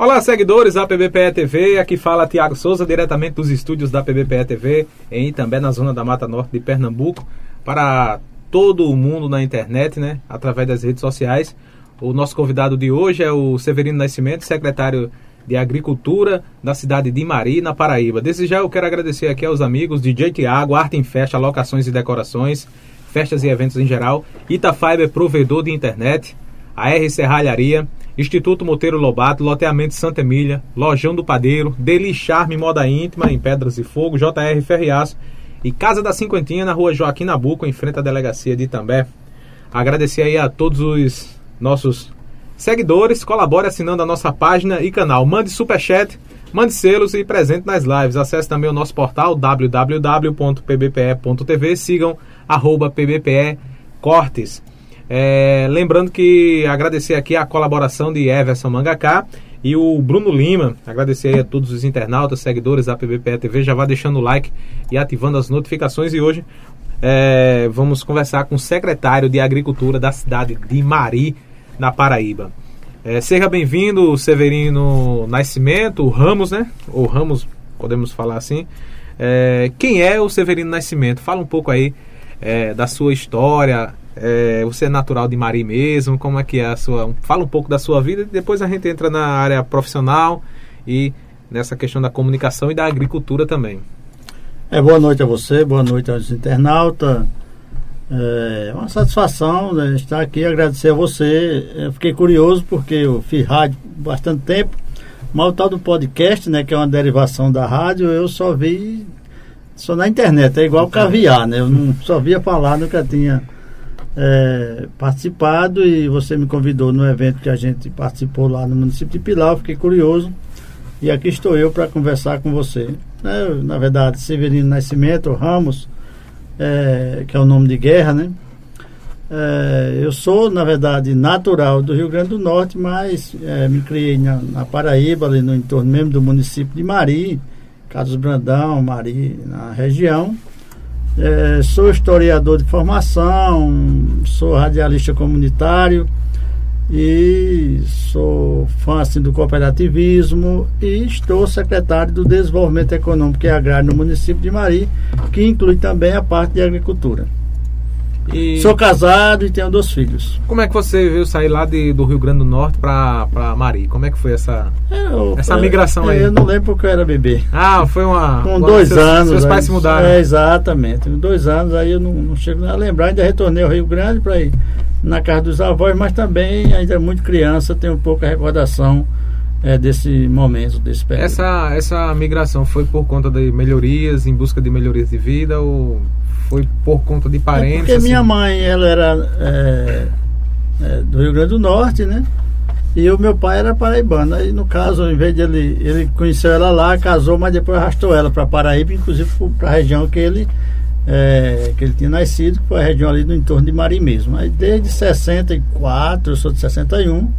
Olá, seguidores da PBPE TV. Aqui fala Tiago Souza, diretamente dos estúdios da PBPE TV, em também na zona da Mata Norte de Pernambuco, para todo o mundo na internet, né, através das redes sociais. O nosso convidado de hoje é o Severino Nascimento, secretário de Agricultura da cidade de Mari, na Paraíba. Desde já eu quero agradecer aqui aos amigos DJ Tiago, Arte em Festa, Locações e Decorações, festas e eventos em geral, Itafiber, provedor de internet, a R Serralharia, Instituto Monteiro Lobato, Loteamento Santa Emília, Lojão do Padeiro, Deli Charme Moda Íntima em Pedras e Fogo, JR Ferriaço e Casa da Cinquentinha na rua Joaquim Nabuco, em frente à delegacia de Itambé. Agradecer aí a todos os nossos seguidores, colabore assinando a nossa página e canal. Mande superchat, mande selos e presente nas lives. Acesse também o nosso portal www.pbpe.tv, sigam arroba pbpe cortes. É, lembrando que agradecer aqui a colaboração de Everson Mangaká e o Bruno Lima. Agradecer a todos os internautas, seguidores da PBPE TV. Já vá deixando o like e ativando as notificações. E hoje é, vamos conversar com o secretário de Agricultura da cidade de Mari, na Paraíba. É, seja bem-vindo, Severino Nascimento, Ramos, né? Ou Ramos, podemos falar assim. É, quem é o Severino Nascimento? Fala um pouco aí é, da sua história, é, você é natural de Mari mesmo? Como é que é a sua. Fala um pouco da sua vida e depois a gente entra na área profissional e nessa questão da comunicação e da agricultura também. É, boa noite a você, boa noite aos internautas. É uma satisfação né, estar aqui, agradecer a você. Eu fiquei curioso porque eu fiz rádio bastante tempo, mas o tal do podcast, né, que é uma derivação da rádio, eu só vi só na internet, é igual então, caviar, né? Eu não só via falar, nunca tinha é, participado e você me convidou no evento que a gente participou lá no município de Pilar, fiquei curioso e aqui estou eu para conversar com você. É, na verdade, Severino Nascimento Ramos, é, que é o nome de guerra, né? É, eu sou, na verdade, natural do Rio Grande do Norte, mas me criei na, na, Paraíba, ali no entorno mesmo do município de Mari, Carlos Brandão, Mari, na região. É, sou historiador de formação, sou radialista comunitário e sou fã assim, do cooperativismo e estou secretário do Desenvolvimento Econômico e Agrário no município de Mari, que inclui também a parte de agricultura. E... Sou casado e tenho dois filhos. Como é que você veio sair lá de, do Rio Grande do Norte para Mari? Como é que foi essa, eu, essa migração aí? Eu não lembro porque eu era bebê. Ah, foi uma. Com dois seus, anos. Seus pais aí, se mudaram. É, exatamente. Dois anos aí eu não, não chego a lembrar. Ainda retornei ao Rio Grande para ir na casa dos avós, mas também ainda muito criança, tenho pouca recordação é, desse momento, desse período. Essa, essa migração foi por conta de melhorias, em busca de melhorias de vida ou foi por conta de parentes? É porque assim? minha mãe, ela era é, é, do Rio Grande do Norte, né? E o meu pai era paraibano. Aí, no caso, em vez de ele, ele conheceu ela lá, casou, mas depois arrastou ela para Paraíba, inclusive para a região que ele, é, que ele tinha nascido, que foi a região ali no entorno de Mari mesmo. Aí, desde 64, eu sou de 61,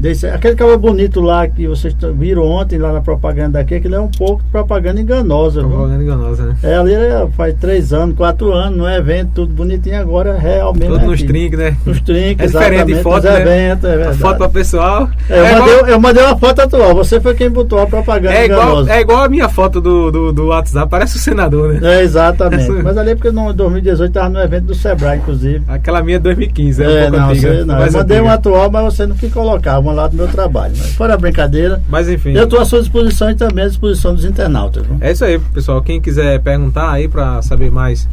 Desse, aquele cavalo bonito lá que vocês viram ontem lá na propaganda daqui, aquilo é um pouco de propaganda enganosa. Propaganda viu? enganosa, né? É, ali é, faz três anos, quatro anos, no evento, tudo bonitinho, agora realmente. Tudo é nos trinques, né? Nos trinques, é diferente de foto, né? Evento, é a foto para pessoal. É, eu, é mandei, igual... eu, mandei, uma foto atual, você foi quem botou a propaganda é igual, enganosa. É igual a minha foto do, do, do WhatsApp, parece o senador, né? É, exatamente. Essa... Mas ali é porque em 2018 estava no evento do Sebrae, inclusive. Aquela minha 2015, é, um não, antiga. Você, não. Eu mandei uma atual, mas você não quis colocar, uma lá do meu trabalho trabalho. Mas fora a brincadeira. Mas enfim. Eu estou à sua disposição e também à disposição dos internautas. Viu? É isso aí, pessoal. Quem quiser perguntar aí para saber mais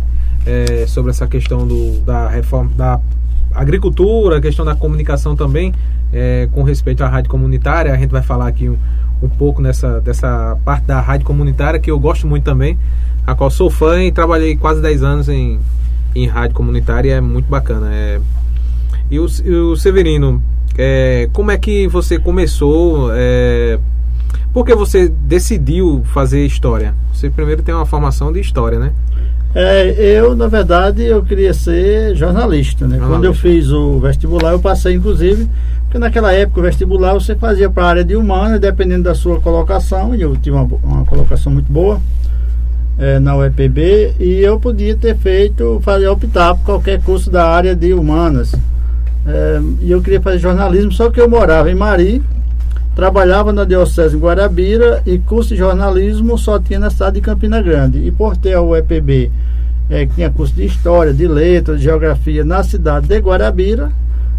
é, sobre essa questão do, da reforma da agricultura, a questão da comunicação também, é, com respeito à rádio comunitária, a gente vai falar aqui um, um pouco nessa dessa parte da rádio comunitária que eu gosto muito também, a qual sou fã e trabalhei quase 10 anos em, em rádio comunitária, é muito bacana. É, e o, e o Severino, é, como é que você começou? É, por que você decidiu fazer história? Você primeiro tem uma formação de história, né? É, eu, na verdade, eu queria ser jornalista, né? Jornalista. Quando eu fiz o vestibular, eu passei, inclusive, porque naquela época o vestibular você fazia para a área de humana, dependendo da sua colocação, e eu tive uma, uma colocação muito boa é, na UEPB, e eu podia ter feito, fazer optar por qualquer curso da área de humanas. É, e eu queria fazer jornalismo, só que eu morava em Mari trabalhava na Diocese em Guarabira e curso de jornalismo só tinha na cidade de Campina Grande. E por ter a UEPB, é, que tinha curso de História, de Letras, de Geografia na cidade de Guarabira,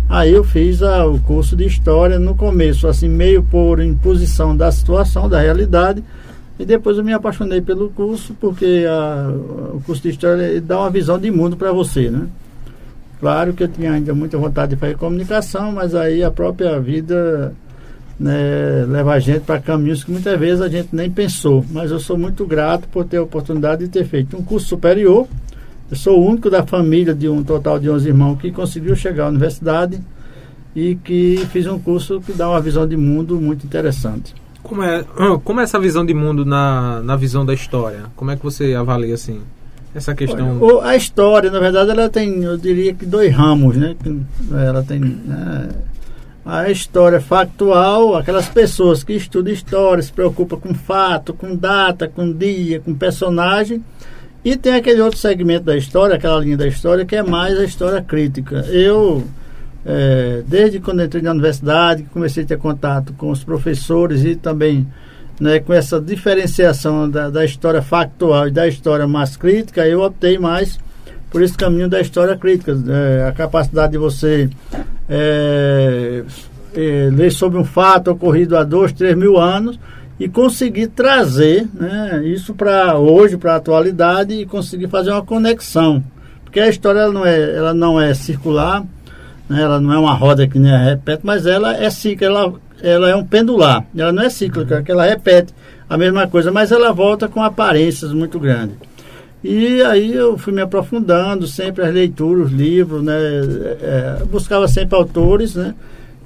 aí eu fiz a, o curso de História no começo, assim, meio por imposição da situação, da realidade, e depois eu me apaixonei pelo curso, porque a, o curso de História dá uma visão de mundo para você, né? Claro que eu tinha ainda muita vontade de fazer comunicação, mas aí a própria vida né, leva a gente para caminhos que muitas vezes a gente nem pensou. Mas eu sou muito grato por ter a oportunidade de ter feito um curso superior. Eu sou o único da família de um total de 11 irmãos que conseguiu chegar à universidade e que fiz um curso que dá uma visão de mundo muito interessante. Como é, como é essa visão de mundo na, na visão da história? Como é que você avalia assim? Essa questão? A história, na verdade, ela tem, eu diria que dois ramos, né? Ela tem né? a história factual, aquelas pessoas que estudam história, se preocupam com fato, com data, com dia, com personagem. E tem aquele outro segmento da história, aquela linha da história, que é mais a história crítica. Eu, é, desde quando entrei na universidade, comecei a ter contato com os professores e também né, com essa diferenciação da, da, história factual e da história mais crítica, eu optei mais por esse caminho da história crítica. É, a capacidade de você é, é, ler sobre um fato ocorrido há dois, três mil anos e conseguir trazer né, isso para hoje, para a atualidade e conseguir fazer uma conexão. Porque a história ela não é, ela não é circular, né, ela não é uma roda que nem repete, mas ela é cíclica, ela ela é um pendular, ela não é cíclica, que ela repete a mesma coisa, mas ela volta com aparências muito grandes. E aí eu fui me aprofundando, sempre as leituras, os livros, né? É, buscava sempre autores, né?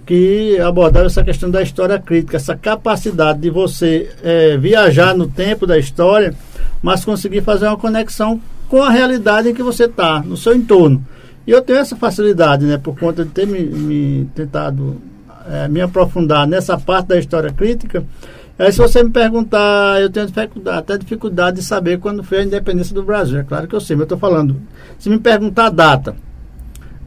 Que abordavam essa questão da história crítica, essa capacidade de você é, viajar no tempo da história, mas conseguir fazer uma conexão com a realidade em que você está, no seu entorno. E eu tenho essa facilidade, né? Por conta de ter me, me tentado é, me aprofundar nessa parte da história crítica, aí se você me perguntar, eu tenho dificuldade, até dificuldade de saber quando foi a independência do Brasil. É claro que eu sei, mas eu estou falando. Se me perguntar a data,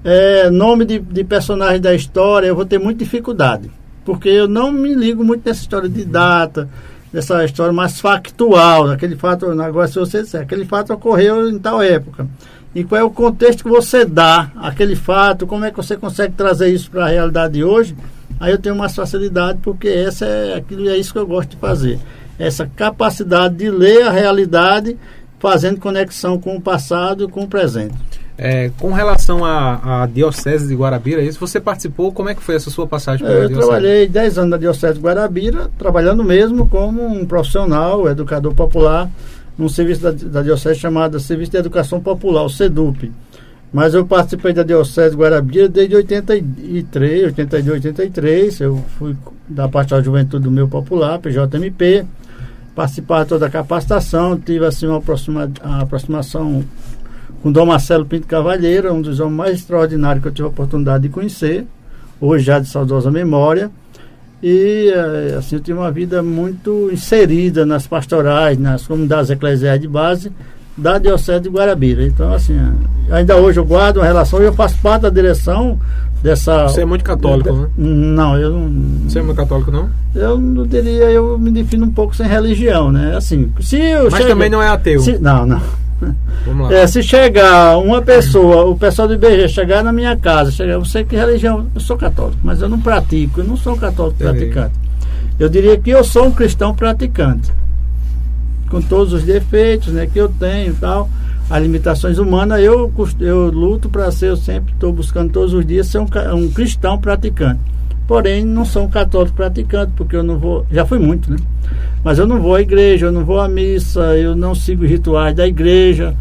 é, nome de, de personagem da história, eu vou ter muita dificuldade. Porque eu não me ligo muito nessa história de data, nessa história mais factual, aquele fato, agora se você disser, aquele fato ocorreu em tal época. E qual é o contexto que você dá aquele fato, como é que você consegue trazer isso para a realidade de hoje, aí eu tenho mais facilidade, porque essa é aquilo é isso que eu gosto de fazer. Essa capacidade de ler a realidade, fazendo conexão com o passado e com o presente. É, com relação à, à, Diocese de Guarabira, isso você participou? Como é que foi essa sua passagem pela é, Eu diocese? trabalhei 10 anos na Diocese de Guarabira, trabalhando mesmo como um profissional, educador popular, num serviço da, da Diocese chamado Serviço de Educação Popular, o SEDUP. Mas eu participei da Diocese de Guarabira desde 83, 82, 83. Eu fui da parte da juventude do meu popular, PJMP, participar de toda a capacitação, tive assim uma aproxima, uma aproximação com Dom Marcelo Pinto Cavalheiro, um dos homens mais extraordinários que eu tive a oportunidade de conhecer, hoje já de saudosa memória. E eh, assim, eu tive uma vida muito inserida nas pastorais, nas comunidades eclesiais de base, da Diocese de Guarabira. Então, assim, ainda hoje eu guardo uma relação e eu faço parte da direção dessa. Você é muito católico, de, né? Não, eu não. Você é muito católico, não? Eu não diria, eu me defino um pouco sem religião, né? Assim, se eu Mas chego, também não é ateu. Se, não, não. Vamos lá. É, se chegar uma pessoa, o pessoal do IBG chegar na minha casa, chegar, eu sei que religião, eu sou católico, mas eu não pratico, eu não sou um católico praticante. Eu diria que eu sou um cristão praticante com todos os defeitos né, que eu tenho e tal, as limitações humanas, eu, eu luto para ser, eu sempre estou buscando todos os dias ser um, um cristão praticante. Porém, não sou um católico praticante, porque eu não vou. Já fui muito, né? Mas eu não vou à igreja, eu não vou à missa, eu não sigo rituais da igreja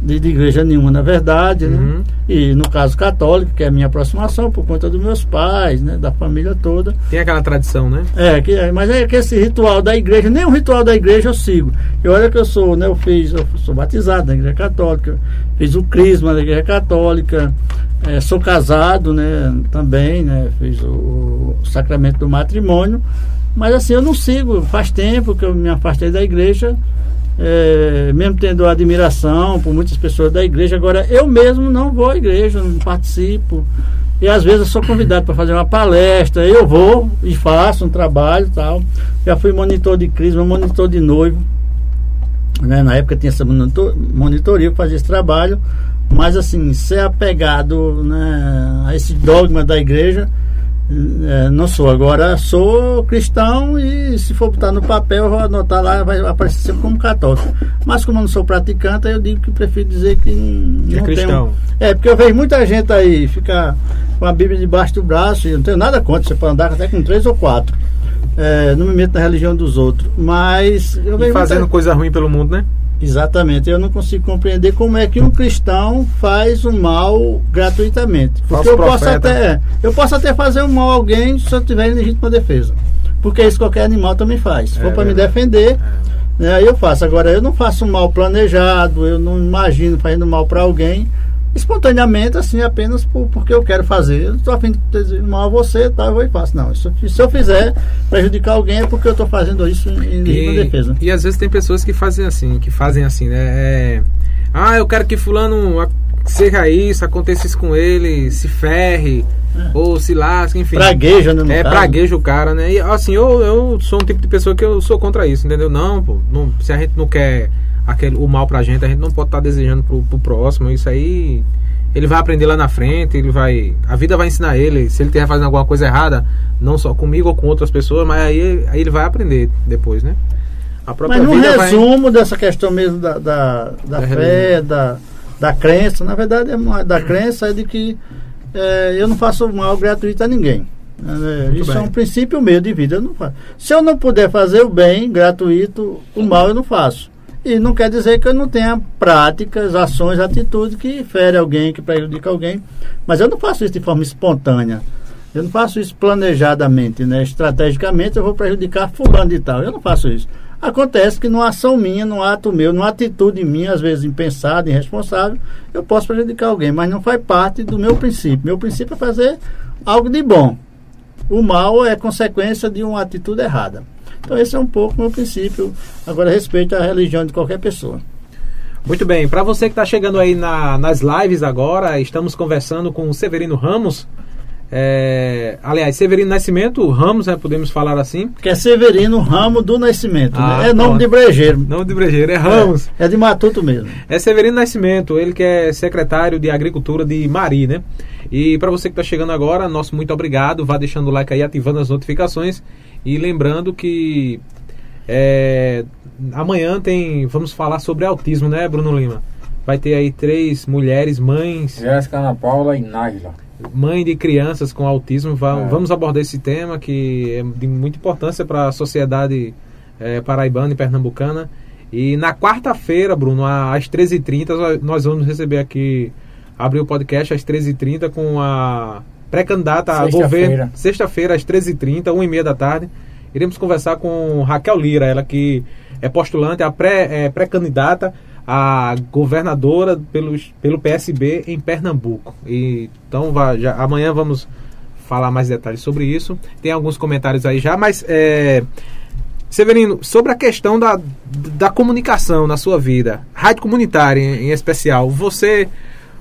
de, de igreja nenhuma, na verdade, né? uhum. E no caso católico, que é a minha aproximação por conta dos meus pais, né? Da família toda. Tem aquela tradição, né? É, que, mas é que esse ritual da igreja, nem o ritual da igreja eu sigo. E olha que eu sou, né? Eu fiz, eu sou batizado na igreja católica, fiz o crisma da igreja católica, é, sou casado, né? Também, né? Fiz o, o sacramento do matrimônio. Mas assim, eu não sigo, faz tempo que eu me afastei da igreja é, mesmo tendo admiração por muitas pessoas da igreja, agora eu mesmo não vou à igreja, não participo, E às vezes eu sou convidado para fazer uma palestra, eu vou e faço um trabalho tal. Já fui monitor de crise, monitor de noivo. Né? Na época tinha essa monitor, monitoria para fazer esse trabalho, mas assim, ser apegado né, a esse dogma da igreja, não sou. Agora sou cristão e se for botar no papel, vou anotar lá, vai aparecer sempre como católico. Mas como eu não sou praticante, eu digo que prefiro dizer que não é cristão. Tenho... É, porque eu vejo muita gente aí ficar com a Bíblia debaixo do braço, e não tenho nada contra, você pode andar até com três ou quatro. É, não me meto na religião dos outros. Mas eu vejo. E fazendo muita... coisa ruim pelo mundo, né? Exatamente, eu não consigo compreender como é que um cristão faz o mal gratuitamente. Porque eu posso, até, eu posso até fazer o mal a alguém se eu tiver legítima defesa. Porque isso qualquer animal também faz. Se é, for para me defender, é. né, eu faço. Agora, eu não faço mal planejado, eu não imagino fazendo mal para alguém espontaneamente, assim, apenas por, porque eu quero fazer. Eu estou afim de dizer mal a você, tá, eu vou e faço. Não, se, se eu fizer prejudicar alguém é porque eu estou fazendo isso em, e, defesa. E às vezes tem pessoas que fazem assim, que fazem assim, né? É, ah, eu quero que fulano seja isso, aconteça isso com ele, se ferre, é. ou se lasque, enfim. Pragueja, né? É, caso. pragueja o cara, né? E assim, eu, eu sou um tipo de pessoa que eu sou contra isso, entendeu? Não, pô, não, se a gente não quer aquele, o mal pra gente, a gente não pode estar tá desejando pro, pro próximo. Isso aí ele vai aprender lá na frente, ele vai. A vida vai ensinar ele. Se ele estiver fazendo alguma coisa errada, não só comigo ou com outras pessoas, mas aí, aí ele vai aprender depois, né? A própria mas no resumo vai... dessa questão mesmo da, da, da, da fé, da, da crença, na verdade é da crença é de que é, eu não faço mal gratuito a ninguém. É, isso bem. é um princípio meu de vida. Eu não faço. Se eu não puder fazer o bem gratuito, o mal eu não faço. E não quer dizer que eu não tenha práticas, ações, atitudes que ferem alguém, que prejudicam alguém. Mas eu não faço isso de forma espontânea. Eu não faço isso planejadamente, né? Estrategicamente eu vou prejudicar fulano e tal. Eu não faço isso. Acontece que numa ação minha, num ato meu, numa atitude minha, às vezes impensada, irresponsável, eu posso prejudicar alguém, mas não faz parte do meu princípio. Meu princípio é fazer algo de bom. O mal é consequência de uma atitude errada. Então esse é um pouco o meu princípio. Agora respeito a religião de qualquer pessoa. Muito bem, para você que está chegando aí na, nas lives agora, estamos conversando com o Severino Ramos. É, aliás, Severino Nascimento, Ramos, né, podemos falar assim. Que é Severino Ramo do Nascimento, né? ah, né? É nome de brejeiro. Nome de brejeiro, é Ramos. É, é, de Matuto mesmo. É Severino Nascimento, ele que é secretário de Agricultura de Mari, né? E para você que está chegando agora, nosso muito obrigado. Vá deixando o like aí, ativando as notificações. E lembrando que é, amanhã tem. Vamos falar sobre autismo, né, Bruno Lima? Vai ter aí três mulheres, mães. Jéssica, Ana Paula e Nájila. Mãe de crianças com autismo. é. Vamos abordar esse tema que é de muita importância para a sociedade é, paraibana e pernambucana. E na quarta-feira, Bruno, às 13h30, nós vamos receber aqui, abrir o podcast às 13h30 com a pré-candidata a governo. Sexta-feira, às 13h30, 1h30 da tarde. Iremos conversar com Raquel Lira, ela que é postulante, a é, pré-candidata a governadora pelo, pelo PSB em Pernambuco. E, então, vai, já, amanhã vamos falar mais detalhes sobre isso. Tem alguns comentários aí já, mas. É, Severino, sobre a questão da, da comunicação na sua vida, rádio comunitária em, em especial, você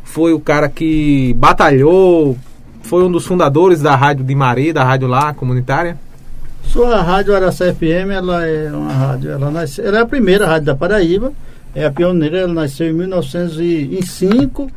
foi o cara que batalhou foi um dos fundadores da rádio de Maria, da rádio lá comunitária? Sua rádio Araçá FM, ela é uma rádio, ela, nasce, ela é a primeira rádio da Paraíba, é a pioneira, ela nasceu em 1905,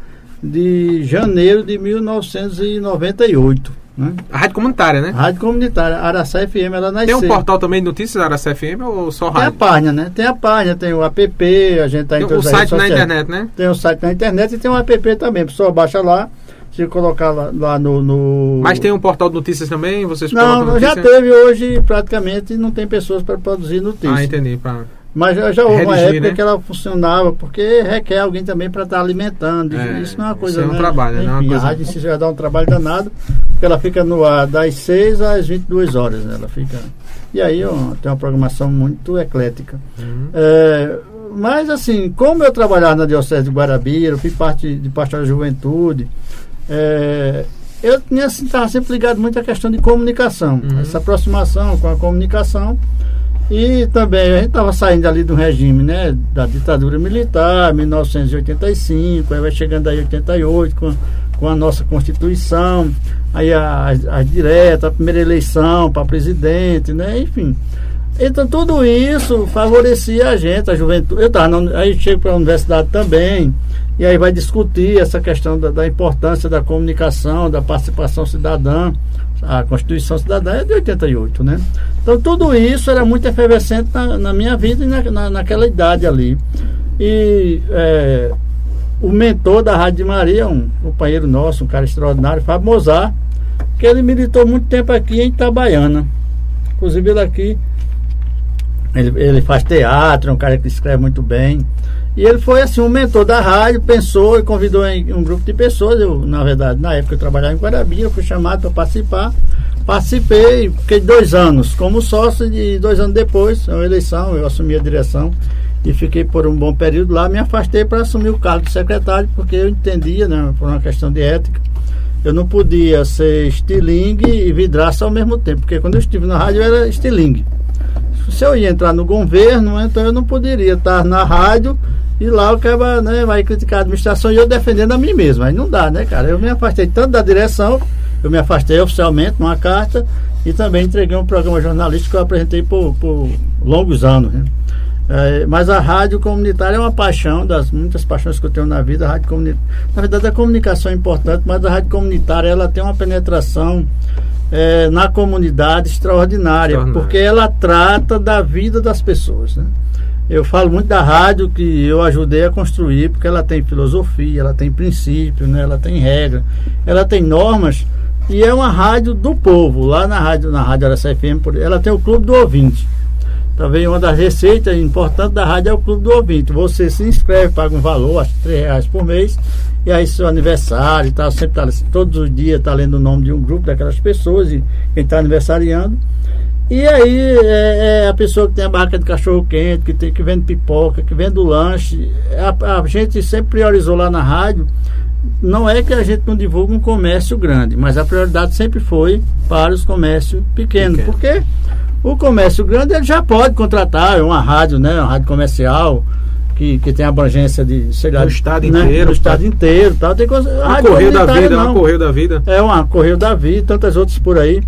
de janeiro de 1998. Né? A rádio comunitária, né? Rádio comunitária, Araçá FM, ela nasceu. Tem um portal também de notícias Araçá FM ou só rádio? Tem a página, né? Tem a página, tem o app, a gente tá em Tem o site na internet, né? Tem o site na internet e tem o app também, a pessoa baixa lá, se colocar lá, lá no, no, Mas tem um portal de notícias também? Vocês não, já teve hoje praticamente não tem pessoas para produzir notícias. Ah, entendi. Pra... Mas já, já houve Redigir, uma época né? que ela funcionava, porque requer alguém também para estar tá alimentando. É, isso não é uma coisa. Isso é um né? trabalho, Enfim, não é uma coisa... A rádio já dá um trabalho danado, porque ela fica no ar das 6 às 22 horas. Né? Ela fica. E aí ó, tem uma programação muito eclética. Uhum. É, mas assim, como eu trabalhava na Diocese de Guarabira, fui parte de pastor da juventude, é, eu tinha assim, estava sempre ligado muito à questão de comunicação, uhum. essa aproximação com a comunicação. E também a gente estava saindo ali do regime, né, da ditadura militar, 1985, aí vai chegando aí 88 com, com a nossa Constituição, aí as, as diretas, a primeira eleição para presidente, né? Enfim. Então tudo isso favorecia a gente, a juventude. Eu tava na, aí chego para a universidade também, e aí vai discutir essa questão da, da, importância da comunicação, da participação cidadã. A Constituição Cidadã é de 88, né? Então tudo isso era muito efervescente na, na minha vida e na, na, naquela idade ali. E é, o mentor da Rádio de Maria, um companheiro nosso, um cara extraordinário, Fábio Mozart, que ele militou muito tempo aqui em Itabaiana. Inclusive ele aqui ele, ele faz teatro, é um cara que escreve muito bem. E ele foi assim, um mentor da rádio, pensou e convidou um grupo de pessoas. Eu, na verdade, na época eu trabalhava em Guarabia, eu fui chamado para participar. Participei, fiquei dois anos como sócio e dois anos depois, uma eleição, eu assumi a direção e fiquei por um bom período lá. Me afastei para assumir o cargo de secretário, porque eu entendia, né, por uma questão de ética, eu não podia ser estilingue e vidraça ao mesmo tempo, porque quando eu estive na rádio eu era estilingue se eu ia entrar no governo, então eu não poderia estar na rádio e lá o cara né, vai criticar a administração e eu defendendo a mim mesmo. Aí não dá, né, cara? Eu me afastei tanto da direção, eu me afastei oficialmente numa carta e também entreguei um programa jornalístico que eu apresentei por, por longos anos. Né? É, mas a rádio comunitária é uma paixão, das muitas paixões que eu tenho na vida. A rádio comunitária, na verdade, a comunicação é importante, mas a rádio comunitária ela tem uma penetração é, na comunidade extraordinária, porque ela trata da vida das pessoas. Né? Eu falo muito da rádio que eu ajudei a construir, porque ela tem filosofia, ela tem princípio, né? ela tem regra, ela tem normas e é uma rádio do povo. Lá na rádio, na rádio Araçá FM, ela tem o clube do ouvinte. Também uma das receitas importantes da rádio é o clube do ouvinte. Você se inscreve, paga um valor, acho que 3 reais por mês, e aí seu aniversário e tal, sempre tá, todos os dias está lendo o nome de um grupo daquelas pessoas e quem está aniversariando. E aí é, é, a pessoa que tem a barraca de cachorro quente, que, tem, que vende pipoca, que vende o lanche. A, a gente sempre priorizou lá na rádio. Não é que a gente não divulga um comércio grande, mas a prioridade sempre foi para os comércios pequenos. Pequeno. Porque o comércio grande ele já pode contratar uma rádio, né, uma rádio comercial que, que tem abrangência de, sei lá, no estado né, inteiro, no estado inteiro, tal. Tem coisa, um correio da vida, não. um correio da vida. É uma correio da vida, tantas outras por aí.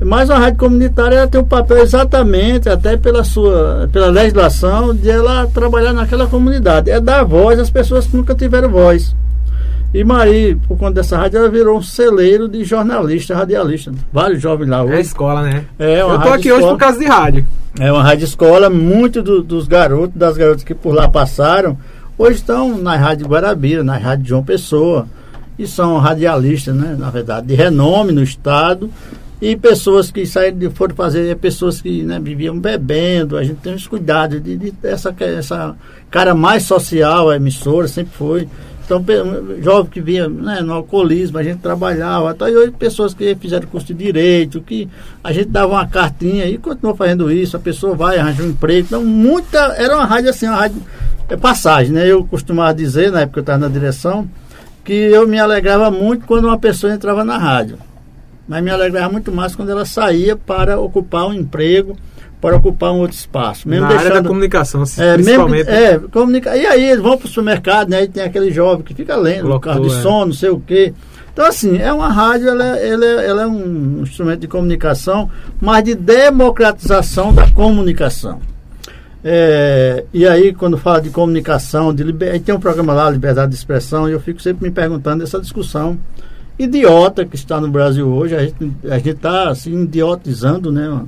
Mas a rádio comunitária ela tem um papel exatamente, até pela sua, pela legislação, de ela trabalhar naquela comunidade. É dar voz às pessoas que nunca tiveram voz. E Maria, por conta dessa rádio, ela virou um celeiro de jornalista, radialista. Vários jovens lá hoje. É escola, né? É uma Eu tô aqui escola. hoje por causa de rádio. É uma rádio escola, muitos do, dos garotos, das garotas que por lá passaram, hoje estão na Rádio Guarabira, na Rádio João Pessoa. E são radialistas, né? Na verdade, de renome no estado. E pessoas que saíram de foram fazer, pessoas que né, viviam bebendo, a gente tem esse cuidado de, de, essa, essa cara mais social, a emissora sempre foi. Então, jovem que vinha né, no alcoolismo, a gente trabalhava. Até hoje, pessoas que fizeram curso de direito, que a gente dava uma cartinha e continuou fazendo isso. A pessoa vai, arranja um emprego. Então, muita. Era uma rádio assim, uma rádio. É passagem, né? Eu costumava dizer, na época que eu estava na direção, que eu me alegrava muito quando uma pessoa entrava na rádio. Mas me alegrava muito mais quando ela saía para ocupar um emprego para ocupar um outro espaço. Mesmo Na deixando, área da comunicação, é, principalmente. Mesmo, é, comunica, e aí eles vão para o supermercado, né? E tem aquele jovem que fica lendo, Colocou, carro de é. som, não sei o quê. Então, assim, é uma rádio, ela, ela, ela é um instrumento de comunicação, mas de democratização da comunicação. É, e aí, quando fala de comunicação, de liber... tem um programa lá, Liberdade de Expressão, e eu fico sempre me perguntando essa discussão idiota que está no Brasil hoje. A gente a está assim, idiotizando, né?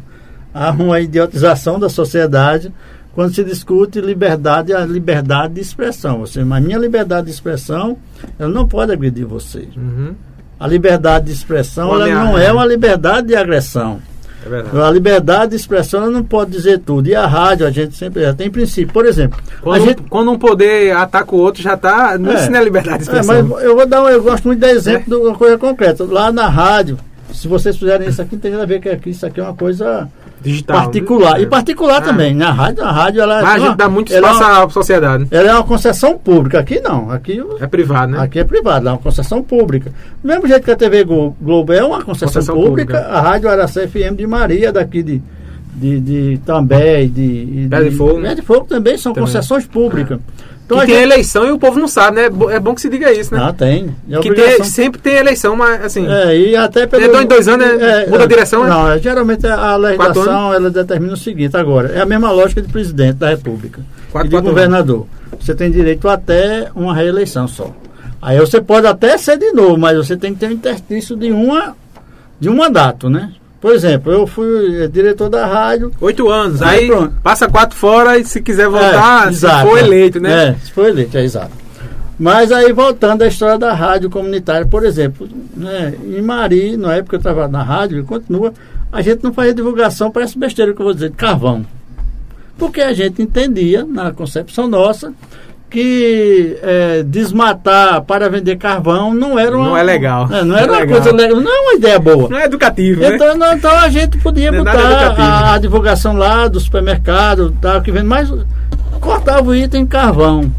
Há uma idiotização da sociedade quando se discute liberdade, a liberdade de expressão. Você, mas minha liberdade de expressão, ela não pode agredir você. Uhum. A liberdade de expressão, ela não é uma liberdade de agressão. É a liberdade de expressão ela não pode dizer tudo. E a rádio, a gente sempre já tem princípio. Por exemplo, quando, gente, quando um poder ataca o outro, já está. Não é, é liberdade de expressão. É, mas eu vou dar um, eu gosto muito de exemplo é. de uma coisa concreta. Lá na rádio, se vocês fizerem isso aqui, tem nada a ver que aqui, isso aqui é uma coisa Digital, particular. Né? E particular ah. também. Na rádio, a rádio ela. Mas a gente dá muito espaço é à sociedade. Ela é uma concessão pública. Aqui não. Aqui é privado, né? Aqui é privado, é uma concessão pública. Do mesmo jeito que a TV Globo é uma concessão, concessão pública, pública, a Rádio Araçá FM de Maria, daqui de, de, de També, de, Pé de Fogo. Pé de Fogo também são Também. concessões públicas. Então que tem gente- eleição e o povo não sabe, né? É É bom que se diga isso, né? Ah, tem. É que tem- sempre tem eleição, mas assim. É, e até pelo... É dois em dois anos, né? Muda a direção, né? Não, é, geralmente a legislação ela determina o seguinte agora. É a mesma lógica de presidente da República. Quatro, e de quatro governador. Você tem direito até uma reeleição só. Aí você pode até ser de novo, mas você tem que ter um interstício de, uma, de um mandato, né? Por exemplo, eu fui eh, diretor da rádio. Oito anos. Aí pronto. passa quatro fora e se quiser voltar, É, se for é. eleito, né? É, se for eleito, é exato. Mas aí voltando à história da rádio comunitária, por exemplo, né, em Mari, na época eu trabalhava na rádio, e continua, a gente não fazia divulgação, parece besteira que eu vou dizer, de carvão. Porque a gente entendia, na concepção nossa, que é, desmatar para vender carvão não era uma, Não é legal. É, não Não era é uma legal. coisa legal, não é uma ideia boa. Não é educativo, né? Então, não, então a gente podia Não é botar a, a divulgação lá do supermercado, tal, que vende, mas cortava o item carvão.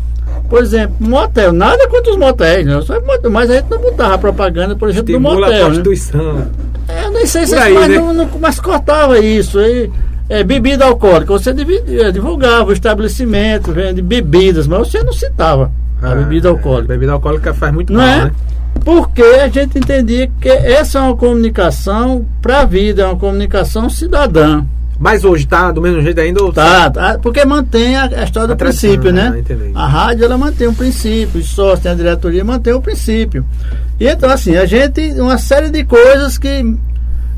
Por exemplo, motel, nada contra os motéis, né? Só motel, mas a gente não botava propaganda, por exemplo, do Estimula a motel. Né? prostituição. É, Eu nem sei se aí, mas, né? não, não- mas cortava isso. Aí, é, bebida alcoólica, você eh, divulgava o estabelecimento, vende bebidas, mas você não citava a Ah, bebida alcoólica. Bebida alcoólica faz muito Não mal, é? né? Porque a gente entendia que essa é uma comunicação para a vida, é uma comunicação cidadã. Mas hoje tá do mesmo jeito ainda? ou- Tá, tá, porque mantém a, a história A do tradição, princípio, né? entendi. A rádio ela mantém um princípio, os sócios, tem a diretoria mantém o princípio. E então, assim, a gente, uma série de coisas que.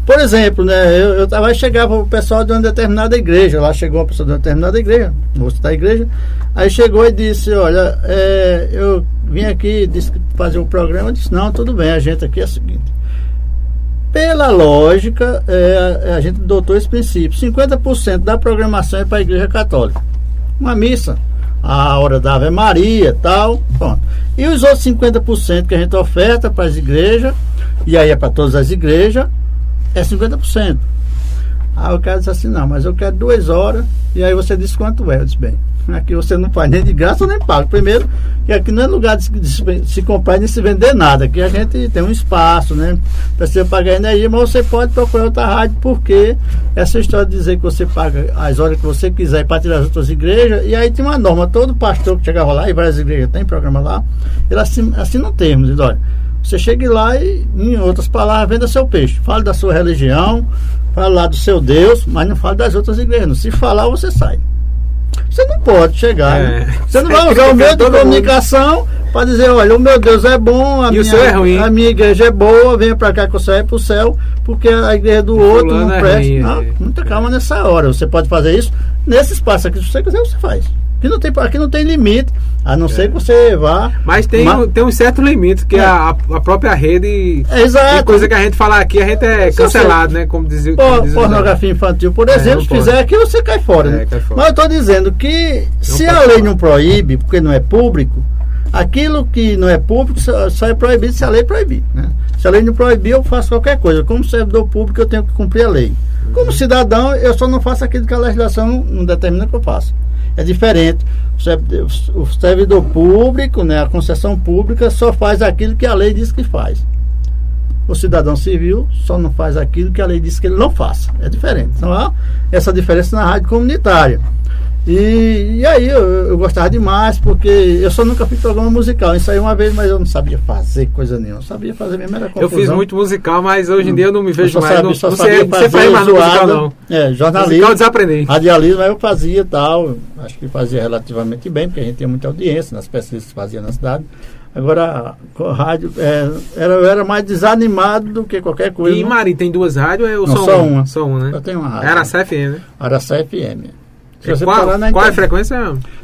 Por exemplo, né, eu, eu chegava o pessoal de uma determinada igreja, lá chegou uma pessoa de uma determinada igreja, moço da igreja, aí chegou e disse, olha, é, eu vim aqui disse fazer o programa, eu disse, não, tudo bem, a gente aqui é o seguinte. Pela lógica, é, a gente adotou esse princípio. 50% da programação é para a igreja católica. Uma missa, a hora da Ave Maria tal. Pronto. E os outros 50% que a gente oferta para as igrejas, e aí é para todas as igrejas, é 50%. Aí o cara disse assim, não, mas eu quero duas horas, e aí você disse quanto é. Eu disse, bem, aqui você não faz nem de graça nem paga. Primeiro, que aqui não é lugar de se, de se- comprar nem se vender nada. Aqui a gente tem um espaço, né? Precisa pagar energia, mas você pode procurar outra rádio, porque essa história de dizer que você paga as horas que você quiser para tirar as outras igrejas, e aí tem uma norma, todo pastor que chegava lá, e várias igrejas têm programa lá, ele assinam, assinam termos, diz, olha, você chegue lá e, em outras palavras, venda seu peixe. Fale da sua religião, fale lá do seu Deus, mas não fale das outras igrejas. Se falar, você sai. Você não pode chegar. É. né? Você não vai usar o meio de comunicação para dizer, olha, o meu Deus é bom, a, minha, é ruim. a minha igreja é boa, venha para cá que você vai para o céu, porque a igreja do outro Fulano não é presta. ruim, não, é. muita calma nessa hora. Você pode fazer isso nesse espaço aqui. Se você quiser, você faz. Aqui não tem, aqui não tem limite, a não ser que você vá. Mas tem, Ma- um- tem um certo limite, que É. a, a própria rede. É, exato. Tem coisa que a gente falar aqui, a gente é Se cancelado, né? Como dizia Por- como diz o pornografia infantil, por É, exemplo, não se fizer aqui, você cai fora. É, né? cai fora. Mas eu estou dizendo que se pode a lei falar. não proíbe, porque não é público, aquilo que não é público só, é proibido se a lei proibir. Né? Se a lei não proibir, eu faço qualquer coisa. Como servidor público, eu tenho que cumprir a lei. Como cidadão, eu só não faço aquilo que a legislação não, não determina que eu faça. É diferente. O servidor, o servidor público, né, a concessão pública, só faz aquilo que a lei diz que faz. O cidadão civil só não faz aquilo que a lei diz que ele não faça. É diferente. Então há essa diferença na rádio comunitária. E, e aí eu, eu gostava demais, porque eu só nunca fiz programa musical. Isso aí uma vez, mas eu não sabia fazer coisa nenhuma. Eu sabia fazer mesmo, era Eu confusão. fiz muito musical, mas hoje em dia eu não me Eu vejo mais. não só não sabia sei, fazer você faz mais no musical, não. É, jornalismo. Musical desaprendi. Radialismo eu fazia e tal. Acho que fazia relativamente bem, porque a gente tinha muita audiência nas pesquisas que fazia na cidade. Agora, com a rádio, é, era, eu era mais desanimado do que qualquer coisa. E? Mari tem duas rádios ou Não, só, só uma? uma. Só uma, né? Eu tenho uma rádio. Era a CFM, né? Araçá FM. Se você qual parar na qual é a frequência?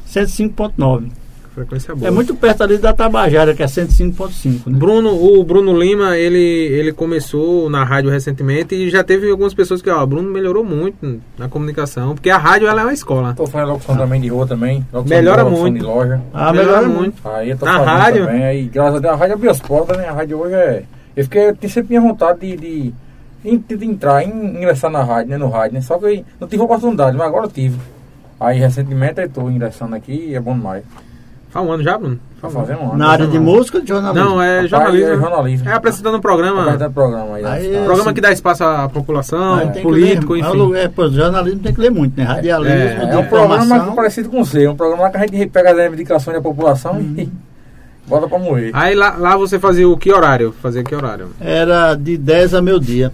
105.9. Frequência boa. É muito perto ali da Tabajara, que é 105.5. Né? Bruno, o Bruno Lima, ele, ele começou na rádio recentemente e já teve algumas pessoas que, ó, o Bruno melhorou muito na comunicação, porque a rádio ela é uma escola. Tô fazendo locução também de rua também. Locução Melhora de rua, muito. de loja. Ah, Melhora melhora muito. Aí eu tô Na fazendo rádio? também. Aí, graças a Deus, a rádio abriu as portas, né? A rádio hoje é. Eu fiquei, eu tinha sempre minha vontade de, de, de, entrar, em, ingressar na rádio, né? No rádio, né? Só que eu não tive oportunidade, mas agora eu tive. Aí recentemente eu tô ingressando aqui e é bom demais. Faz um ano já, Bruno? Fazer um ano. Na área de um música ou de jornalismo? Não, é jornalismo. é jornalismo. É apresentando um programa. Dar programa aí. Aí é- Programa assim, que dá espaço à população, político, ler, é o enfim. lugar- É, pô, jornalismo tem que ler muito, né? Radialismo, É, É um programa parecido com o seu. É um programa que a gente pega as reivindicações da população e bota pra morrer. Aí lá, lá você fazia o que horário? Fazia que horário? Era de 10 a meio-dia.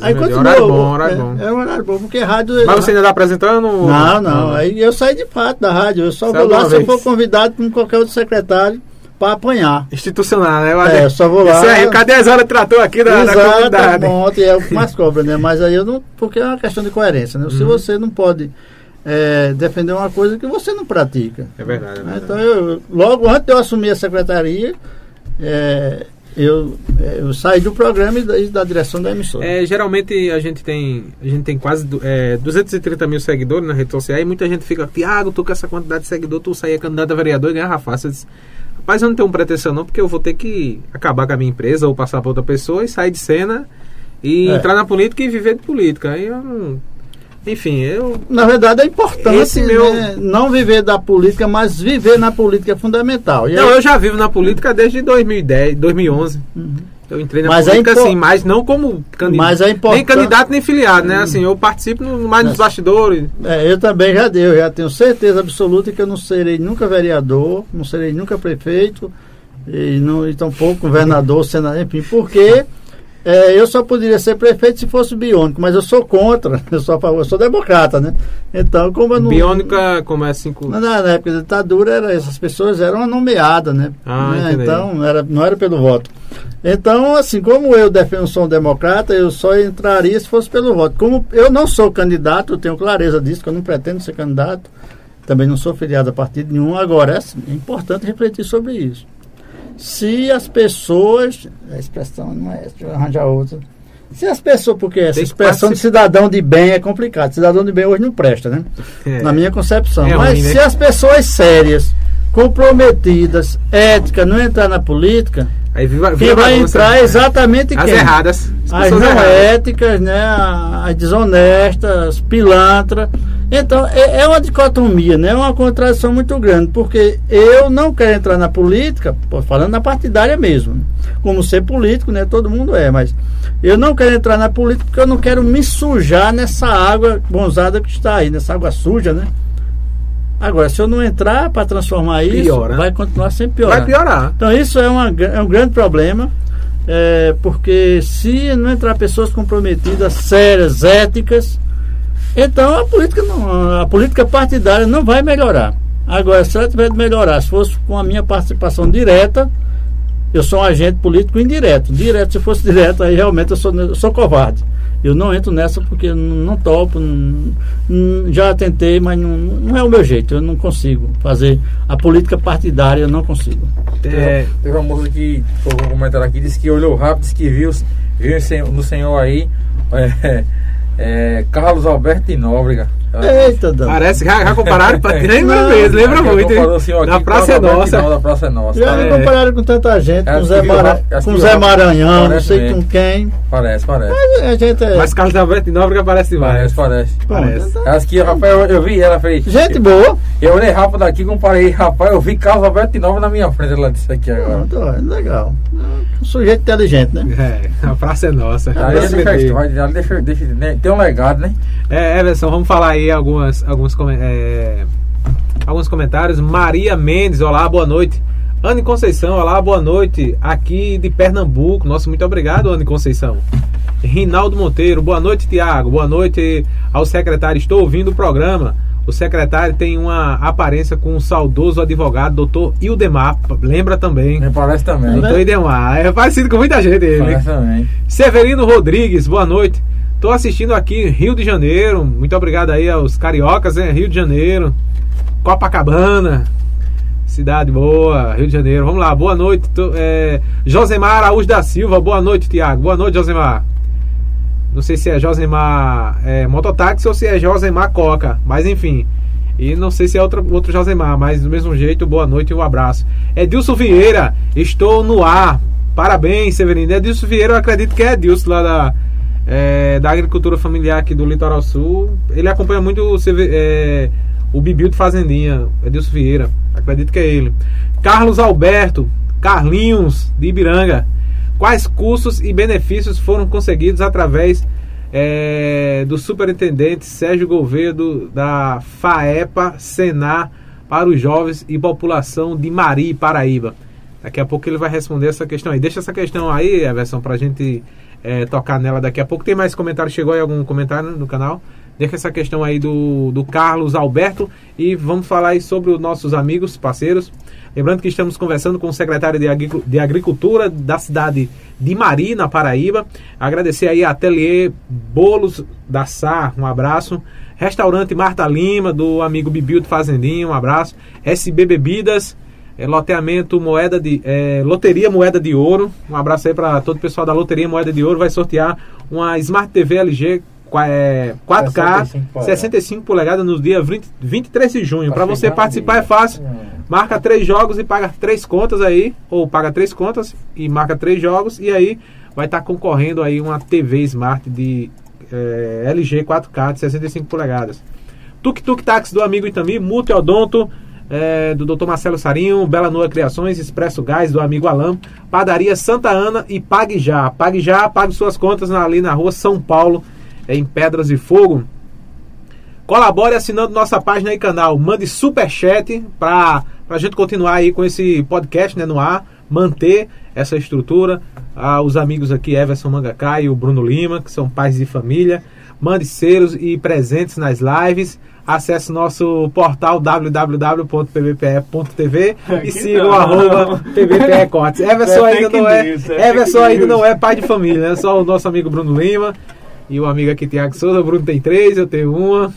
Aí meia. continua. Horário bom, horário é, bom. É um horário bom, porque rádio. Mas você ainda tá apresentando? Não, não. Aí eu saí de fato da rádio. Eu só Saiu vou lá se eu vez. for convidado por qualquer outro secretário para apanhar. Institucional, né? É, eu só vou lá. Isso aí, cadê as horas tratou aqui da, da Exato, comunidade? monte, é o que mais cobra, né? Mas aí eu não. Porque é uma questão de coerência, né? Se Uhum. você não pode é, defender uma coisa que você não pratica. É verdade, é né? verdade. Então, eu, logo antes de eu assumir a secretaria, é, eu, eu saí do programa e da, e da direção da emissora. É, geralmente a gente tem a gente tem quase é, 230 mil seguidores na rede social e muita gente fica, Tiago, tu com essa quantidade de seguidor, tu sair candidato a vereador e ganhar fácil. Eu disse, Rapaz, eu não tenho pretensão não, porque eu vou ter que acabar com a minha empresa ou passar para outra pessoa e sair de cena e É. entrar na política e viver de política. Aí eu não... Enfim, eu... Na verdade, é importante Esse meu- né, não viver da política, mas viver na política é fundamental. E Não, aí- eu já vivo na política desde 2010, 2011. Uhum. Eu entrei na Mas é política impo- assim, mas não como candidato. Mas é Nem importante- candidato nem filiado, né? Assim, eu participo no- mais nos É. bastidores. É, eu também já dei, eu já tenho certeza absoluta que eu não serei nunca vereador, não serei nunca prefeito, e, não, e tampouco governador, senador, enfim, porque é, eu só poderia ser prefeito se fosse biônico, mas eu sou contra, eu sou a favor, eu sou democrata, né? Então, como eu não. Biônica começa cinco. Na, na época da ditadura, era, essas pessoas eram nomeadas, né? Ah, Né? Então, não era, não era pelo voto. Então, assim, como eu defendo sou um democrata, eu só entraria se fosse pelo voto. Como eu não sou candidato, eu tenho clareza disso, que eu não pretendo ser candidato, também não sou filiado a partido nenhum. Agora, é, é importante refletir sobre isso. Se as pessoas. A expressão não é deixa eu arranjar outra. Se as pessoas, porque essa expressão de cidadão de bem é complicado. Cidadão de bem hoje não presta, né? É. na minha concepção. É Mas ruim, né? se as pessoas sérias, comprometidas, éticas, não entrar na política, Aí viva, quem viva vai bagunça. entrar é exatamente As quem? erradas. As não erradas. éticas, né? As desonestas, pilantras. Então, é, é uma dicotomia, né? É uma contradição muito grande, porque eu não quero entrar na política, falando na partidária mesmo, como ser político, né? Todo mundo é, mas eu não quero entrar na política porque eu não quero me sujar nessa água bonzada que está aí, nessa água suja, né? Agora, se eu não entrar para transformar isso, Piora. vai continuar sempre piorar. Vai piorar. Então isso é, uma, é um grande problema, é, porque se não entrar pessoas comprometidas, sérias, éticas, então a política, não, a política partidária não vai melhorar. Agora, se ela tiver de melhorar, se fosse com a minha participação direta, eu sou um agente político indireto. Direto, se fosse direto, aí realmente eu sou, eu sou covarde. Eu não entro nessa porque não, topo, não- já tentei, mas não, não é o meu jeito. Eu não consigo fazer a política partidária, eu não consigo. É, Teve uma moça que colocou um comentário aqui, disse que olhou rápido, disse que viu, viu no senhor aí é, é, Carlos Alberto de Nóbrega. Eita, Dan. parece, já, já compararam? pra- Lembra Não, mesmo, lembra muito. hein? o senhor aqui Na Praça é Nossa. Nóbrega, Da Praça é Nossa. Já me É. compararam com tanta gente, Acho com que Zé, Mara, com que Zé. Maranhão, não sei mesmo. com quem. Parece, parece. A gente é. Mas Carlos Alberto de Nóbrega parece demais. Parece, parece. Parece. Acho que, rapaz, eu, eu vi ela, fez. Gente boa. Eu olhei rápido daqui, comparei, rapaz, eu vi Carlos Alberto de Nóbrega na minha frente, ela disse aqui agora. Ó, legal. Um sujeito inteligente, né? É, a praça é nossa. Aí Esse ele bebê. fez, vai, deixa, deixa, né, tem um legado, né? É, Everson, vamos falar aí algumas, alguns, é, alguns comentários. Maria Mendes, olá, boa noite. Anne Conceição, olá, boa noite. Aqui de Pernambuco. Nossa, muito obrigado, Anne Conceição. Rinaldo Monteiro, boa noite, Tiago. Boa noite ao secretário. Estou ouvindo o programa. O secretário tem uma aparência com o saudoso advogado, doutor Ildemar. Lembra também. Me parece também. Doutor Ildemar. É parecido com muita gente ele. Parece também. Severino Rodrigues, boa noite. Tô assistindo aqui Rio de Janeiro. Muito obrigado aí aos cariocas, né? Rio de Janeiro. Copacabana. Cidade boa, Rio de Janeiro. Vamos lá, boa noite. Tô, é, Josemar Araújo da Silva, boa noite, Tiago. Boa noite, Josemar. Não sei se é Josemar é, Mototáxi ou se é Josemar Coca, mas enfim. E não sei se é outro, outro Josemar, mas do mesmo jeito, boa noite e um abraço. Edilson Vieira, estou no ar. Parabéns, Severino. Edilson Vieira, eu acredito que é Edilson lá da, é, da agricultura familiar aqui do Litoral Sul. Ele acompanha muito o, Seve- é, o Bibil de Fazendinha, Edilson Vieira, acredito que é ele. Carlos Alberto, Carlinhos de Ibiranga. Quais custos e benefícios foram conseguidos através é, do superintendente Sérgio Gouveia da FAEPA Senar para os jovens e população de Mari, Paraíba? Daqui a pouco ele vai responder essa questão aí. Deixa essa questão aí, Everson, para a gente é, tocar nela daqui a pouco. Tem mais comentário? Chegou aí algum comentário no canal? Deixa essa questão aí do, do Carlos Alberto e vamos falar aí sobre os nossos amigos, parceiros. Lembrando que estamos conversando com o secretário de Agricultura da cidade de Mari, na Paraíba. Agradecer aí a Ateliê Bolos da Sá, um abraço. Restaurante Marta Lima, do amigo Bibil de Fazendinha, um abraço. SB Bebidas, é, loteamento Moeda de. É, Loteria Moeda de Ouro. Um abraço aí para todo o pessoal da Loteria Moeda de Ouro. Vai sortear uma Smart TV LG é, 4K 65, 65 polegadas no dia 20, 23 de junho. Para você participar é fácil. Marca três jogos e paga três contas aí, ou paga três contas e marca três jogos e aí vai estar tá concorrendo aí uma TV Smart de é, LG 4K de 65 polegadas. Tuk Tuk Táxi do amigo Itami, Multiodonto é, do Dr. Marcelo Sarinho, Bela Nua Criações, Expresso Gás do amigo Alam, Padaria Santa Ana e Pague Já. Pague Já, pague suas contas ali na rua São Paulo, em Pedras e Fogo. Colabore assinando nossa página e canal. Mande super chat para a gente continuar aí com esse podcast né, no ar, manter essa estrutura. Ah, os amigos aqui, Everson Mangacá e o Bruno Lima, que são pais de família. Mande selos e presentes nas lives. Acesse nosso portal www.pbpe.tv e siga o arroba PBPE Cortes. Everson ainda não é, Everson ainda não é pai de família, né? Só o nosso amigo Bruno Lima. E o amigo aqui, Tiago Souza. O Bruno tem três, eu tenho uma.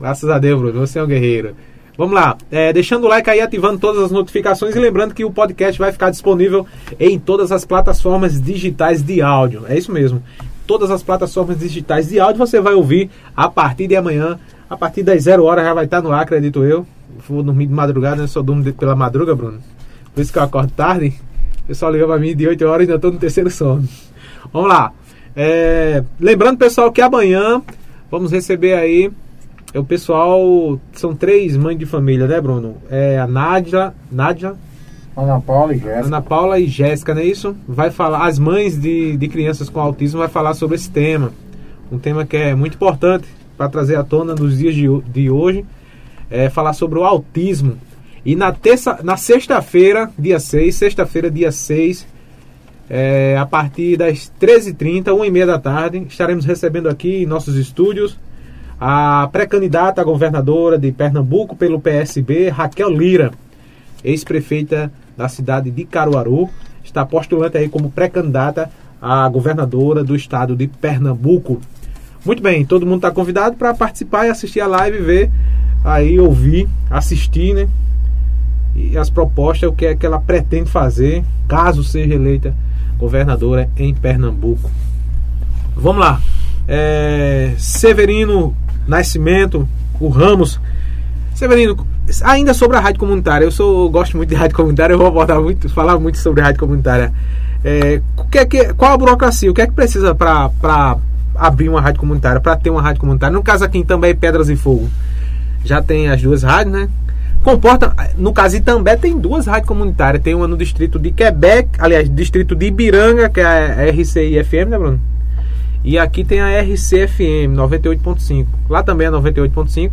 Graças a Deus, Bruno. Você é um guerreiro. Vamos lá. É, deixando o like aí, ativando todas as notificações e lembrando que o podcast vai ficar disponível em todas as plataformas digitais de áudio. É isso mesmo. Todas as plataformas digitais de áudio você vai ouvir a partir de amanhã. A partir das zero horas já vai estar no ar, acredito eu. Vou dormir de madrugada, né? Só durmo pela madruga, Bruno. Por isso que eu acordo tarde. O pessoal liga pra mim de 8 horas e ainda estou no terceiro sono. Vamos lá. É, lembrando, pessoal, que amanhã vamos receber aí é o pessoal. São três mães de família, né, Bruno? É a Nádia. Nádia. Ana Paula e Jéssica. Ana Paula e Jéssica, não é isso? Vai falar. As mães de, de crianças com autismo vai falar sobre esse tema. Um tema que é muito importante para trazer à tona nos dias de, de hoje. É falar sobre o autismo. E na, terça, na sexta-feira, dia 6, sexta-feira, dia 6, é, a partir das 13h30, 1h30 da tarde, estaremos recebendo aqui em nossos estúdios a pré-candidata a governadora de Pernambuco pelo PSB, Raquel Lira, ex-prefeita da cidade de Caruaru, está postulante aí como pré-candidata a governadora do estado de Pernambuco. Muito bem, todo mundo está convidado para participar e assistir a live, ver, aí ouvir, assistir, né? E as propostas, o que é que ela pretende fazer, caso seja eleita governadora em Pernambuco. Vamos lá. É, Severino Nascimento, o Ramos. Severino, ainda sobre a rádio comunitária, eu sou, gosto muito de rádio comunitária, eu vou abordar muito, falar muito sobre rádio comunitária. É, que é que, qual a burocracia? O que é que precisa para abrir uma rádio comunitária, para ter uma rádio comunitária? No caso aqui também Pedras e Fogo, já tem as duas rádios, né? Comporta, no caso Itambé tem duas rádios comunitárias, tem uma no distrito de Quebec, aliás, distrito de Ibiranga, que é a RCI FM, né, Bruno? E aqui tem a RCFM 98.5. Lá também é 98.5.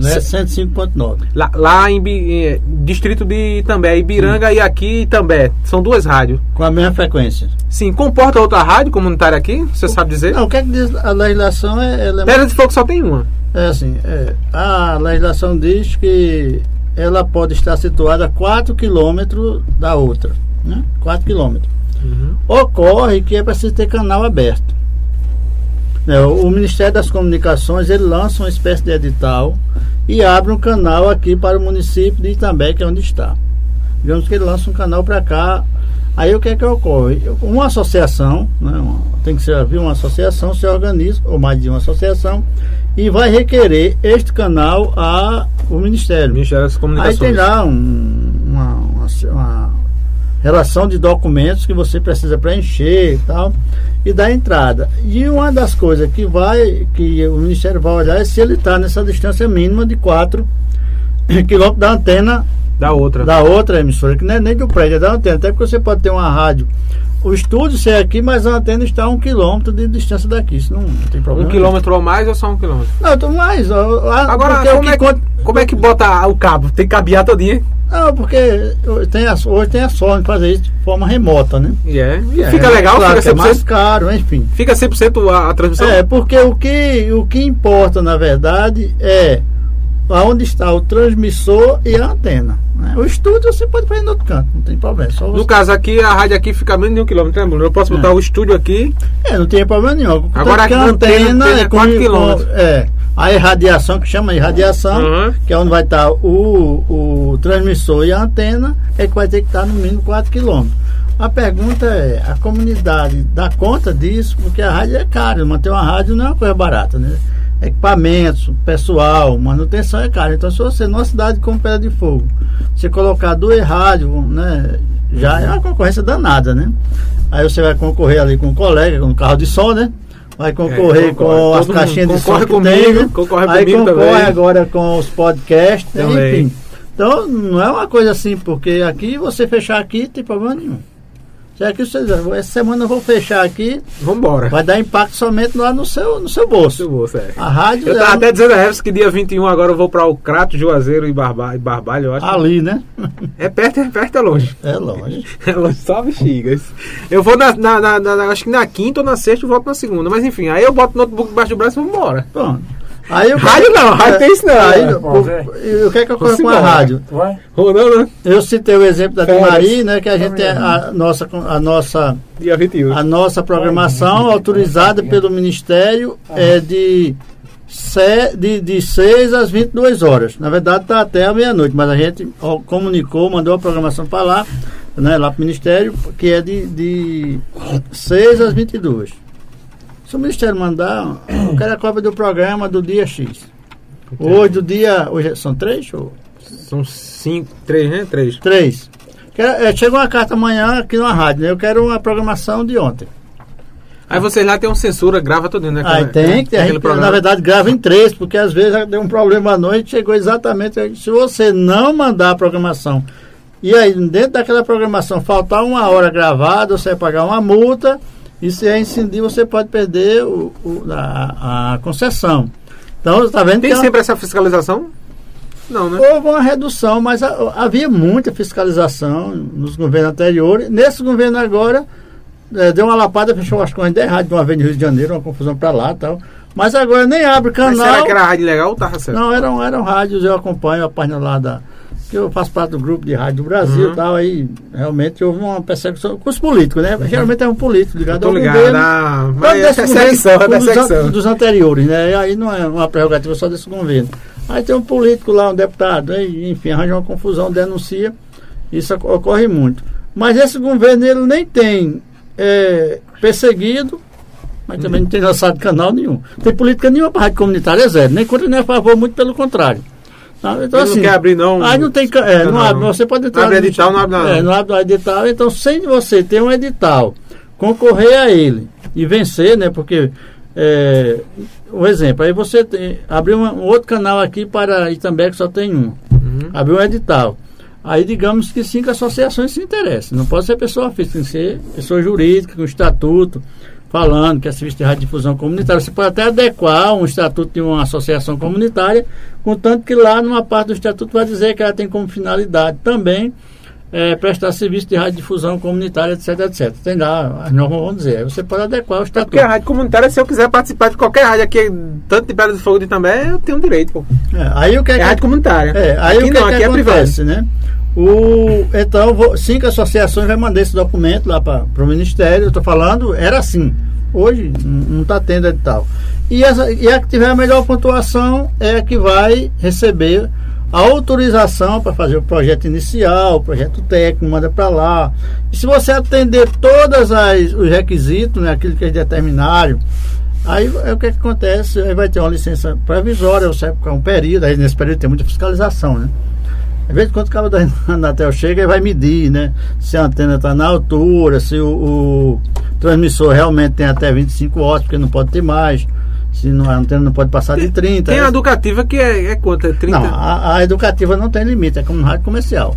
Não é 105.9. Lá, lá em, em, distrito de Itambé, Ibiranga Sim. e aqui Itambé. São duas rádios. Com a mesma frequência. Sim, comporta outra rádio comunitária aqui? Você o, sabe dizer? Não, o que é que diz a legislação é. Ela é Pedra de Fogo só tem uma. É assim, é, a legislação diz que ela pode estar situada a 4 quilômetros da outra. Né? 4 quilômetros. Uhum. Ocorre que é preciso ter canal aberto. É, o Ministério das Comunicações ele lança uma espécie de edital e abre um canal aqui para o município de Itambé, que é onde está. Digamos que ele lança um canal para cá. Aí o que é que ocorre? Uma associação, né, uma, tem que ser uma associação, se organiza, ou mais de uma associação, e vai requerer este canal ao Ministério. Ministério das Comunicações. Aí tem lá um, uma, uma, uma relação de documentos que você precisa preencher e tal, e dar entrada. E uma das coisas que vai, que o Ministério vai olhar é se ele está nessa distância mínima de 4 quilômetros da antena Da outra. da outra emissora, que não é nem do prédio, é da antena, até porque você pode ter uma rádio. O estúdio ser aqui, mas a antena está a um quilômetro de distância daqui. Isso não, tem Um problema. quilômetro ou mais ou só um quilômetro? Não, então mais. ó, a- Agora, como, que é que, conta- como é que bota o cabo? Tem que cabear todinho? Não, porque tem a, hoje tem a sorte de fazer isso de forma remota, né? E é. E É, fica legal, claro que fica é mais 100%, caro, enfim. fica 100% a, a transmissão? É, porque o que, o que importa, na verdade, é aonde está o transmissor e a antena. né? O estúdio você pode fazer no outro canto, não tem problema. Só No você... caso aqui, a rádio aqui fica a menos de um quilômetro, né, Bruno? Eu posso botar É. o estúdio aqui. É, não tem problema nenhum. Agora Tanto que a antena tem é quatro com- quilômetros. É, a irradiação, que chama irradiação, Uhum. que é onde vai estar o, o transmissor e a antena, é que vai ter que estar no mínimo 4 quilômetros. A pergunta é, a comunidade dá conta disso? Porque a rádio é cara, manter uma rádio não é uma coisa barata, né? Equipamentos, pessoal, manutenção é caro. Então se você numa cidade como Pedra de Fogo, você colocar duas rádios, né? Já é uma concorrência danada, né? Aí você vai concorrer ali com um colega, com um carro de som, né? Vai concorrer É, com as caixinhas de som que comigo, tem, né? concorre Aí comigo concorre também. agora com os podcasts, Também. enfim. Então não é uma coisa assim, porque aqui você fechar aqui tem problema nenhum. Se aqui você dizer, essa semana eu vou fechar aqui, Vambora. vai dar impacto somente lá no seu, no seu bolso. Seu bolso, é. A rádio Eu é tava um- até dizendo a Everson que dia 21 agora eu vou pra o Crato, Juazeiro e, Barba, e Barbalho, eu acho. ali, né? É perto, é perto, é longe. É longe. É longe, só bexigas. Eu vou na, na, na- na- acho que na quinta ou na sexta e volto na segunda. Mas enfim, aí eu boto o notebook debaixo do braço e vamos embora. Pronto. Aí eu Rádio não, rádio tem isso não. Aí, É. o, o que é que ocorre com a rádio? Vai. Né? Eu citei o exemplo da. Dimari, né? Que a gente tem a nossa, a nossa Dia 21. A nossa programação autorizada pelo Ministério é de, de, de 6 às 22 horas. Na verdade, está até a meia-noite, mas a gente ó, comunicou, mandou a programação para lá, né, lá para o Ministério, que é de, de 6 às 22. Se o Ministério mandar, eu quero a cópia do programa do dia X. Hoje, do dia. Hoje é- são três ou? São cinco, três, né? Três. Três. Quero- é, chegou uma carta amanhã aqui na rádio, né? Eu quero uma programação de ontem. Aí vocês lá tem uma censura, grava tudo, né? Aí tem, que a aquele gente, programa. na verdade, grava em três, porque às vezes deu um problema à noite, chegou exatamente. Se você não mandar a programação, e aí dentro daquela programação faltar uma hora gravada, você vai pagar uma multa, e se é incidir, você pode perder o, o- a, a concessão. Então, está vendo Tem que é sempre essa fiscalização? Não, né? houve uma redução, mas a- havia muita fiscalização nos governos anteriores. Nesse governo agora, eh, deu uma lapada, fechou as coisas de rádio de uma vez no Rio de Janeiro, uma confusão para lá e tal. Mas agora nem abre Mas canal. será que era rádio legal ou tava certo? Não, eram, eram rádios, eu acompanho a página lá da. Que eu faço parte do grupo de rádio do Brasil Uhum. e tal, aí realmente houve uma perseguição com os políticos, né? Geralmente é um político ligado ao ligado. governo. Ah, mas é perseguição, é governo, dos, perseguição. an- dos anteriores, né? E aí não é uma prerrogativa só desse governo. Aí tem um político lá, um deputado, aí, enfim, arranja uma confusão, denuncia. Isso oc- ocorre muito. Mas esse governo ele nem tem é, perseguido, mas também não tem lançado canal nenhum. Tem política nenhuma para a rádio comunitária, é zero. Nem contra nem a favor, muito pelo contrário. Tá? Então, Ele não assim, quer abrir, não, Aí não tem. É, não canal, abre, não. você pode entrar. Abre edital, não abre nada. É, não abre edital. Então, sem você ter um edital, concorrer a ele e vencer, né? Porque, é, um exemplo, aí você tem, abriu um outro canal aqui para Itambé que só tem um. Uhum. Abriu um edital. Aí, digamos que cinco associações se interessam. Não pode ser pessoa física, tem que ser pessoa jurídica, com estatuto, falando que é serviço de radiodifusão comunitária. Você pode até adequar um estatuto de uma associação comunitária, contanto que lá numa parte do estatuto vai dizer que ela tem como finalidade também é, prestar serviço de radiodifusão comunitária, etc, etc. Tem lá, as normas vão dizer. Aí Você pode adequar o estatuto. Porque a rádio comunitária, se eu quiser participar de qualquer rádio aqui, tanto de Pedra de Fogo de também, eu tenho direito, pô. É, aí o que é, É que rádio comunitária. É, aí aqui o que, não, que aqui é privado. acontece, né? O, então, vou- cinco associações vai mandar esse documento lá para o Ministério. Eu estou falando, era assim. Hoje não está tendo edital. E, essa, e a que tiver a melhor pontuação é a que vai receber a autorização para fazer o projeto inicial, o projeto técnico, manda para lá. E se você atender todos os requisitos, né, aquilo que eles determinaram, Aí é o que, que acontece? Aí vai ter uma licença provisória, você vai ficar um período, aí nesse período tem muita fiscalização, né? Às vezes quando o cabo da Anatel chega, ele vai medir, né? Se a antena está na altura, se o, o, transmissor realmente tem até 25 watts, porque não pode ter mais. Se não, a antena não pode passar de 30. Tem é, a educativa que é, é quanto? É 30? Não, a, a educativa não tem limite, é como rádio comercial.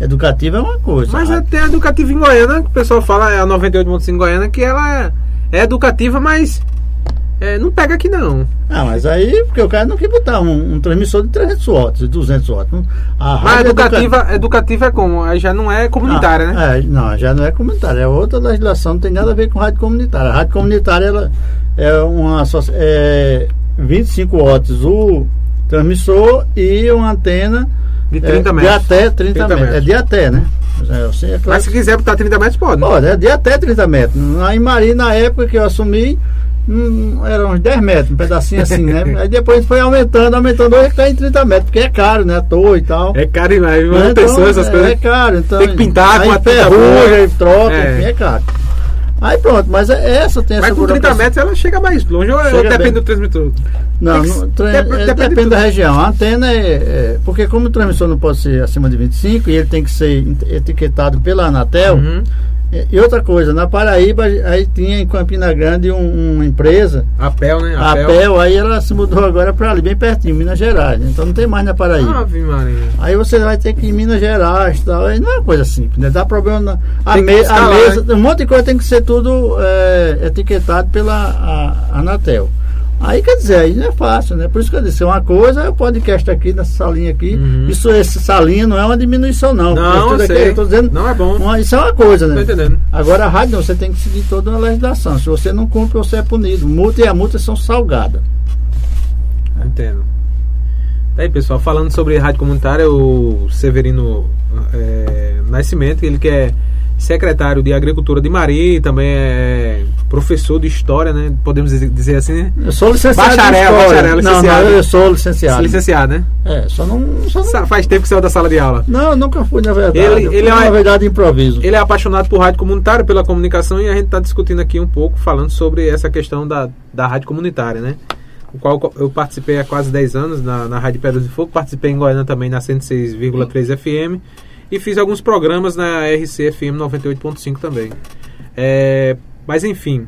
Educativa é uma coisa. Mas a, é, tem a educativa em Goiânia, que o pessoal fala, é a 98.5 em Goiânia, que ela é, é educativa, mas é, não pega aqui não. Ah, mas aí, porque o cara não quer botar um, um transmissor de 300 watts, de 200 watts. A Mas rádio educativa, educativa é como? Aí já não é comunitária, Ah, né? é, não, já não é comunitária, é outra legislação, não tem nada a ver com rádio comunitária. A rádio comunitária ela é uma é 25 watts o transmissor e uma antena De 30 é, metros. de até 30, 30 metros. metros. É de até, né? É, sei, é claro Mas se quiser botar 30 metros, pode. né? Pode, é de até 30 metros. Lá em na época que eu assumi, hum, eram uns 10 metros, um pedacinho assim, né? Aí depois foi aumentando, aumentando, hoje está em 30 metros, porque é caro, né? À toa e tal. É caro demais, Né? manutenção, essas é, coisas. É caro, então. Tem que pintar com a ferrugem, troca, É. enfim, é caro. Aí pronto, mas é- essa tem essa Mas com 30 burocracia. metros ela chega mais longe, ou ou Chega depende bem. do transmissor? Não, é, depende depende, da região. A antena é, é- Porque como o transmissor não pode ser acima de 25 e ele tem que ser etiquetado pela Anatel. Uhum. E, outra coisa, na Paraíba, aí tinha em Campina Grande um- uma empresa, A PEL, né? a PEL, aí ela se mudou agora para ali, bem pertinho, Minas Gerais. né? Então não tem mais na Paraíba. Ave Maria. Aí você vai ter que ir em Minas Gerais e tal. Aí não é uma coisa simples, né? Dá problema na a, me- buscar a mesa. né? Um monte de coisa tem que ser tudo é, etiquetado pela a, Anatel. Aí quer dizer, aí não é fácil, né? Por isso que eu disse, uma coisa é o podcast aqui, nessa salinha aqui. Uhum. Isso, esse salinha não é uma diminuição, não. Não, eu aqui, eu tô dizendo, Não é bom. uma- isso é uma coisa, Tô né? entendendo. Agora a rádio não, você tem que seguir toda uma legislação. Se você não cumpre, você é punido. Multa e a multa são salgadas. Entendo. Tá aí, pessoal, falando sobre rádio comunitária, o Severino é, Nascimento, ele que é secretário de Agricultura de Mari, também é professor de História, né? Podemos dizer- assim, né? Eu sou licenciado. Bacharel, bacharel, licenciado. não, eu sou licenciado. Licenciado, né? É, só não. Só não Faz tempo que saiu da sala de aula. Não, nunca fui, na verdade. Ele- Eu fui, ele é na verdade, improviso. Ele é apaixonado por rádio comunitária, pela comunicação, e a gente está discutindo aqui um pouco, falando sobre essa questão da, da rádio comunitária, né? O qual eu participei há quase 10 anos na, na Rádio Pedras de Fogo, participei em Goiânia também na 106,3 FM e fiz alguns programas na RC FM 98.5 também. É, mas enfim,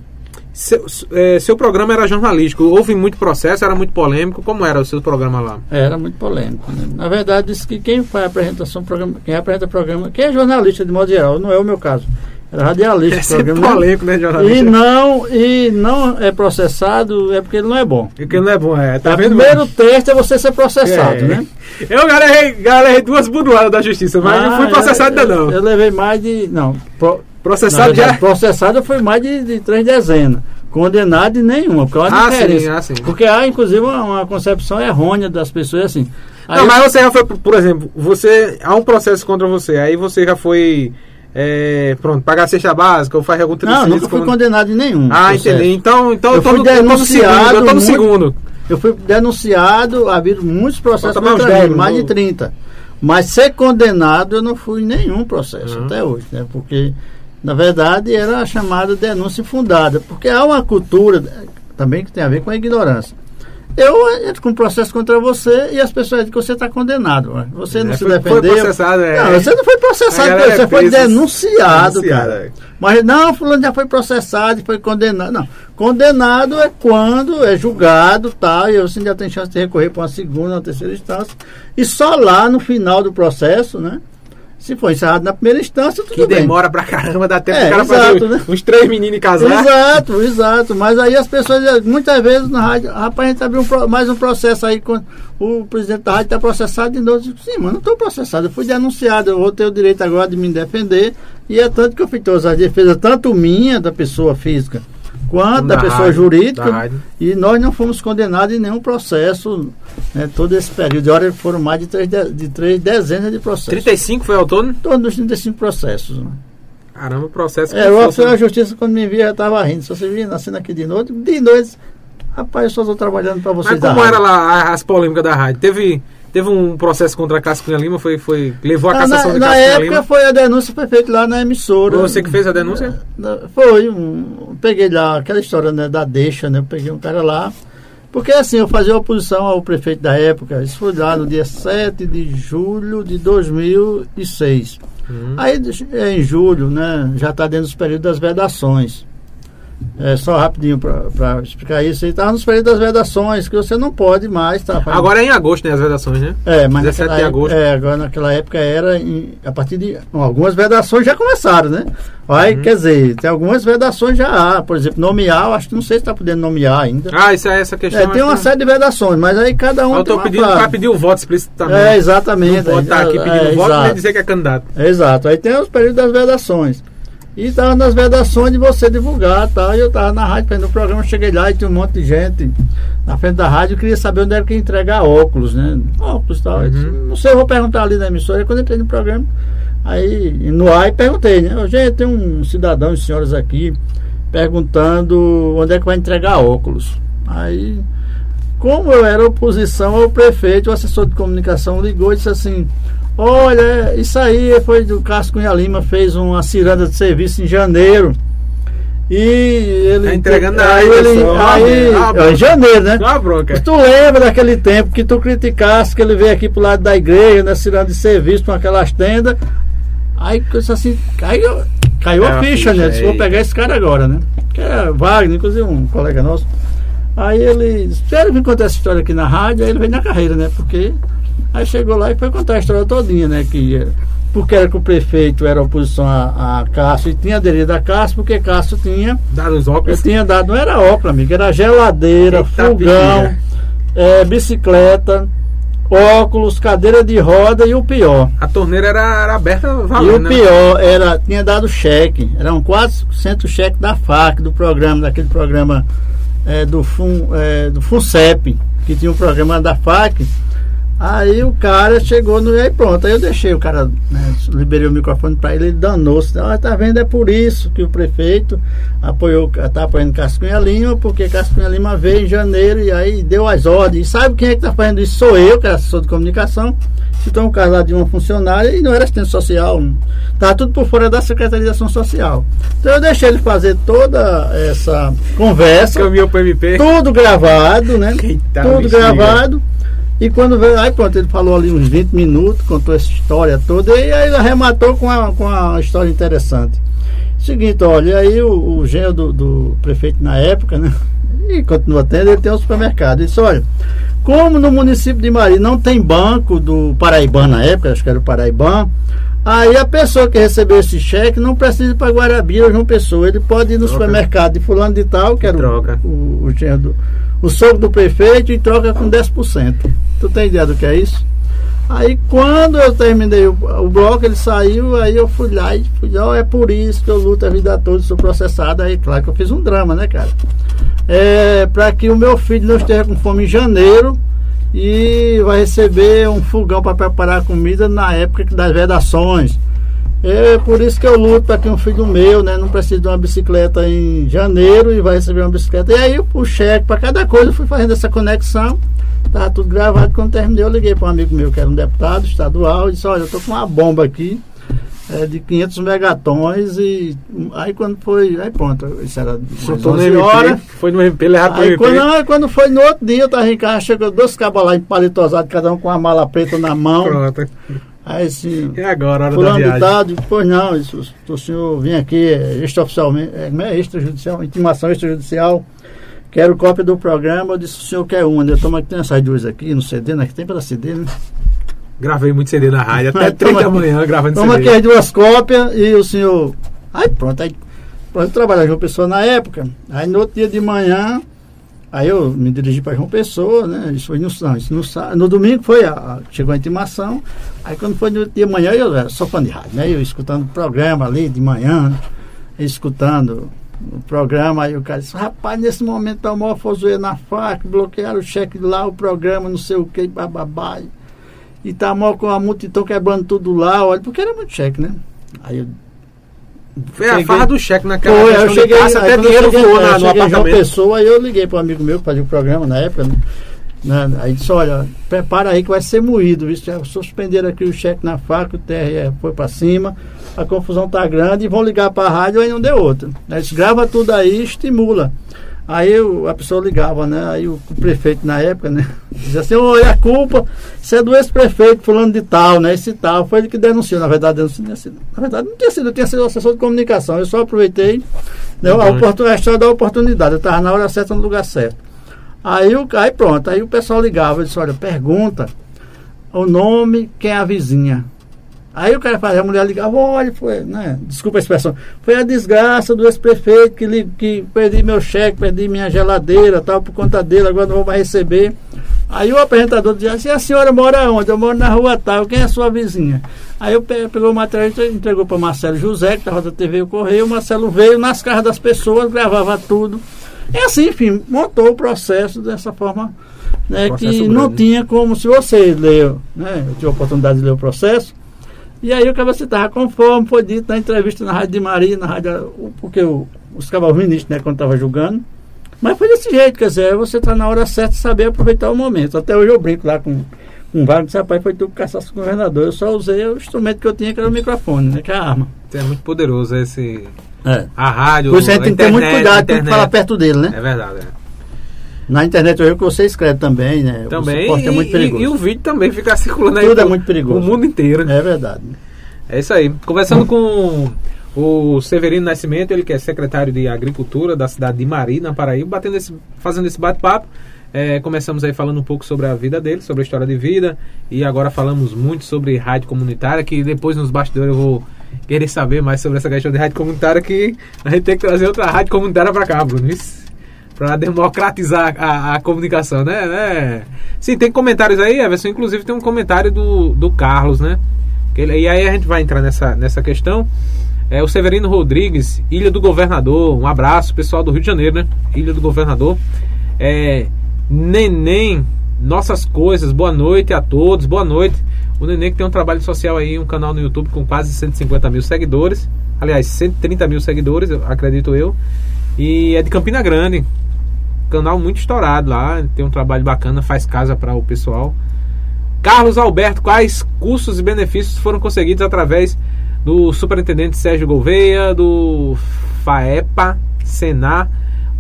seu, é, seu programa era jornalístico, houve muito processo, era muito polêmico, como era o seu programa lá? Era muito polêmico. né? Na verdade, disse que quem faz apresentação, programa, quem apresenta programa, quem é jornalista de modo geral, não é o meu caso. Era radialista. É programa, né? polêmico, né, E não, e não é processado, é porque ele não é bom. Porque não é bom, é. Tá o vendo? primeiro teste é você ser processado, É. né? Eu galerei, galerei duas budoadas da justiça, mas não fui Ah, processado eu, ainda não. Eu levei mais de. Não, pro, processado já. Processado eu fui mais de, de três dezenas. Condenado de nenhuma, porque é Ah, sim, ah, sim. Porque há, inclusive, uma, uma concepção errônea das pessoas assim. Aí Não, eu- mas você já foi, por exemplo, você. Há um processo contra você, aí você já foi. É, pronto, pagar a cesta básica ou faz algum Não, nunca fui como- condenado em nenhum. Ah, entendi. Então, então Eu eu tô, fui no, eu tô no segundo. denunciado Eu tô no segundo. Eu fui denunciado, ha havido muitos processos mais contra mim, dez, mais de vou- 30. Mas ser condenado eu não fui em nenhum processo Uhum. até hoje, né? Porque, na verdade, era a chamada denúncia infundada. Porque há uma cultura também que tem a ver com a ignorância. Eu entro com um processo contra você e as pessoas dizem que você está condenado. Você não É, se foi- foi defendeu. processado, é. Não, você não foi processado, você é foi denunciado, denunciado, cara. é. Mas não, fulano já foi processado e foi condenado. Não, condenado é quando é julgado, tá, e você ainda tem chance de recorrer para uma segunda, uma terceira instância. E só lá no final do processo, né? Se for encerrado na primeira instância, tudo Que bem. demora pra caramba, dá tempo É, cara exato, fazer né? uns três meninos casar. Exato, exato. Mas aí as pessoas, muitas vezes na rádio, rapaz, a gente abriu um mais um processo aí, com o presidente da rádio está processado de novo. Eu digo, Sim, mas não estou processado, eu fui denunciado, eu vou ter o direito agora de me defender. E é tanto que eu fiz todas as defesas, tanto minha, da pessoa física, quanto da, Da pessoa rádio, jurídica. da. E nós não fomos condenados em nenhum processo, né, todo esse período. De hora foram mais de três, de, de três dezenas de processos. 35 foi ao todo? Todos os 35 processos. Né? Caramba, processo. É, o oficial da justiça, quando me via, já estava rindo. Se você vir nascendo aqui de noite, de noite, rapaz, eu só estou trabalhando para vocês. Mas como era lá as polêmicas da rádio? Teve, teve um processo contra a Cascunha Lima, foi, foi, levou a Ah, cassação na, de na Cascunha época Lima. foi a denúncia foi feita lá na emissora. Foi você que fez a denúncia? Na- Foi, um, peguei lá aquela história né, da deixa, né? Eu peguei um cara lá Porque assim, eu fazia oposição ao prefeito da época, isso foi lá no dia 7 de julho de 2006. Uhum. Aí, em julho, né, já está dentro dos períodos das vedações. É, só rapidinho para explicar isso. Ele estava nos períodos das vedações, que você não pode mais. Tá, agora é em agosto, né? As vedações, né? É, mas 17 de agosto. É, agora naquela época era em, a partir de. Bom, algumas vedações já começaram, né? Aí, uhum. quer dizer, tem algumas vedações já há. Por exemplo, nomear, acho que não sei se está podendo nomear ainda. Ah, isso é essa questão. É, tem uma série de vedações, mas aí cada um. Eu estou pedindo para pedir o voto explícito também. É, exatamente. Não estar tá aqui pedindo é, voto nem dizer que é candidato. exato. Aí tem os períodos das vedações. E estava nas vedações de você divulgar. E eu estava na rádio fazendo o programa, cheguei lá e tinha um monte de gente na frente da rádio. Eu queria saber onde era que ia entregar óculos, né? Óculos e tal. Uhum. Disse, não sei, eu vou perguntar ali na emissora. E quando entrei no programa, aí no ar perguntei, né? Gente, tem um cidadão e senhoras aqui perguntando onde é que vai entregar óculos. Aí, como eu era oposição ao prefeito, o assessor de comunicação ligou e disse assim. Olha, isso aí foi do Cássio Cunha Lima, fez uma ciranda de serviço em janeiro. E ele. Tá entregando aí, aí, ele, aí, ah, em janeiro, né? Bronca. Tu lembra daquele tempo que tu criticasse que ele veio aqui pro lado da igreja, né? Ciranda de serviço com aquelas tendas. Aí assim, caiu, caiu é a ficha, né? Disse, vou pegar esse cara agora, né? Que é Wagner, inclusive um colega nosso. Aí ele, espera vir contar essa história aqui na rádio, aí ele veio na carreira, né? Porque Aí chegou lá e foi contar a história todinha, né? Que, porque era que o prefeito era oposição a, a Cássio e tinha aderido a Cássio, porque Cássio tinha. Dado os óculos? Tinha dado, não era óculos, amigo, era geladeira, Eita fogão, é, bicicleta, óculos, cadeira de roda e o pior. A torneira era, era aberta valendo, E o né? pior era, tinha dado cheque, eram 400 cheques da FAC, do programa, daquele programa é, do, FUN, é, do FUNCEP, que tinha um programa da FAC Aí o cara chegou no. Aí pronto, aí eu deixei o cara, né, liberei o microfone para ele, ele danou-se. Ah, tá vendo? É por isso que o prefeito apoiou, tá apoiando Cascunha Lima, porque Cascunha Lima veio em janeiro e aí deu as ordens. E sabe quem é que tá fazendo isso? Sou eu, que é assessor de comunicação. Citou um caso lá de uma funcionária e não era assistente social. Tá tudo por fora da Secretaria de Ação Social. Então eu deixei ele fazer toda essa conversa. Caminhou pro MP. Tudo gravado, né? Eita, tudo gravado. E quando veio, aí pronto, ele falou ali uns 20 minutos, contou essa história toda, e aí ele arrematou com uma, com uma história interessante. Seguinte, olha, aí o, o genro do, do, prefeito na época, né? E continua tendo, ele tem um supermercado. Ele disse, olha, como no município de Maria não tem banco do Paraibã na época, acho que era o Paraibã, aí a pessoa que recebeu esse cheque não precisa ir para Guarabira ou João Pessoa, ele pode ir no Troca. supermercado de fulano de tal, que era o, o, o genro do o sogro do prefeito e troca com 10%. Tu tem ideia do que é isso? Aí quando eu terminei o, o bloco, ele saiu, aí eu fui lá e fui, ó, oh, é por isso que eu luto a vida toda, sou processado. Aí, claro que eu fiz um drama, né, cara? É, para que o meu filho não esteja com fome em janeiro e vai receber um fogão para preparar comida na época das vedações. É por isso que eu luto para que um filho meu, né, não precise de uma bicicleta em janeiro e vai receber uma bicicleta. E aí o cheque para cada coisa, eu fui fazendo essa conexão. Estava tudo gravado. Quando terminei, eu liguei para um amigo meu que era um deputado estadual e disse: Olha, eu estou com uma bomba aqui é, de 500 megatons. E aí, quando foi. Aí, pronto, isso era. Soltou no MP, horas, foi no MP, levado aí, quando, não, quando foi no outro dia, eu estava em casa, chegou dois cabos lá empalitosados, cada um com uma mala preta na mão. Pronto. Aí sim. E agora, hora da viagem? pois não, isso, o senhor vem aqui é, extraoficialmente, é, é extrajudicial, intimação extrajudicial. Quero cópia do programa. Eu disse, o senhor quer uma, né? Toma aqui, tem essas duas aqui no CD, né? Que tem para CD, né? Gravei muito CD na rádio, até 30 da manhã gravando toma CD. Toma aqui as duas cópias e o senhor. Aí pronto, aí pronto, trabalhava com uma pessoa na época. Aí no outro dia de manhã, Aí eu me dirigi para João Pessoa, né? Isso foi no, não, isso no, no domingo foi a, chegou a intimação. Aí quando foi no de manhã, eu era só fã de rádio, né? Eu escutando o programa ali de manhã, escutando o programa, aí o cara disse, rapaz, nesse momento tá uma fozoeira na faca, bloquearam o cheque lá, o programa, não sei o que, bababá. E tá mal com a multidão quebrando tudo lá, olha, porque era muito cheque, né? Aí eu foi cheguei, a farra do cheque naquela foi, eu cheguei, até dinheiro cheguei, voou na, no apartamento. Pessoa, aí eu liguei para um amigo meu que fazia o programa na época, né? né? Aí disse, olha, prepara aí que vai ser moído? Já suspenderam aqui o cheque na faca, o TRE foi para cima, a confusão tá grande e vão ligar para a rádio, aí não deu outra. Aí disse, grava tudo aí estimula. Aí o, a pessoa ligava, né? Aí o, o, prefeito na época, né? Dizia assim, olha, a culpa, isso é do ex-prefeito fulano de tal, né? Esse tal, foi ele que denunciou. Na verdade, denunciou, na verdade não tinha sido, eu tinha sido assessor de comunicação. Eu só aproveitei né, a, oportun, a história da oportunidade. Eu estava na hora certa, no lugar certo. Aí, o, aí pronto, aí o pessoal ligava, e disse, olha, pergunta o nome, quem é a vizinha. Aí o cara faz, a mulher ligava, olha, foi, né? Desculpa a expressão, foi a desgraça do ex-prefeito que, que perdi meu cheque, perdi minha geladeira, tal, por conta dele, agora não vou mais receber. Aí o apresentador dizia assim, a senhora mora onde? Eu moro na rua tal, quem é a sua vizinha? Aí eu pe pegou o material e entregou para Marcelo José, que estava da TV O Correio, o Marcelo veio nas casas das pessoas, gravava tudo. E assim, enfim, montou o processo dessa forma né, que grande. não tinha como, se você leu, né, eu tive a oportunidade de ler o processo, e aí o cara citava, conforme foi dito na entrevista na Rádio de Maria, na rádio, porque o, os cabos ministros, né, quando estava julgando. Mas foi desse jeito, quer dizer, você está na hora certa de saber aproveitar o momento. Até hoje eu brinco lá com, com o Wagner, disse, rapaz, foi tu que caçasse o governador. Eu só usei o instrumento que eu tinha, que era o microfone, né, que é a arma. É muito poderoso esse... É. A rádio, Por isso a gente tem que ter muito cuidado, tem que falar perto dele, né? É verdade, é. Na internet eu que você escreve também, né? Também. O é muito perigoso. E, e, o vídeo também fica circulando aí. Tudo é muito perigoso. O mundo inteiro. É verdade. É isso aí. Conversando com o Severino Nascimento, ele que é secretário de Agricultura da cidade de Mari, na Paraíba, batendo esse, fazendo esse bate-papo. É, começamos aí falando um pouco sobre a vida dele, sobre a história de vida, e agora falamos muito sobre rádio comunitária, que depois nos bastidores eu vou querer saber mais sobre essa questão de rádio comunitária, que a gente tem que trazer outra rádio comunitária para cá, Bruno. Isso para democratizar a, a, comunicação, né, né? Sim, tem comentários aí, Everson. Inclusive tem um comentário do, do Carlos, né? Ele, e aí a gente vai entrar nessa, nessa questão. É o Severino Rodrigues, Ilha do Governador. Um abraço, pessoal do Rio de Janeiro, né? Ilha do Governador. É, Neném, nossas coisas. Boa noite a todos. Boa noite. O Neném que tem um trabalho social aí, um canal no YouTube com quase 150 mil seguidores. Aliás, 130 mil seguidores, acredito eu. E é de Campina Grande canal muito estourado lá, tem um trabalho bacana, faz casa para o pessoal. Carlos Alberto, quais custos e benefícios foram conseguidos através do superintendente Sérgio Gouveia, do FAEPA, Senar,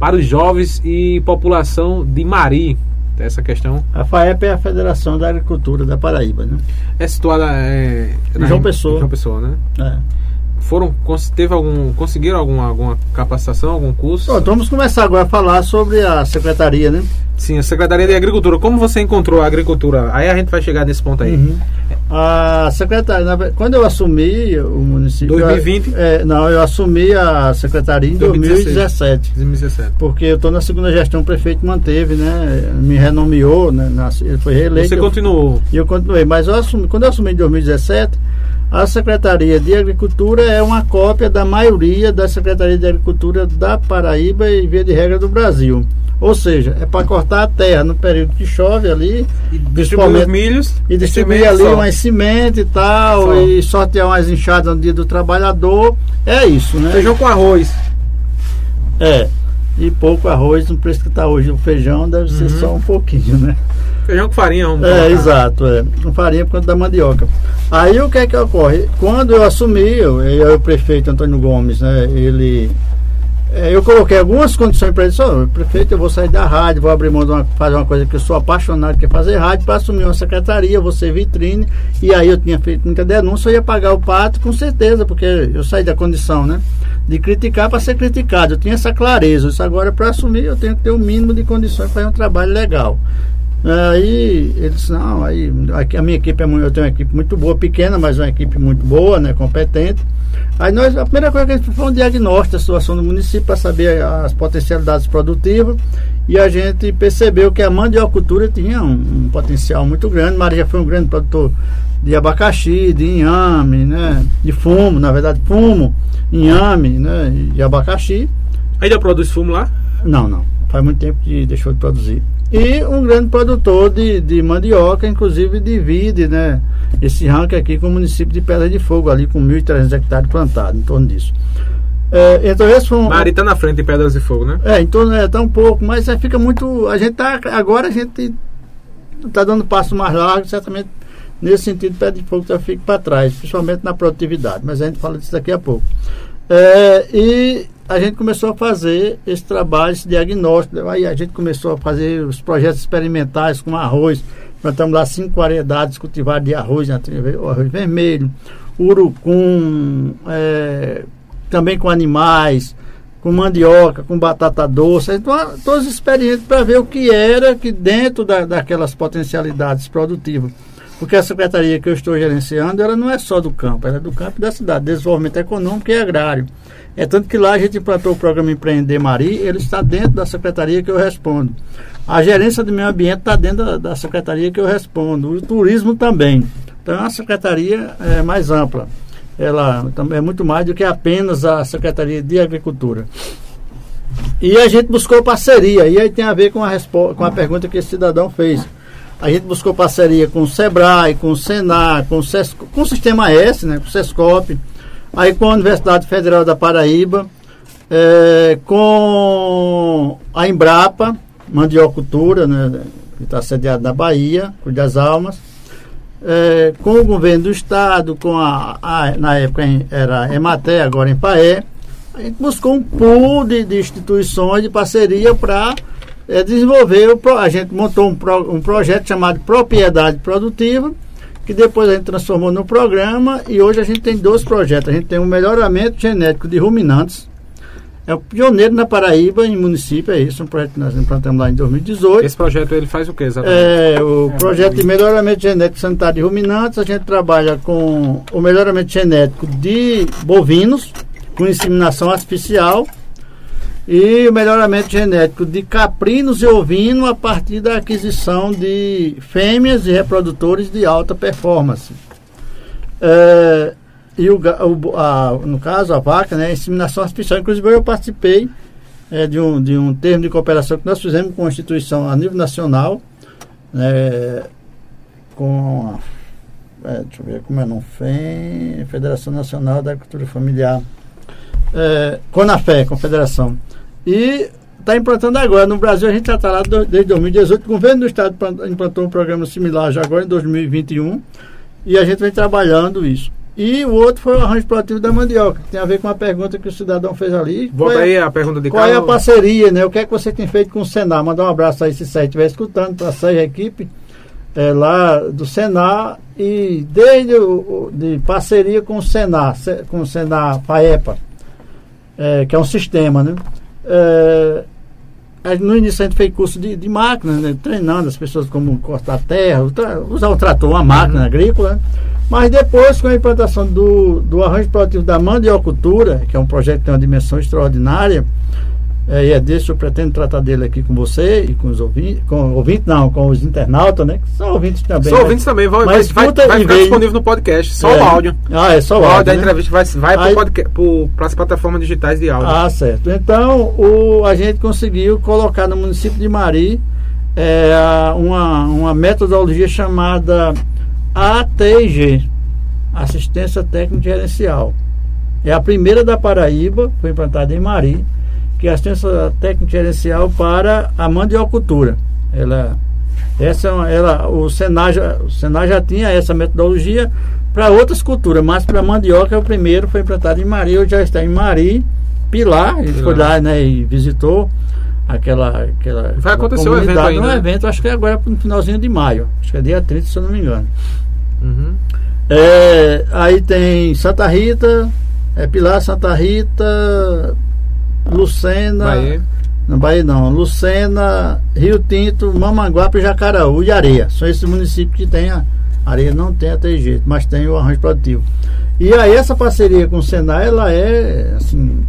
para os jovens e população de Mari? Essa questão. A FAEP é a Federação da Agricultura da Paraíba, né? É situada é, em João Pessoa. João Pessoa, né? É foram teve algum conseguiram alguma, alguma capacitação algum curso? Pronto, vamos começar agora a falar sobre a secretaria né? Sim a secretaria de agricultura. Como você encontrou a agricultura? Aí a gente vai chegar nesse ponto aí. Uhum. a secretaria quando eu assumi o município 2020 é, não eu assumi a secretaria em 2017 2017 porque eu estou na segunda gestão o prefeito manteve né? Me renomeou né, na, ele foi reeleito. Você continuou? Eu, eu continuei mas eu assumi, quando eu assumi em 2017 a Secretaria de Agricultura é uma cópia da maioria da Secretaria de Agricultura da Paraíba e via de regra do Brasil. Ou seja, é para cortar a terra no período que chove ali, e distribuir milhos e distribuir ali só. umas semente e tal, só. e sortear umas enxadas no dia do trabalhador. É isso, né? Feijão com arroz. É. E pouco arroz, no preço que está hoje o feijão deve ser uhum. só um pouquinho, né? Feijão com farinha, vamos É, colocar. exato, é. Com farinha por conta da mandioca. Aí o que é que ocorre? Quando eu assumi, eu, eu o prefeito Antônio Gomes, né? Ele. É, eu coloquei algumas condições para ele, só, prefeito, eu vou sair da rádio, vou abrir mão de uma, fazer uma coisa que eu sou apaixonado, que é fazer rádio, para assumir uma secretaria, vou ser vitrine, e aí eu tinha feito muita denúncia, eu ia pagar o pato com certeza, porque eu saí da condição, né? De criticar para ser criticado. Eu tinha essa clareza. Isso agora, para assumir, eu tenho que ter o mínimo de condições para fazer um trabalho legal. Aí ele disse, não, aí aqui, a minha equipe é muito, eu tenho uma equipe muito boa, pequena, mas uma equipe muito boa, né, competente. Aí nós, a primeira coisa que a gente foi um diagnóstico da situação do município para saber as potencialidades produtivas e a gente percebeu que a mandiocultura tinha um, um potencial muito grande. Maria foi um grande produtor de abacaxi, de inhame, né, de fumo, na verdade fumo, inhame, né, e abacaxi. Ainda produz fumo lá? Não, não. Faz muito tempo que deixou de produzir e um grande produtor de, de mandioca, inclusive divide né, esse ranking aqui com o município de Pedra de Fogo, ali com 1.300 hectares plantados, em torno disso. É, então esse foi um, Mari está na frente de Pedras de Fogo, né? É, então é, tá um pouco, mas é, fica muito. A gente tá. Agora a gente está dando passo mais largo, certamente nesse sentido, Pedra de Fogo já fica para trás, principalmente na produtividade, mas a gente fala disso daqui a pouco. É, e a gente começou a fazer esse trabalho, esse diagnóstico. Aí a gente começou a fazer os projetos experimentais com arroz. Plantamos lá cinco variedades cultivadas de arroz, né? o arroz vermelho, urucum, é, também com animais, com mandioca, com batata doce. Então, todas as experiências para ver o que era que dentro da, daquelas potencialidades produtivas. Porque a secretaria que eu estou gerenciando, ela não é só do campo, ela é do campo da cidade, desenvolvimento econômico e agrário. É tanto que lá a gente implantou o programa Empreender Mari, ele está dentro da secretaria que eu respondo. A gerência do meio ambiente está dentro da, da, secretaria que eu respondo. O turismo também. Então é uma secretaria é, mais ampla. Ela também é muito mais do que apenas a Secretaria de Agricultura. E a gente buscou parceria, e aí tem a ver com a, com a pergunta que esse cidadão fez a gente buscou parceria com o Sebrae, com o Senar, com o, Sesco, com o Sistema S, né, com o Sescop, aí com a Universidade Federal da Paraíba, é, com a Embrapa, Mandiocultura, né, que está sediada na Bahia, Cruz das Almas, é, com o governo do estado, com a, a na época era Ematé, agora em Paé, a gente buscou um pool de, de instituições de parceria para é, desenvolver, a gente montou um, pro, um projeto chamado Propriedade Produtiva, que depois a gente transformou no programa e hoje a gente tem dois projetos. A gente tem um melhoramento genético de ruminantes, é o pioneiro na Paraíba, em município, é isso, um projeto que nós implantamos lá em 2018. Esse projeto ele faz o que exatamente? É, o projeto de melhoramento genético sanitário de ruminantes, a gente trabalha com o melhoramento genético de bovinos, com inseminação artificial, e o melhoramento genético de caprinos e ovinos a partir da aquisição de fêmeas e reprodutores de alta performance. É, e o, a, no caso, a vaca, né, inseminação artificial. Inclusive, eu participei é, de, um, de um termo de cooperação que nós fizemos com a instituição a nível nacional, né, com a, é, deixa eu ver como é não FEM, Federação Nacional da Agricultura Familiar, é, Conafé, Confederação. E está implantando agora. No Brasil, a gente já está lá desde 2018. O governo do Estado implantou um programa similar já agora em 2021. E a gente vem trabalhando isso. E o outro foi o arranjo produtivo da mandioca, que tem a ver com a pergunta que o cidadão fez ali. Volta aí a pergunta de Qual Carlos. é a parceria, né? O que é que você tem feito com o Senar? Mandar um abraço aí se você estiver escutando, para a equipe é, lá do Senar e desde o, de parceria com o Senar, com o Senar FAEPA, é, que é um sistema, né? É, no início a gente fez curso de, de máquinas, né, treinando as pessoas como cortar terra, usar o trator, uma máquina uhum. agrícola. Mas depois, com a implantação do, do arranjo produtivo da mandiocultura, que é um projeto que tem uma dimensão extraordinária, é, e é desse que eu pretendo tratar dele aqui com você e com os ouvintes, com ouvintes não, com os internautas, né? Que são ouvintes também. São né? ouvintes também, vai, vai, vai, vai ficar disponível no podcast, só é. o áudio. Ah, é só o, o áudio. da né? entrevista vai, vai para as plataformas digitais de áudio. Ah, certo. Então, o, a gente conseguiu colocar no município de Mari é, uma, uma metodologia chamada ATG Assistência Técnica Gerencial. É a primeira da Paraíba, foi implantada em Mari que é a assistência técnica gerencial para a mandiocultura. Ela, essa, é ela, o Senar já, o Senar já tinha essa metodologia para outras culturas, mas para mandioca o primeiro foi implantado em Mari, hoje já está em Mari, Pilar, ele foi lá né, e visitou aquela, aquela Vai acontecer o evento ainda. Um né? evento, acho que é agora no finalzinho de maio, acho que é dia 30, se eu não me engano. Uhum. É, aí tem Santa Rita, é Pilar, Santa Rita, Lucena. Bahia. Não, Bahia não. Lucena, Rio Tinto, Mamanguape, Jacaraú e Areia. São esses municípios que tem a. Areia não tem até jeito, mas tem o arranjo produtivo. E aí essa parceria com o Senai, ela é assim,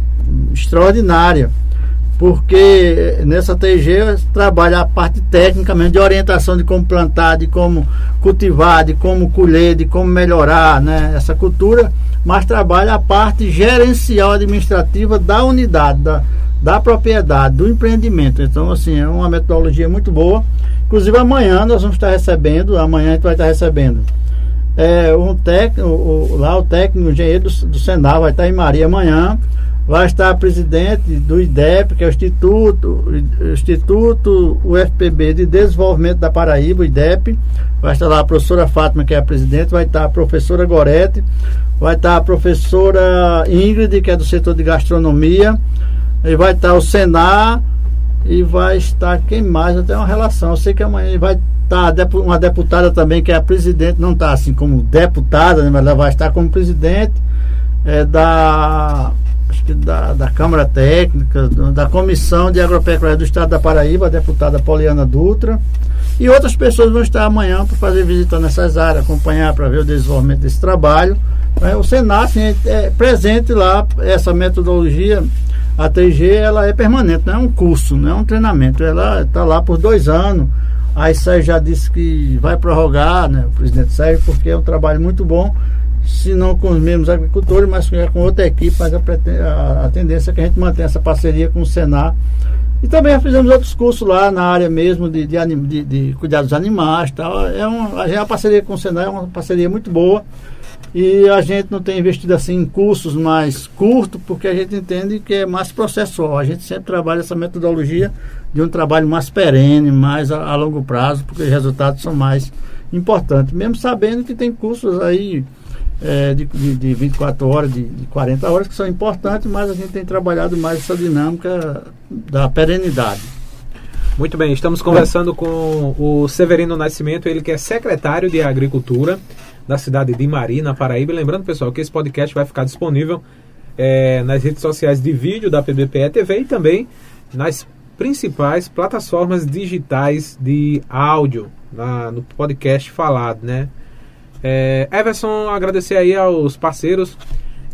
extraordinária. Porque nessa TG trabalha a parte técnica mesmo, de orientação de como plantar, de como cultivar, de como colher, de como melhorar né, essa cultura mas trabalha a parte gerencial administrativa da unidade, da, da propriedade, do empreendimento. Então, assim, é uma metodologia muito boa. Inclusive, amanhã nós vamos estar recebendo, amanhã a gente vai estar recebendo é, um técnico, lá o técnico, o engenheiro do, do Senal vai estar em Maria amanhã. Vai estar a presidente do IDEP, que é o Instituto, o Instituto UFPB de Desenvolvimento da Paraíba, o IDEP. Vai estar lá a professora Fátima, que é a presidente, vai estar a professora Gorete, vai estar a professora Ingrid, que é do setor de gastronomia, E vai estar o Senar e vai estar quem mais? Eu tenho uma relação. Eu sei que amanhã vai estar uma deputada também, que é a presidente, não está assim como deputada, né, mas ela vai estar como presidente é, da, acho que da, da Câmara Técnica, da Comissão de Agropecuária do Estado da Paraíba, a deputada Poliana Dutra. E outras pessoas vão estar amanhã para fazer visita nessas áreas, acompanhar para ver o desenvolvimento desse trabalho. É, o assim, é presente lá, essa metodologia a 3G ela é permanente, não é um curso, não é um treinamento. Ela está lá por dois anos. Aí Sérgio já disse que vai prorrogar, né, o presidente Sérgio, porque é um trabalho muito bom, se não com os mesmos agricultores, mas com outra equipe, mas a, a, tendência é que a gente mantenha essa parceria com o Senar. E também fizemos outros cursos lá na área mesmo de, de, de, de cuidar dos animais tal. É uma, a parceria com o Senar é uma parceria muito boa. E a gente não tem investido assim em cursos mais curtos, porque a gente entende que é mais processual. A gente sempre trabalha essa metodologia de um trabalho mais perene, mais a, a longo prazo, porque os resultados são mais importantes. Mesmo sabendo que tem cursos aí é, de, de, de 24 horas, de, de 40 horas, que são importantes, mas a gente tem trabalhado mais essa dinâmica da perenidade. Muito bem, estamos conversando com o Severino Nascimento, ele que é secretário de Agricultura da cidade de Mari, na Paraíba. E lembrando, pessoal, que esse podcast vai ficar disponível é, nas redes sociais de vídeo da PBPE TV e também nas principais plataformas digitais de áudio, na, no podcast falado, né? É, Everson, agradecer aí aos parceiros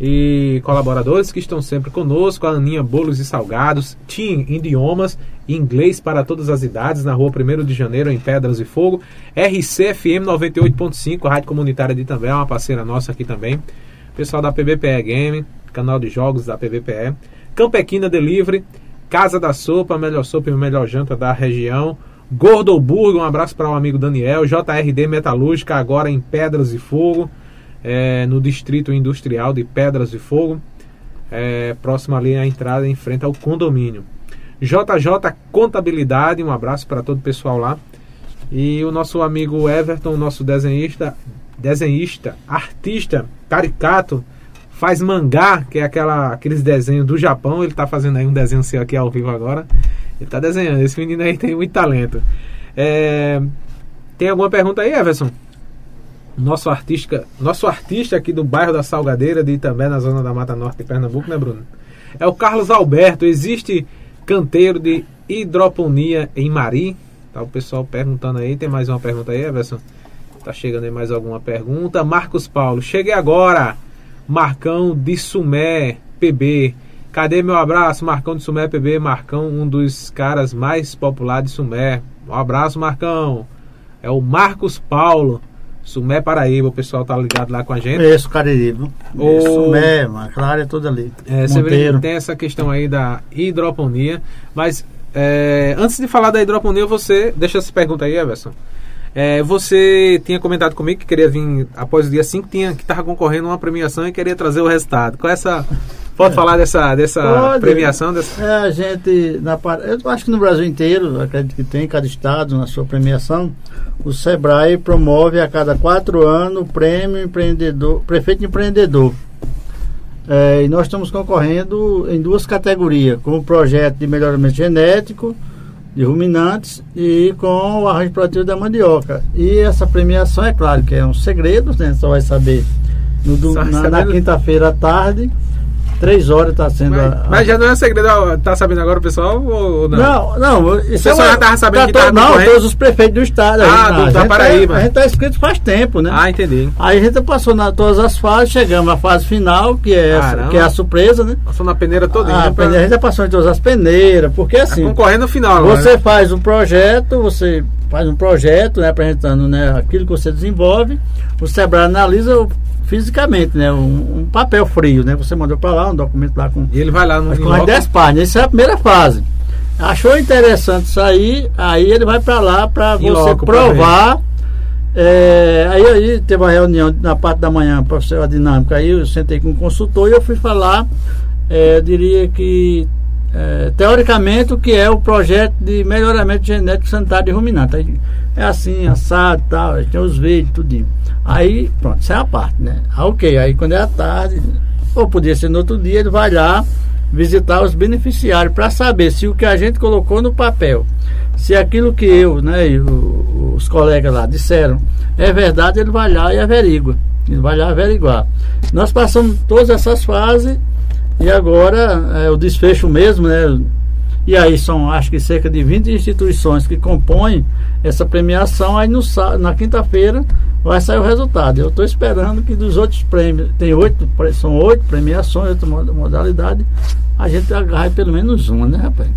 e colaboradores que estão sempre conosco, a Aninha Bolos e Salgados, Team Idiomas, inglês para todas as idades, na rua 1 de janeiro, em Pedras e Fogo, RCFM 98.5, Rádio Comunitária de também, é uma parceira nossa aqui também, pessoal da PBPE Game, canal de jogos da PBPE, Campequina Delivery, Casa da Sopa, melhor sopa e melhor janta da região, Gordoburgo, um abraço para o amigo Daniel, JRD Metalúrgica, agora em Pedras e Fogo, é, no Distrito Industrial de Pedras de Fogo, é, próximo ali à entrada em frente ao condomínio. JJ Contabilidade, um abraço para todo o pessoal lá. E o nosso amigo Everton, nosso desenhista, desenhista, artista, caricato, faz mangá, que é aquela, aqueles desenhos do Japão. Ele está fazendo aí um desenho seu aqui ao vivo agora. Ele está desenhando. Esse menino aí tem muito talento. É, tem alguma pergunta aí, Everson? nosso artista, nosso artista aqui do bairro da Salgadeira, de também na zona da Mata Norte de Pernambuco, né, Bruno? É o Carlos Alberto. Existe canteiro de hidroponia em Mari? Tá o pessoal perguntando aí. Tem mais uma pergunta aí, Everson? Tá chegando aí mais alguma pergunta. Marcos Paulo, cheguei agora. Marcão de Sumé, PB. Cadê meu abraço? Marcão de Sumé, PB. Marcão, um dos caras mais populares de Sumé. Um abraço, Marcão. É o Marcos Paulo. Sumé Paraíba, o pessoal tá ligado lá com a gente. Isso, Cariri. O... Sumé, aquela área toda ali. É, você tem essa questão aí da hidroponia, mas é, antes de falar da hidroponia, você. Deixa essa pergunta aí, Everson. É, você tinha comentado comigo que queria vir após o dia 5, tinha, que estava concorrendo a uma premiação e queria trazer o resultado. Qual é essa. Pode é. falar dessa, dessa Pode. premiação? Dessa... É, a gente, na, eu acho que no Brasil inteiro, acredito que tem, cada estado na sua premiação, o SEBRAE promove a cada quatro anos o prêmio empreendedor, prefeito empreendedor. É, e nós estamos concorrendo em duas categorias, com o projeto de melhoramento genético de ruminantes e com o arranjo produtivo da mandioca. E essa premiação, é claro que é um segredo, né? Só vai saber no, na, na quinta-feira à tarde. Três horas está sendo. Mas, a, mas, já não é segredo, tá sabendo agora o pessoal ou não? Não, não. Isso o pessoal é, já estava sabendo tá que tá Não, todos os prefeitos do estado. Ah, do, da Paraíba. Tá, a gente está inscrito faz tempo, né? Ah, entendi. Aí a gente passou na todas as fases, chegamos à fase final, que é, essa, que é a surpresa, né? Passou na peneira toda. Ah, pra... A gente já passou em todas as peneiras, porque tá assim. Tá concorrendo no final agora. Você né? faz um projeto, você faz um projeto, né, apresentando né, aquilo que você desenvolve, o Sebrae analisa fisicamente, né? Um, um papel frio, né? Você mandou para lá um documento lá com. E ele vai lá no. Com as 10 páginas. Essa é a primeira fase. Achou interessante isso aí, aí ele vai para lá para você loco, provar. É, aí, aí teve uma reunião na parte da manhã para a dinâmica. Aí eu sentei com o consultor e eu fui falar, é, eu diria que é, teoricamente o que é o projeto de melhoramento genético sanitário de ruminante. É assim, assado tal, tem os vídeos, tudinho. Aí, pronto, isso é a parte, né? Ah, ok, aí quando é a tarde, ou podia ser no outro dia, ele vai lá visitar os beneficiários para saber se o que a gente colocou no papel, se aquilo que eu né, e o, os colegas lá disseram é verdade, ele vai lá e averigua. Ele vai lá averiguar. Nós passamos todas essas fases e agora é, o desfecho mesmo, né? E aí são acho que cerca de 20 instituições que compõem essa premiação. Aí no, na quinta-feira vai sair o resultado. Eu estou esperando que dos outros prêmios, tem oito, são oito premiações, outra modalidade, a gente agarre pelo menos uma, né, rapaz?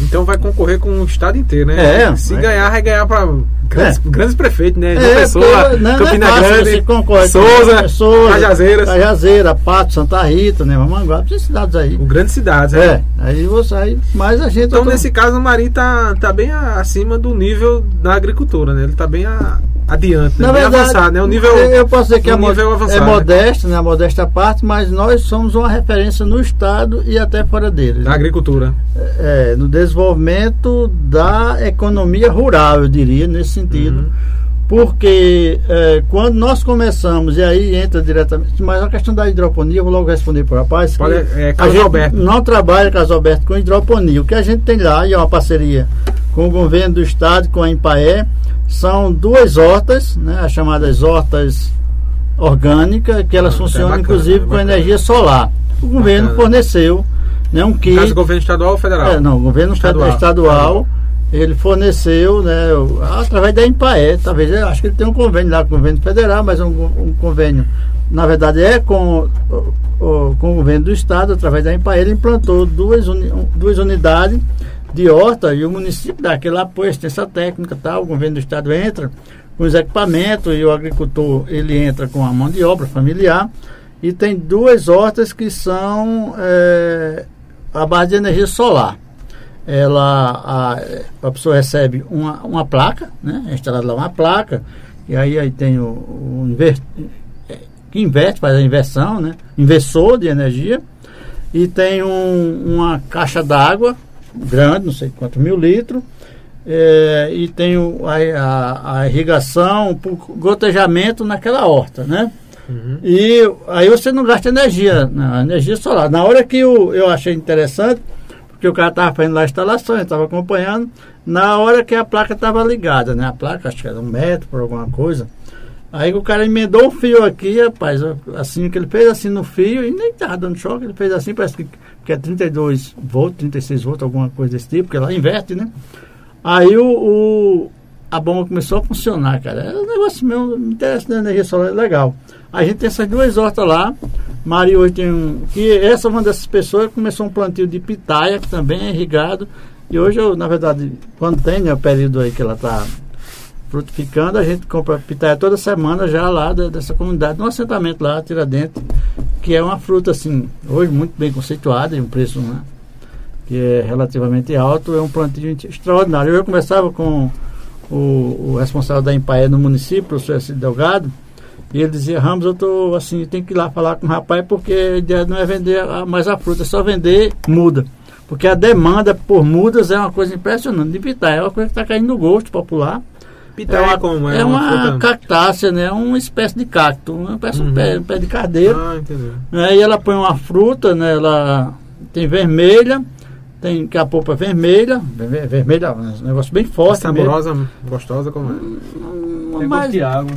Então vai concorrer com o estado inteiro, né? É. Se ganhar, vai ganhar para grandes, é. grandes prefeitos, né? É, Pessoa, não, Campina não é Grande, concorre, Souza, Souza Cajazeiras. Cajazeira, Pato, Santa Rita, né? Mamanguá, essas cidades aí. Com grandes cidades, é. É, aí você aí, mas a gente... Então, tô... nesse caso, o Marinho tá, tá bem acima do nível da agricultura, né? Ele tá bem a, adiante, né? Na verdade, avançado, né? O nível, eu posso dizer que é, nível avançado, é modesto, né? A modesta parte, mas nós somos uma referência no Estado e até fora dele. Na né? agricultura. É, no desenvolvimento da economia rural, eu diria, nesse sentido. Uhum. Porque é, quando nós começamos, e aí entra diretamente, mas a questão da hidroponia, eu vou logo responder para o rapaz. Pode, é, a gente Alberto. não trabalha, Carlos Alberto, com hidroponia. O que a gente tem lá, e é uma parceria com o governo do estado, com a Empaé, são duas hortas, né, as chamadas hortas orgânicas, que elas ah, funcionam é bacana, inclusive é com energia solar. O governo bacana. forneceu né, um kit. Caso governo estadual ou federal? É, não, o governo estadual. estadual ele forneceu, né, através da Empaé, talvez, acho que ele tem um convênio lá com o governo federal, mas um, um convênio, na verdade, é com, o, com o governo do estado, através da Empaé, ele implantou duas, uni, duas unidades de horta e o município dá aquele apoio, assistência técnica tal, o governo do estado entra com os equipamentos e o agricultor ele entra com a mão de obra familiar e tem duas hortas que são é, a base de energia solar ela a, a pessoa recebe uma, uma placa, né? É instalada lá uma placa, e aí, aí tem o, o inver, que inverte, faz a inversão, né? Inversor de energia, e tem um, uma caixa d'água grande, não sei quantos mil litros, é, e tem o, a, a, irrigação por gotejamento naquela horta, né? Uhum. E aí você não gasta energia, né? energia solar. Na hora que eu, eu achei interessante, porque o cara estava fazendo lá a instalação, estava acompanhando, na hora que a placa estava ligada, né? A placa, acho que era um metro por alguma coisa. Aí o cara emendou um fio aqui, rapaz, assim que ele fez assim no fio, e nem estava dando choque, ele fez assim, parece que, que é 32 volts, 36 volts, alguma coisa desse tipo, porque ela inverte, né? Aí o, o a bomba começou a funcionar, cara. É um negócio meu, me interessa na energia solar, é legal. A gente tem essas duas hortas lá. Maria hoje tem um. Que essa é uma dessas pessoas começou um plantio de pitaia, que também é irrigado. E hoje eu, na verdade, quando tem né, o período aí que ela está frutificando, a gente compra pitaia toda semana já lá dessa comunidade, num assentamento lá, Tiradentes, que é uma fruta assim, hoje muito bem conceituada e um preço né, que é relativamente alto, é um plantio extraordinário. Eu conversava com o, o responsável da Empaé no município, o professor Delgado, e ele dizia, Ramos, eu tô assim, tem que ir lá falar com o rapaz, porque a ideia não é vender mais a fruta, é só vender muda. Porque a demanda por mudas é uma coisa impressionante. De pitaia é uma coisa que está caindo no gosto popular. Pitaia é uma, como? É, é uma, uma cactácea, né? É uma espécie de cacto, uma espécie uhum. um, pé, um pé de cardeiro. Ah, entendeu. Né? E ela põe uma fruta, né? Ela tem vermelha, tem que a polpa é vermelha, vermelha, um negócio bem forte. Saborosa, gostosa como é? Hum, tem mas, gosto de água.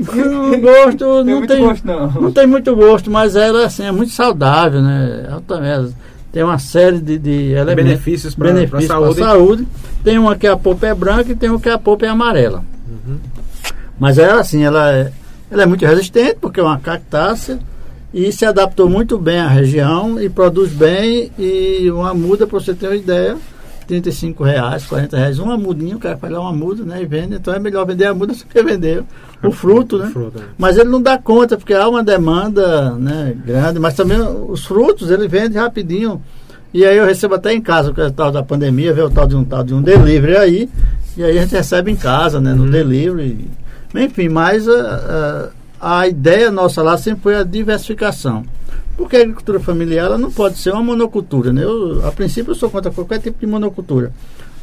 Não gosto, não, tem, gosto, não. não tem muito gosto, mas ela assim, é muito saudável, né? Ela tem uma série de, de elementos, benefícios para a saúde. saúde. Tem uma que a polpa é branca e tem uma que a polpa é amarela. Uhum. Mas ela assim, ela é, ela é muito resistente porque é uma cactácea e se adaptou muito bem à região e produz bem e uma muda, para você ter uma ideia, 35 reais, 40 reais, uma mudinha, o cara faz lá uma muda, né, e vende, então é melhor vender a muda do que vender o fruto, né? É. Mas ele não dá conta, porque há uma demanda, né, grande, mas também os frutos ele vende rapidinho. E aí eu recebo até em casa, porque é o tal da pandemia, veio o tal de um tal de um delivery aí, e aí a gente recebe em casa, né, no uhum. delivery. Enfim, mas uh, uh, a ideia nossa lá sempre foi a diversificação. Porque a agricultura familiar ela não pode ser uma monocultura. Né? Eu, a princípio eu sou contra qualquer tipo de monocultura.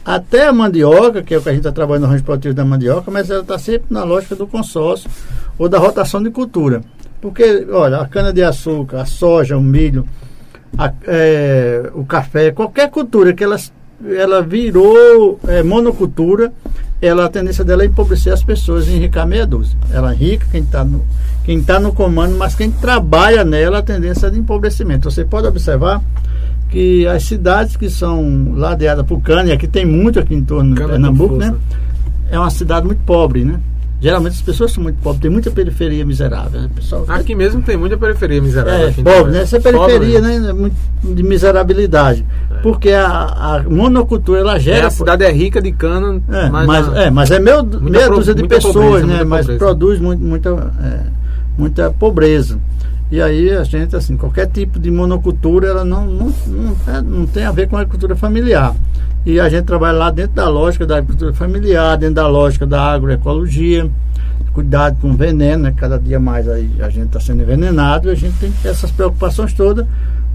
Até a mandioca, que é o que a gente está trabalhando no rancho produtivo da mandioca, mas ela está sempre na lógica do consórcio ou da rotação de cultura. Porque, olha, a cana-de-açúcar, a soja, o milho, a- é, o café, qualquer cultura que ela, ela virou é, monocultura, ela, a tendência dela é empobrecer as pessoas e enricar meia dúzia. Ela enrica quem está no, quem tá no comando, mas quem trabalha nela, a tendência é de empobrecimento. Você pode observar que as cidades que são ladeadas por cana, e aqui tem muito aqui em torno de Pernambuco, né? É uma cidade muito pobre, né? Geralmente as pessoas são muito pobres, tem muita periferia miserável. Né? Pessoal, Aqui mesmo tem muita periferia miserável. é, pobre, né? Essa Pobre periferia, mesmo. né? é De miserabilidade. Porque a, a monocultura, ela É, gera. a cidade é rica de cana, É, mas, mas, a- é, mas é meio, meia dúzia de pessoas, pobreza, né? Mas produz muito, muita, é, muita pobreza. E aí a gente, assim, qualquer tipo de monocultura, ela não, não, não, é, não tem a ver com a agricultura familiar. E a gente trabalha lá dentro da lógica da agricultura familiar, dentro da lógica da agroecologia, cuidado com o veneno, né? Cada dia mais aí a gente está sendo envenenado e a gente tem essas preocupações todas,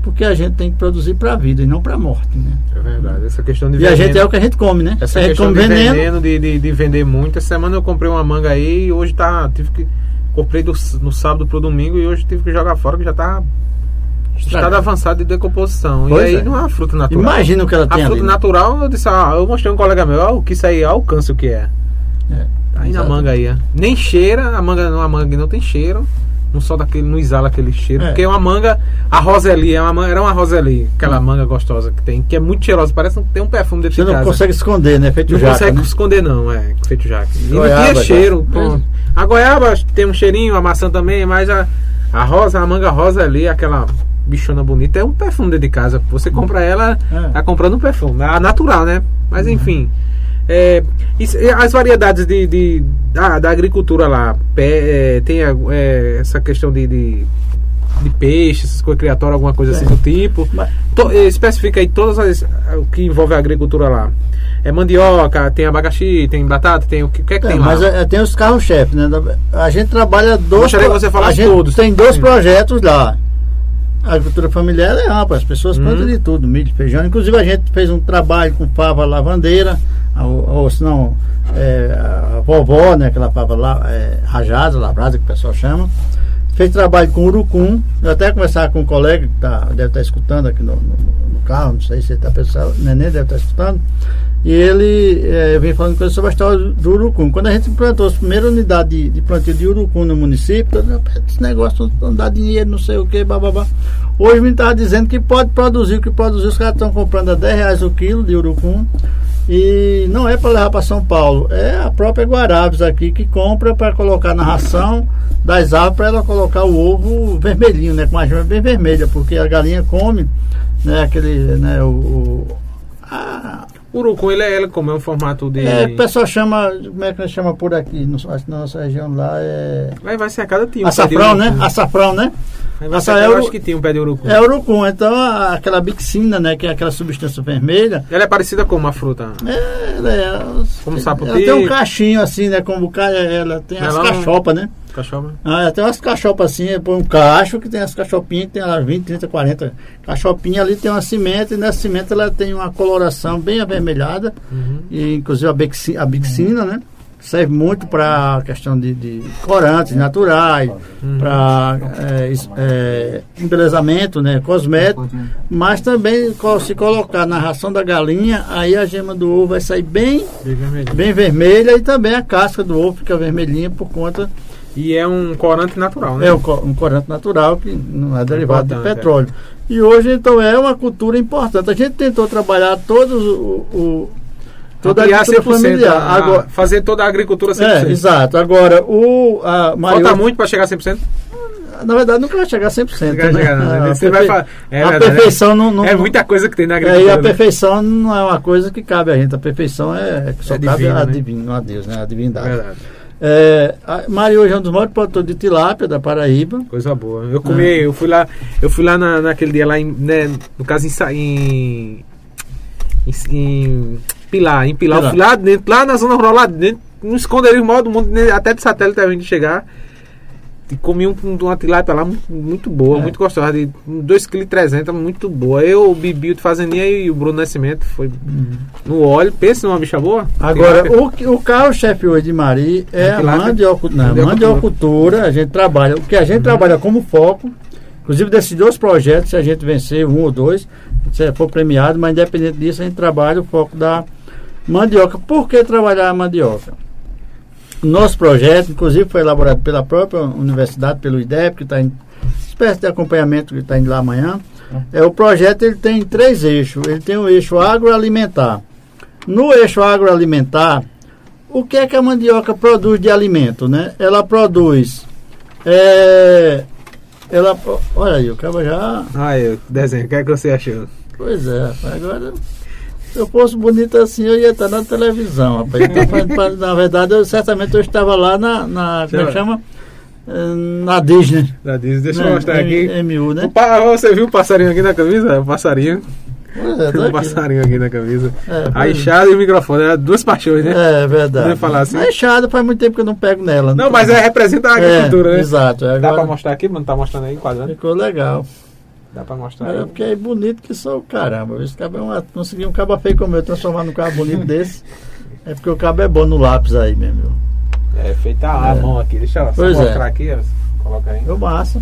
porque a gente tem que produzir para a vida e não para a morte, né? É verdade, essa questão de E a veneno. gente é o que a gente come, né? Essa a gente questão come de veneno, veneno, de, de, de vender muito. Essa semana eu comprei uma manga aí e hoje tá. Tive que. Comprei do, no sábado pro domingo e hoje tive que jogar fora que já tá. Estado avançado de decomposição. Pois e aí é. não é uma fruta natural. Imagina o que ela A tem fruta ali, né? natural, eu disse, ah, eu mostrei a um colega meu, ó, o que isso aí, ó, o câncer o que é. É, Aí na manga aí, ó. Nem cheira, a manga, a manga não tem cheiro. Não só daquele, não exala aquele cheiro. É. Porque uma manga, a Roseli, é uma, manga- era uma Roseli, aquela manga gostosa que tem, que é muito cheirosa, parece que tem um perfume dentro Você de não casa. consegue esconder, né? Feito Não jaca, consegue né? esconder, não, é, feito jaca. E Goiaba, não tinha já. cheiro. pronto. A goiaba tem um cheirinho, a maçã também, mas a, a rosa, a manga rosa ali, aquela bichona bonita, é um perfume dentro de casa. Você compra ela, É. tá comprando um perfume. A natural, né? Mas enfim. É, as variedades de, de- da, da agricultura lá, pé- é, tem é, essa questão de, de, de peixe, essas coisas criatórias, alguma coisa assim do tipo. Mas- To, especifica aí todas as o que envolve a agricultura lá. É mandioca, tem abacaxi, tem batata, tem o que, o que é que É, tem lá? mas é, tem os carros-chefe, né? A gente trabalha dois. Gostaria que você falasse todos. Tem dois Sim. projetos lá. A agricultura familiar é ampla, as pessoas Hum. plantam de tudo, milho, feijão. Inclusive a gente fez um trabalho com fava lavandeira, ou, ou se não, é, a vovó, né? Aquela fava lá, é, rajada, lavrada, que o pessoal chama. Fez trabalho com urucum. Eu até conversava com um colega que tá, deve estar escutando aqui no, no- no carro, não sei se ele está pensando, neném deve estar escutando. E ele eh, vem falando coisa sobre a história do, urucum. Quando a gente implantou as primeiras unidades de, de plantio de urucum no município, todo mundo, "Rapaz, esse negócio não dá dinheiro, não sei o que, bababá. Hoje me estava dizendo que pode produzir o que produziu, os caras estão comprando a 10 reais o quilo de urucum. E não é para levar para São Paulo, é a própria Guarabes aqui que compra para colocar na ração das aves para ela colocar o ovo vermelhinho, né? Com a gema bem vermelha, porque a galinha come, né? Aquele, né? O, o- urucum, ele é, ele como é um formato de... é, o pessoal chama, como é que chama por aqui? No, acho que na nossa região lá é. Aí vai ser cada time. Açafrão, né? Açafrão, né? Aí vai ser, é acho que tinha um pé de urucum. É urucum. Então a- aquela bixina, né? Que é aquela substância vermelha. Ela é parecida com uma fruta. É, ela é, Como saputi. ela tem um cachinho assim, né? Como o cara, ela tem as Ela não- cachopas, né? Cachorro. Ah, tem umas cachopas assim, põe um cacho que tem as cachopinhas que tem lá 20, 30, 40 cachopinha ali tem uma cimento e nessa cimento ela tem uma coloração bem avermelhada Uhum. e inclusive a, bixi, a bixina, né? Serve muito para questão de, de corantes naturais, Uhum. para é, é, embelezamento, né? Cosmético, mas também se colocar na ração da galinha, aí a gema do ovo vai sair bem, Bem vermelho. bem vermelha e também a casca do ovo fica vermelhinha por conta E é um corante natural, né? é um, co- um corante natural que não é derivado de Importante, petróleo. E hoje, então, é uma cultura importante. A gente tentou trabalhar todos o, o- toda a agricultura 100%, familiar. a- Agora, fazer toda a agricultura 100%. é, exato. Agora, o a maior, Falta muito para chegar a 100%? na verdade, nunca vai chegar a 100%. Não vai né? chegar, não. A Você vai perfe- fa- é a verdade, perfeição não, não É muita coisa que tem na é, agricultura. e a né? perfeição não é uma coisa que cabe a gente. A perfeição é, é que só É cabe divina, a né? divino, a Deus, né? A divindade. Verdade. É, a Maria hoje é um dos maiores produtores de tilápia da Paraíba. Coisa boa. Eu comi, É. eu fui lá, eu fui lá na, naquele dia lá em, né, no caso em, em, em, em Pilar, em Pilar, eu Pilar. fui lá dentro, lá na zona rural, lá dentro, no esconderijo maior do mundo, né, até de satélite a gente chegar. E comi um, um- uma tilápia lá muito, muito boa, É. muito gostosa, de 2,3 kg, muito boa. Eu, o Bibi, o de Fazendinha e o Bruno Nascimento foi no óleo. Pensa numa bicha boa. Agora, Tilápia. o, o carro-chefe hoje de Mari é a Tilápia. mandiocultura. Não, Mandiocultura. mandiocultura, a gente trabalha. O que a gente trabalha como foco Inclusive, desses dois projetos, se a gente vencer um ou dois, se for premiado, mas independente disso, a gente trabalha o foco da mandioca. Por que trabalhar a mandioca? Nosso projeto, inclusive, foi elaborado pela própria universidade, pelo IDEP, que está em espécie de acompanhamento que está indo lá amanhã. É, o projeto ele tem três eixos. Ele tem o eixo agroalimentar. No eixo agroalimentar, o que é que a mandioca produz de alimento? Né? Ela produz é, ela, olha aí, o cara já. Ah, eu, desenho, o que é que você achou? Pois é, agora. Se eu fosse bonito assim, eu ia estar na televisão, rapaz. Então, na verdade, eu, certamente eu estava lá na. na como é que chama? Eh, na Disney. Na Disney, deixa eu né? mostrar aqui. MU, né? O, você viu o passarinho aqui na camisa? O passarinho. É, um passarinho aqui na camisa. É, a enxada e o microfone, é duas paixões, né? É verdade. falar assim. A enxada faz muito tempo que eu não pego nela. Não, não mas é, representa a agricultura, é, né? Exato. Agora... Dá pra mostrar aqui, mas não tá mostrando aí, quadrando? Ficou legal. Dá pra mostrar é, aí. Porque é bonito que sou caramba. Esse cabo é uma, conseguir um cabo feio como eu transformar num cabo bonito desse. É porque o cabo é bom no lápis aí mesmo. É feita a é. mão aqui. Deixa eu pois mostrar aqui. Coloca aí. Eu massa.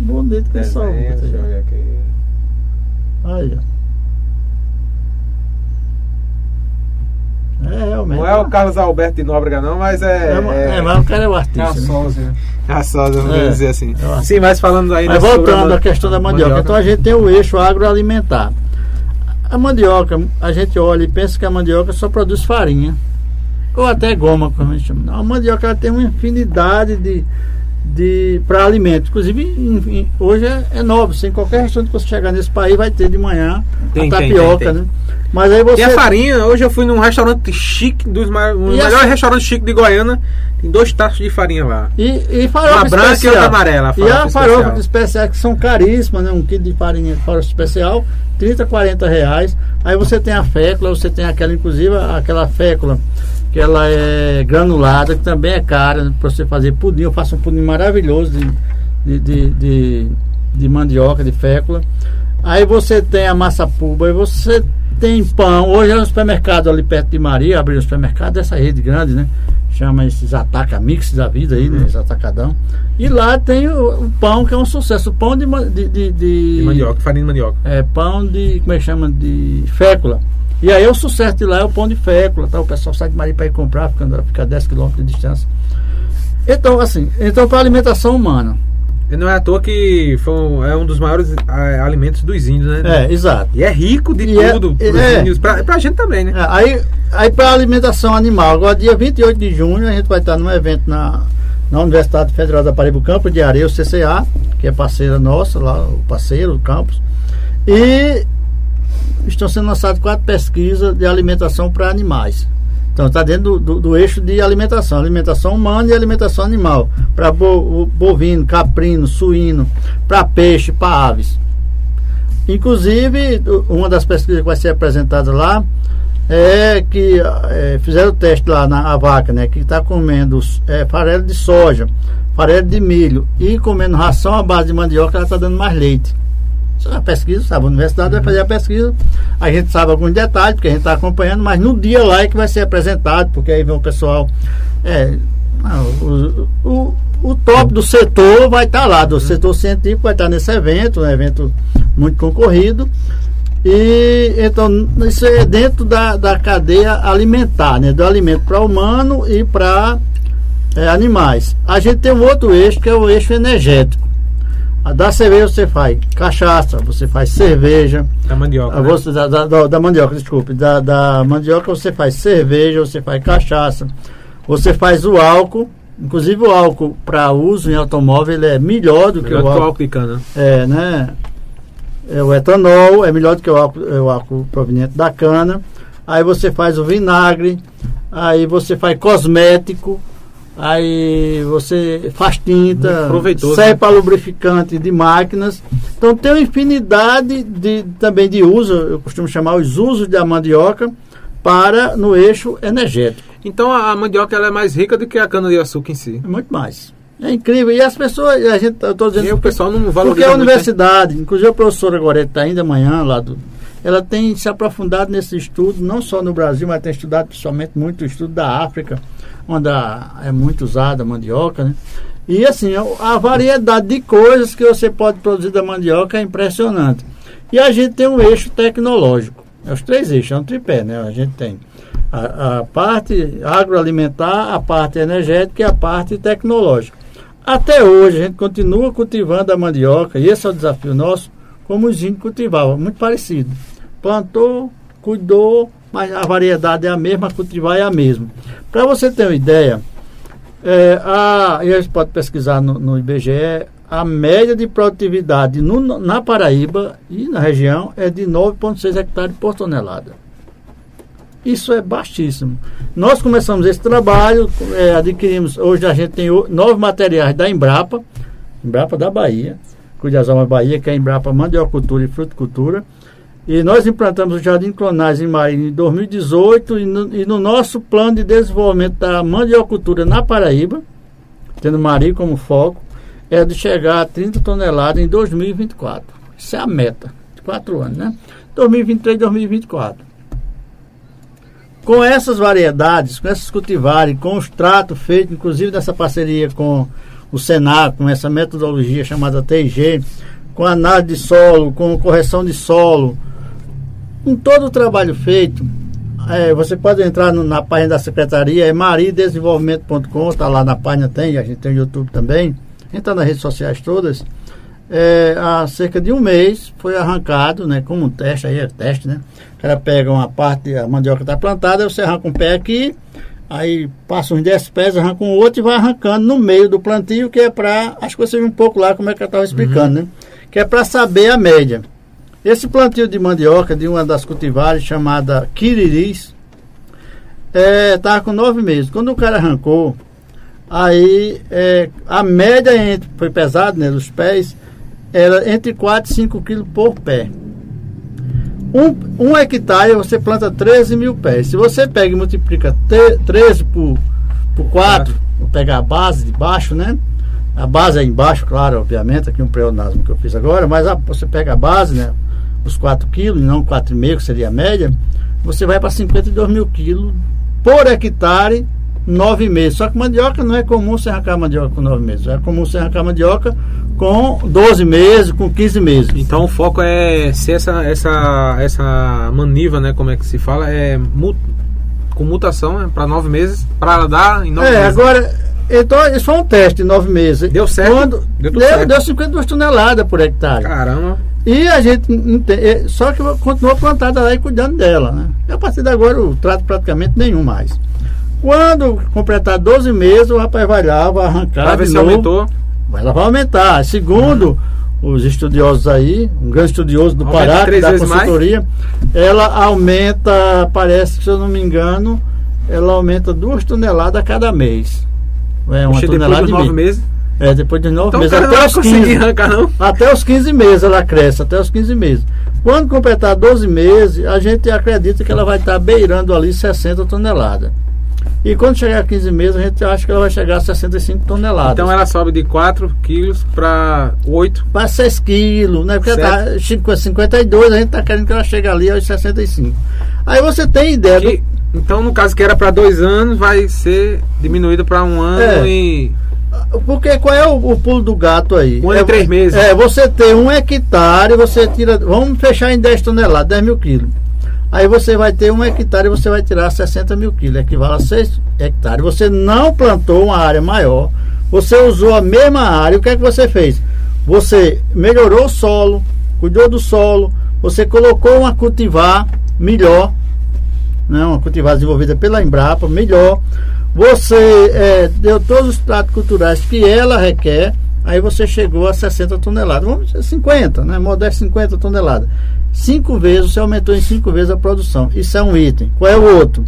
Bonito que sou. Deixa eu ver aqui. Aí, ó. É, realmente. Não é o Carlos Alberto de Nóbrega, não, mas é. É, é mas o cara é o artista. É a. Né? É sósia, vamos é, dizer assim. É Sim, mas falando aí. Mas voltando à questão da mandioca. mandioca. Então a gente tem o eixo agroalimentar. A mandioca, a gente olha e pensa que a mandioca só produz farinha. Ou até goma, como a gente chama. A mandioca tem uma infinidade de de para alimentos. Inclusive, em, hoje é, é novo. Sem qualquer restaurante que você chegar nesse país, vai ter de manhã tem, a tapioca, tem, tem, né? Mas aí você. E a farinha, hoje eu fui num restaurante chique, dos mais, um melhor assim, restaurante chique de Goiânia. Tem dois tachos de farinha lá. E, e farofa Uma branca especial. e outra amarela. e a farofa especial. que são caríssimas, né? Um quilo de farinha de farofa especial, 30, 40 reais. Aí você tem a fécula, você tem aquela, inclusive, aquela fécula que ela é granulada, que também é cara né, para você fazer pudim. Eu faço um pudim maravilhoso de, de, de, de, mandioca, de fécula. Aí você tem a massa pulba, e você tem pão. Hoje é no supermercado ali perto de Maria, abriu um supermercado dessa rede grande, né? Chama esses ataca mix da vida aí, né? Esse atacadão. E lá tem o, o, pão, que é um sucesso. O pão de, de, de, de, de mandioca, farinha de mandioca. É, pão de, como é que chama? De fécula. E aí o sucesso de lá é o pão de fécula, tá? o pessoal sai de Maria para ir comprar, ficando, fica a 10 km de distância. Então, assim, então para alimentação humana. E não é à toa que foi um, é um dos maiores é, alimentos dos índios, né? É, exato. E é rico de e é, tudo é, pros é, índios, pra, pra gente também, né? É, aí aí para alimentação animal, agora dia 28 de junho a gente vai estar num evento na, na Universidade Federal da Paraíba, Campo de Areia, o CCA, que é parceira nossa, lá, o parceiro, o campus. E estão sendo lançadas quatro pesquisas de alimentação para animais. Então está dentro do, do, do, eixo de alimentação, alimentação humana e alimentação animal, para bo, bovino, caprino, suíno, para peixe, para aves. Inclusive, uma das pesquisas que vai ser apresentada lá é que é, fizeram o teste lá na vaca, né, que está comendo é, farelo de soja, farelo de milho e comendo ração à base de mandioca, ela está dando mais leite. É uma pesquisa, sabe? A universidade vai fazer a pesquisa. A gente sabe alguns detalhes, porque a gente está acompanhando, mas no dia lá é que vai ser apresentado, porque aí vem o pessoal. É, o, o, o top do setor vai estar tá lá, do setor científico vai estar tá nesse evento, um evento muito concorrido. E então isso é dentro da, da cadeia alimentar, né? Do alimento para humano e para é, animais. A gente tem um outro eixo que é o eixo energético. Da cerveja você faz cachaça, você faz cerveja. Da mandioca. Né? Você, da, da, da, mandioca, desculpe. Da, da mandioca você faz cerveja, você faz cachaça, você faz o álcool. Inclusive o álcool para uso em automóvel ele é melhor do melhor que, o, álcool, que o álcool de cana. É, né? É, o etanol é melhor do que o álcool, é, o álcool proveniente da cana. Aí você faz o vinagre, aí você faz cosmético, aí você faz tinta, serve né? para lubrificante de máquinas. Então tem uma infinidade de, também de uso, eu costumo chamar os usos da mandioca para no eixo energético. Então a, mandioca ela é mais rica do que a cana-de-açúcar em si? É muito mais. É incrível. E as pessoas, a gente, eu estou dizendo. E o pessoal não valoriza Porque a universidade, muito, inclusive a professora Gorete está ainda amanhã lá do. Ela tem se aprofundado nesse estudo, não só no Brasil, mas tem estudado principalmente muito o estudo da África onde é muito usada a mandioca, né? E assim, a variedade de coisas que você pode produzir da mandioca é impressionante. E a gente tem um eixo tecnológico. É os três eixos, é um tripé, né? A gente tem a, a parte agroalimentar, a parte energética e a parte tecnológica. Até hoje a gente continua cultivando a mandioca, e esse é o desafio nosso, como os índios cultivavam, muito parecido. Plantou, cuidou, mas a variedade é a mesma, cultivar é a mesma. Para você ter uma ideia, é, a, e a gente pode pesquisar no, no IBGE, a média de produtividade no, na Paraíba e na região é de 9,6 hectares por tonelada. Isso é baixíssimo. Nós começamos esse trabalho, é, adquirimos, hoje a gente tem nove materiais da Embrapa, Embrapa da Bahia, Cuiazama Bahia, que é a Embrapa Mandiocultura e Fruticultura. E nós implantamos o Jardim Clonais em Marinho em 2018 e no, e no nosso plano de desenvolvimento da mandiocultura na Paraíba, tendo Mari como foco, é de chegar a 30 toneladas em 2024. Isso é a meta de quatro anos, né? 2023 2024. Com essas variedades, com essas cultivares, com os tratos feitos, inclusive dessa parceria com o Senar, com essa metodologia chamada TIG, com análise de solo, com correção de solo, com todo o trabalho feito, é, você pode entrar no, na página da secretaria, é maridesenvolvimento.com, está lá na página, tem, a gente tem o YouTube também, entra nas redes sociais todas. É, há cerca de um mês foi arrancado, né, como um teste, aí é teste, né? O cara pega uma parte, a mandioca está plantada, você arranca um pé aqui, aí passa uns 10 pés, arranca um outro e vai arrancando no meio do plantio, que é para, acho que você viu um pouco lá como é que eu estava explicando, uhum. né? Que é para saber a média. Esse plantio de mandioca de uma das cultivares chamada Quiriris, estava é, com nove meses. Quando o cara arrancou, aí é, a média entre, foi pesado, né, dos pés, era entre 4 e 5 quilos por pé. Um, um hectare você planta 13 mil pés. Se você pega e multiplica 13 por, por 4, vou pegar a base de baixo, né? A base é embaixo, claro, obviamente, aqui um pleonasmo que eu fiz agora, mas a, você pega a base, né? Os 4 quilos, não 4,5, que seria a média, você vai para 52 mil quilos por hectare nove meses. Só que mandioca não é comum você arrancar mandioca com nove meses. É comum você arrancar mandioca com 12 meses, com 15 meses. Então o foco é ser essa, essa, essa maniva, né? Como é que se fala? É com mutação né, para nove meses, para dar em nove é, meses. É, agora, então, isso foi um teste de nove meses. Deu certo? Quando, deu, deu, certo. deu 52 toneladas por hectare. Caramba. E a gente só que continuou plantada lá e cuidando dela, né? E a partir de agora o trato praticamente nenhum mais. Quando completar 12 meses, o rapaz vai lá, vai arrancar. Vai ver se novo, aumentou. Vai lá, vai aumentar. Segundo uhum. os estudiosos aí, um grande estudioso do aumenta Pará, da consultoria, mais? ela aumenta, parece que se eu não me engano, ela aumenta duas toneladas a cada mês. É uma Puxa, tonelada de nove meses. É, depois de nove então, meses. Até os 15. Arrancar, não? Até os 15 meses ela cresce, até os 15 meses. Quando completar 12 meses, a gente acredita que ela vai estar beirando ali 60 toneladas. E quando chegar a 15 meses, a gente acha que ela vai chegar a 65 toneladas. Então ela sobe de 4 quilos para 8? Para 6 quilos, né? Porque ela está 52, a gente está querendo que ela chegue ali aos 65. Aí você tem ideia que, do... Então, no caso que era para dois anos, vai ser diminuído para um ano é. e. Porque qual é o, o, pulo do gato aí? Um ano é, e três meses. É, você tem um hectare, você tira. Vamos fechar em 10 toneladas, 10 mil quilos. Aí você vai ter um hectare e você vai tirar 60 mil quilos, equivale a 6 hectares. Você não plantou uma área maior, você usou a mesma área, o que é que você fez? Você melhorou o solo, cuidou do solo, você colocou uma cultivar melhor, né, uma cultivar desenvolvida pela Embrapa, melhor. Você é, deu todos os tratos culturais que ela requer, aí você chegou a 60 toneladas, vamos dizer 50, né? Modesto 50 toneladas. Cinco vezes, você aumentou em cinco vezes a produção. Isso é um item. Qual é o outro?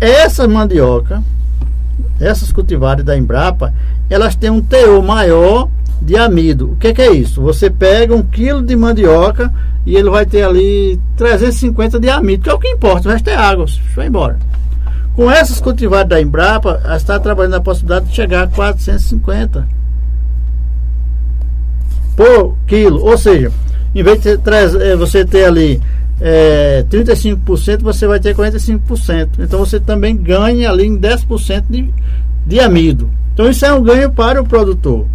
Essa mandioca, essas cultivares da Embrapa, elas têm um teor maior de amido. O que, que, é isso? Você pega um quilo de mandioca e ele vai ter ali 350 de amido, que é o que importa, o resto é água, vai embora. Com essas cultivares da Embrapa, está trabalhando a possibilidade de chegar a 450 por quilo. Ou seja, em vez de ter, eh, você ter ali é, 35%, você vai ter 45%. Então você também ganha ali em 10% de, de amido. Então isso é um ganho para o produtor.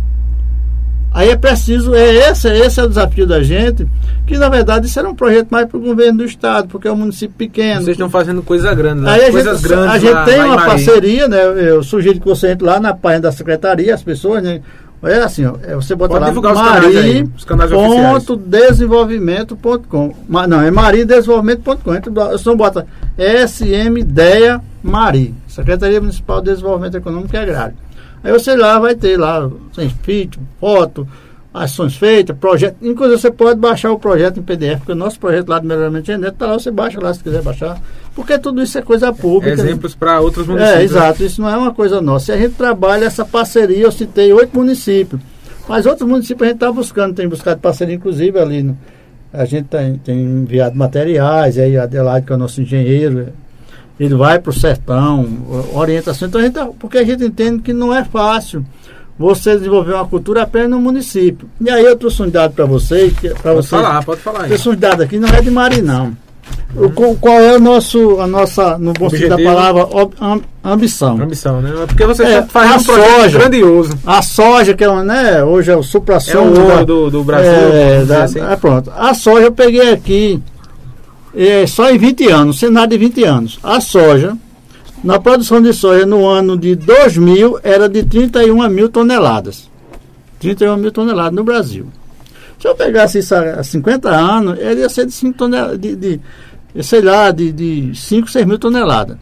Aí é preciso, é esse, esse é o desafio da gente, que na verdade isso era um projeto mais para o governo do estado, porque é um município pequeno. Vocês estão fazendo coisa grande, né? Aí a Coisas gente, grandes. a gente lá- tem lá uma parceria, né? Eu sugiro que você entre lá na página da secretaria, as pessoas, né? É assim, ó, é você bota Pode lá divulgar os canais aí, os canais oficiais. desenvolvimento.com. Ma- Não, é maridesenvolvimento.com. Você não bota SM Ideia Mari, Secretaria Municipal de Desenvolvimento Econômico e Agrário. Aí você lá vai ter lá sem vídeo, foto, ações feitas, projeto. Inclusive você pode baixar o projeto em PDF, porque o nosso projeto lá do melhoramento genético está lá, você baixa lá se quiser baixar, porque tudo isso é coisa pública. né? Exemplos para outros municípios. É, exato, isso não é uma coisa nossa. E a gente trabalha essa parceria, eu citei oito municípios. Mas outros municípios a gente está buscando, tem buscado parceria, inclusive ali. no- a gente tem, tem enviado materiais, aí Adelaide, que é o nosso engenheiro, ele vai para o sertão, orientação. Então a gente porque a gente entende que não é fácil você desenvolver uma cultura apenas no município. E aí eu trouxe um dado para vocês, para Pode vocês. falar, pode falar aí. Esses dados aqui não é de Mari, não. O, qual- é o nosso, a nossa, no bom sentido da palavra, ob- am- ambição? Ambição, né? É Porque você É, a um soja. grandioso. A soja, que é, uma, né, hoje é o É da- ouro do, do Brasil. é, da- assim. é, pronto. A soja eu peguei aqui é, só em 20 anos, cenário de 20 anos. A soja, na produção de soja no ano de 2000, era de 31 mil toneladas. 31 mil toneladas no Brasil. Se eu pegasse isso há 50 anos, ele ia ser de 5 toneladas, de, de, sei lá, de, de 5, 6 mil toneladas.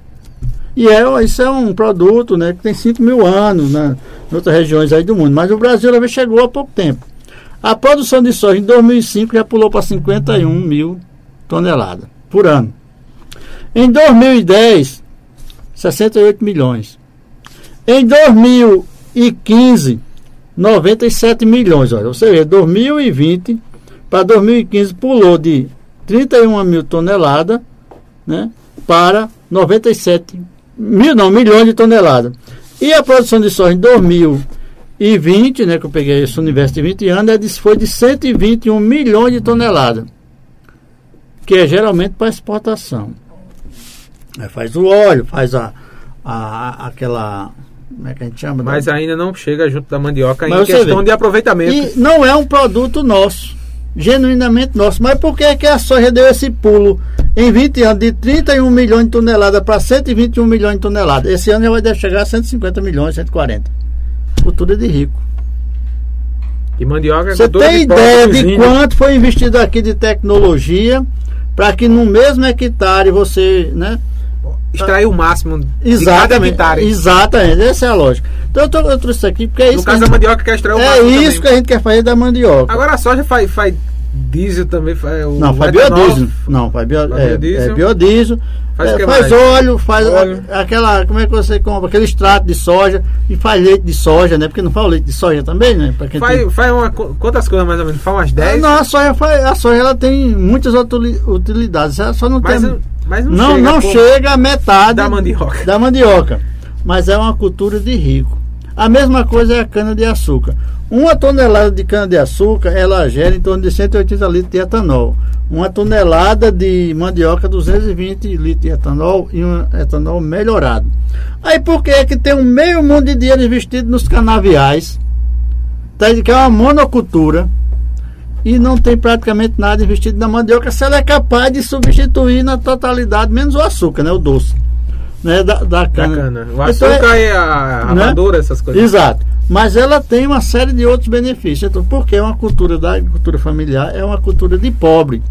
E é, isso é um produto né, que tem 5 mil anos né, em outras regiões aí do mundo. Mas o Brasil chegou há pouco tempo. A produção de soja em 2005 já pulou para 51 mil toneladas por ano. Em 2010, 68 milhões. Em 2015, 97 milhões. Olha, você vê, 2020 para 2015 pulou de 31 mil toneladas né, para 97 mil, não, milhões de toneladas. E a produção de soja em 2020, né, que eu peguei esse universo de 20 anos, é de- foi de 121 milhões de toneladas, que é geralmente para exportação. Aí faz o óleo, faz a, a, aquela. Como é que a gente chama? Mas ainda não chega junto da mandioca em Mas você questão vê. de aproveitamento. E não é um produto nosso, genuinamente nosso. Mas por que, é que a soja deu esse pulo em 20 anos de 31 milhões de toneladas para 121 milhões de toneladas? Esse ano já vai deve chegar a 150 milhões, 140. Cultura de rico. E mandioca é Você tem de ideia de quanto foi investido aqui de tecnologia para que no mesmo hectare você, né? Extrair o máximo de cada Exatamente. hectare. Exatamente, essa é a lógica. Então eu, tô- eu trouxe isso aqui porque é No isso, que caso a da gente, mandioca, quer extrair o é máximo isso também. que a gente quer fazer da mandioca. Agora a soja faz, faz diesel também. Faz, o Não, faz biodiesel. Não, faz, bio, Faz é, biodiesel. é biodiesel. Faz É, faz óleo, faz Óleo. a- aquela. Como é que você compra? Aquele extrato de soja e faz leite de soja, né? Porque não faz leite de soja também, né? Pra quem tem- Faz, faz uma, quantas coisas mais ou menos? Faz umas 10? Não, a soja, faz, a soja ela tem muitas utili- utilidades. Ela só não mas, tem. mas não, Não, chega. não chega a metade da mandioca. da mandioca. Mas é uma cultura de rico. A mesma coisa é a cana-de-açúcar. Uma tonelada de cana-de-açúcar, ela gera em torno de 180 litros de etanol. Uma tonelada de mandioca, 220 litros de etanol e um etanol melhorado. Aí por que é que tem um meio mundo de dinheiro investido nos canaviais, tá, que é uma monocultura, e não tem praticamente nada investido na mandioca, se ela é capaz de substituir na totalidade, menos o açúcar, né? O doce. Né, da, da cana. cana. O Então, açúcar e a né? ramadura, essas coisas. Exato. Mas ela tem uma série de outros benefícios. Então, porque é uma cultura da agricultura familiar, é uma cultura de pobre.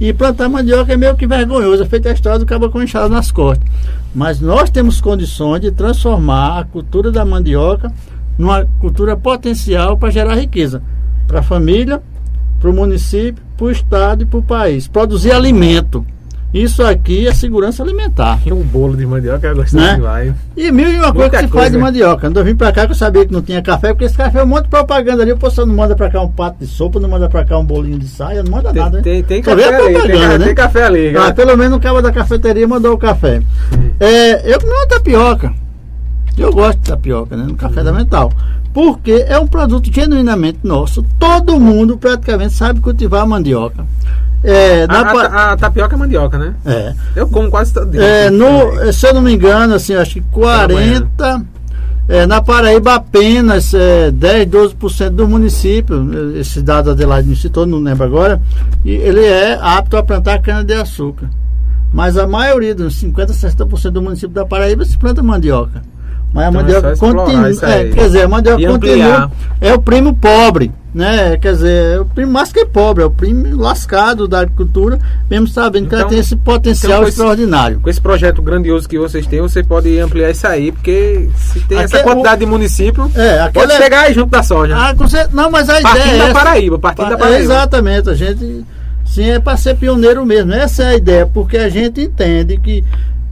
E plantar mandioca é meio que vergonhoso, é feito a história do com enxada nas costas. Mas nós temos condições de transformar a cultura da mandioca numa cultura potencial para gerar riqueza para a família, para o município, para o estado e para o país. Produzir alimento. Isso aqui é segurança alimentar. Um bolo de mandioca eu gosto Né? demais. E mil e uma coisa Muita que se coisa. faz de mandioca. Quando eu vim pra cá que eu sabia que não tinha café, porque esse café é um monte de propaganda ali. O pessoal não manda pra cá um pato de sopa, não manda pra cá um bolinho de saia, não manda nada, Tem, né? tem, tem café ali, tem, né? tem café ali. Ah, cara. pelo menos o cara da cafeteria mandou o café. É, eu comi uma tapioca. Eu gosto de tapioca, né? No café da mental. Porque é um produto genuinamente nosso. Todo mundo praticamente sabe cultivar mandioca. É, na a, pa- a- a tapioca é mandioca, né? é. Eu como quase todo dia. É, no, se eu não me engano, assim, acho que 40, É, na Paraíba, apenas é, 10, 12% do município, esse dado Adelaide me citou, não lembro agora, e ele é apto a plantar cana-de-açúcar. Mas a maioria, dos 50, 60% do município da Paraíba se planta mandioca. Mas a Então é mandioca explorar continua. É, quer dizer, a mandioca E continua. ampliar. É o primo pobre, né? Quer dizer, é o primo mais que pobre, é o primo lascado da agricultura, mesmo sabendo que ela Então- tem esse potencial então, com esse- extraordinário. Com esse projeto grandioso que vocês têm, você pode ampliar isso aí, porque se tem essa é quantidade de município, É, pode é- chegar aí junto da soja. Ah, cer- não, mas a partindo ideia é da. Paraíba, partindo da Pa- Paraíba. Exatamente, a gente sim é para ser pioneiro mesmo. Essa é a ideia, porque a gente entende que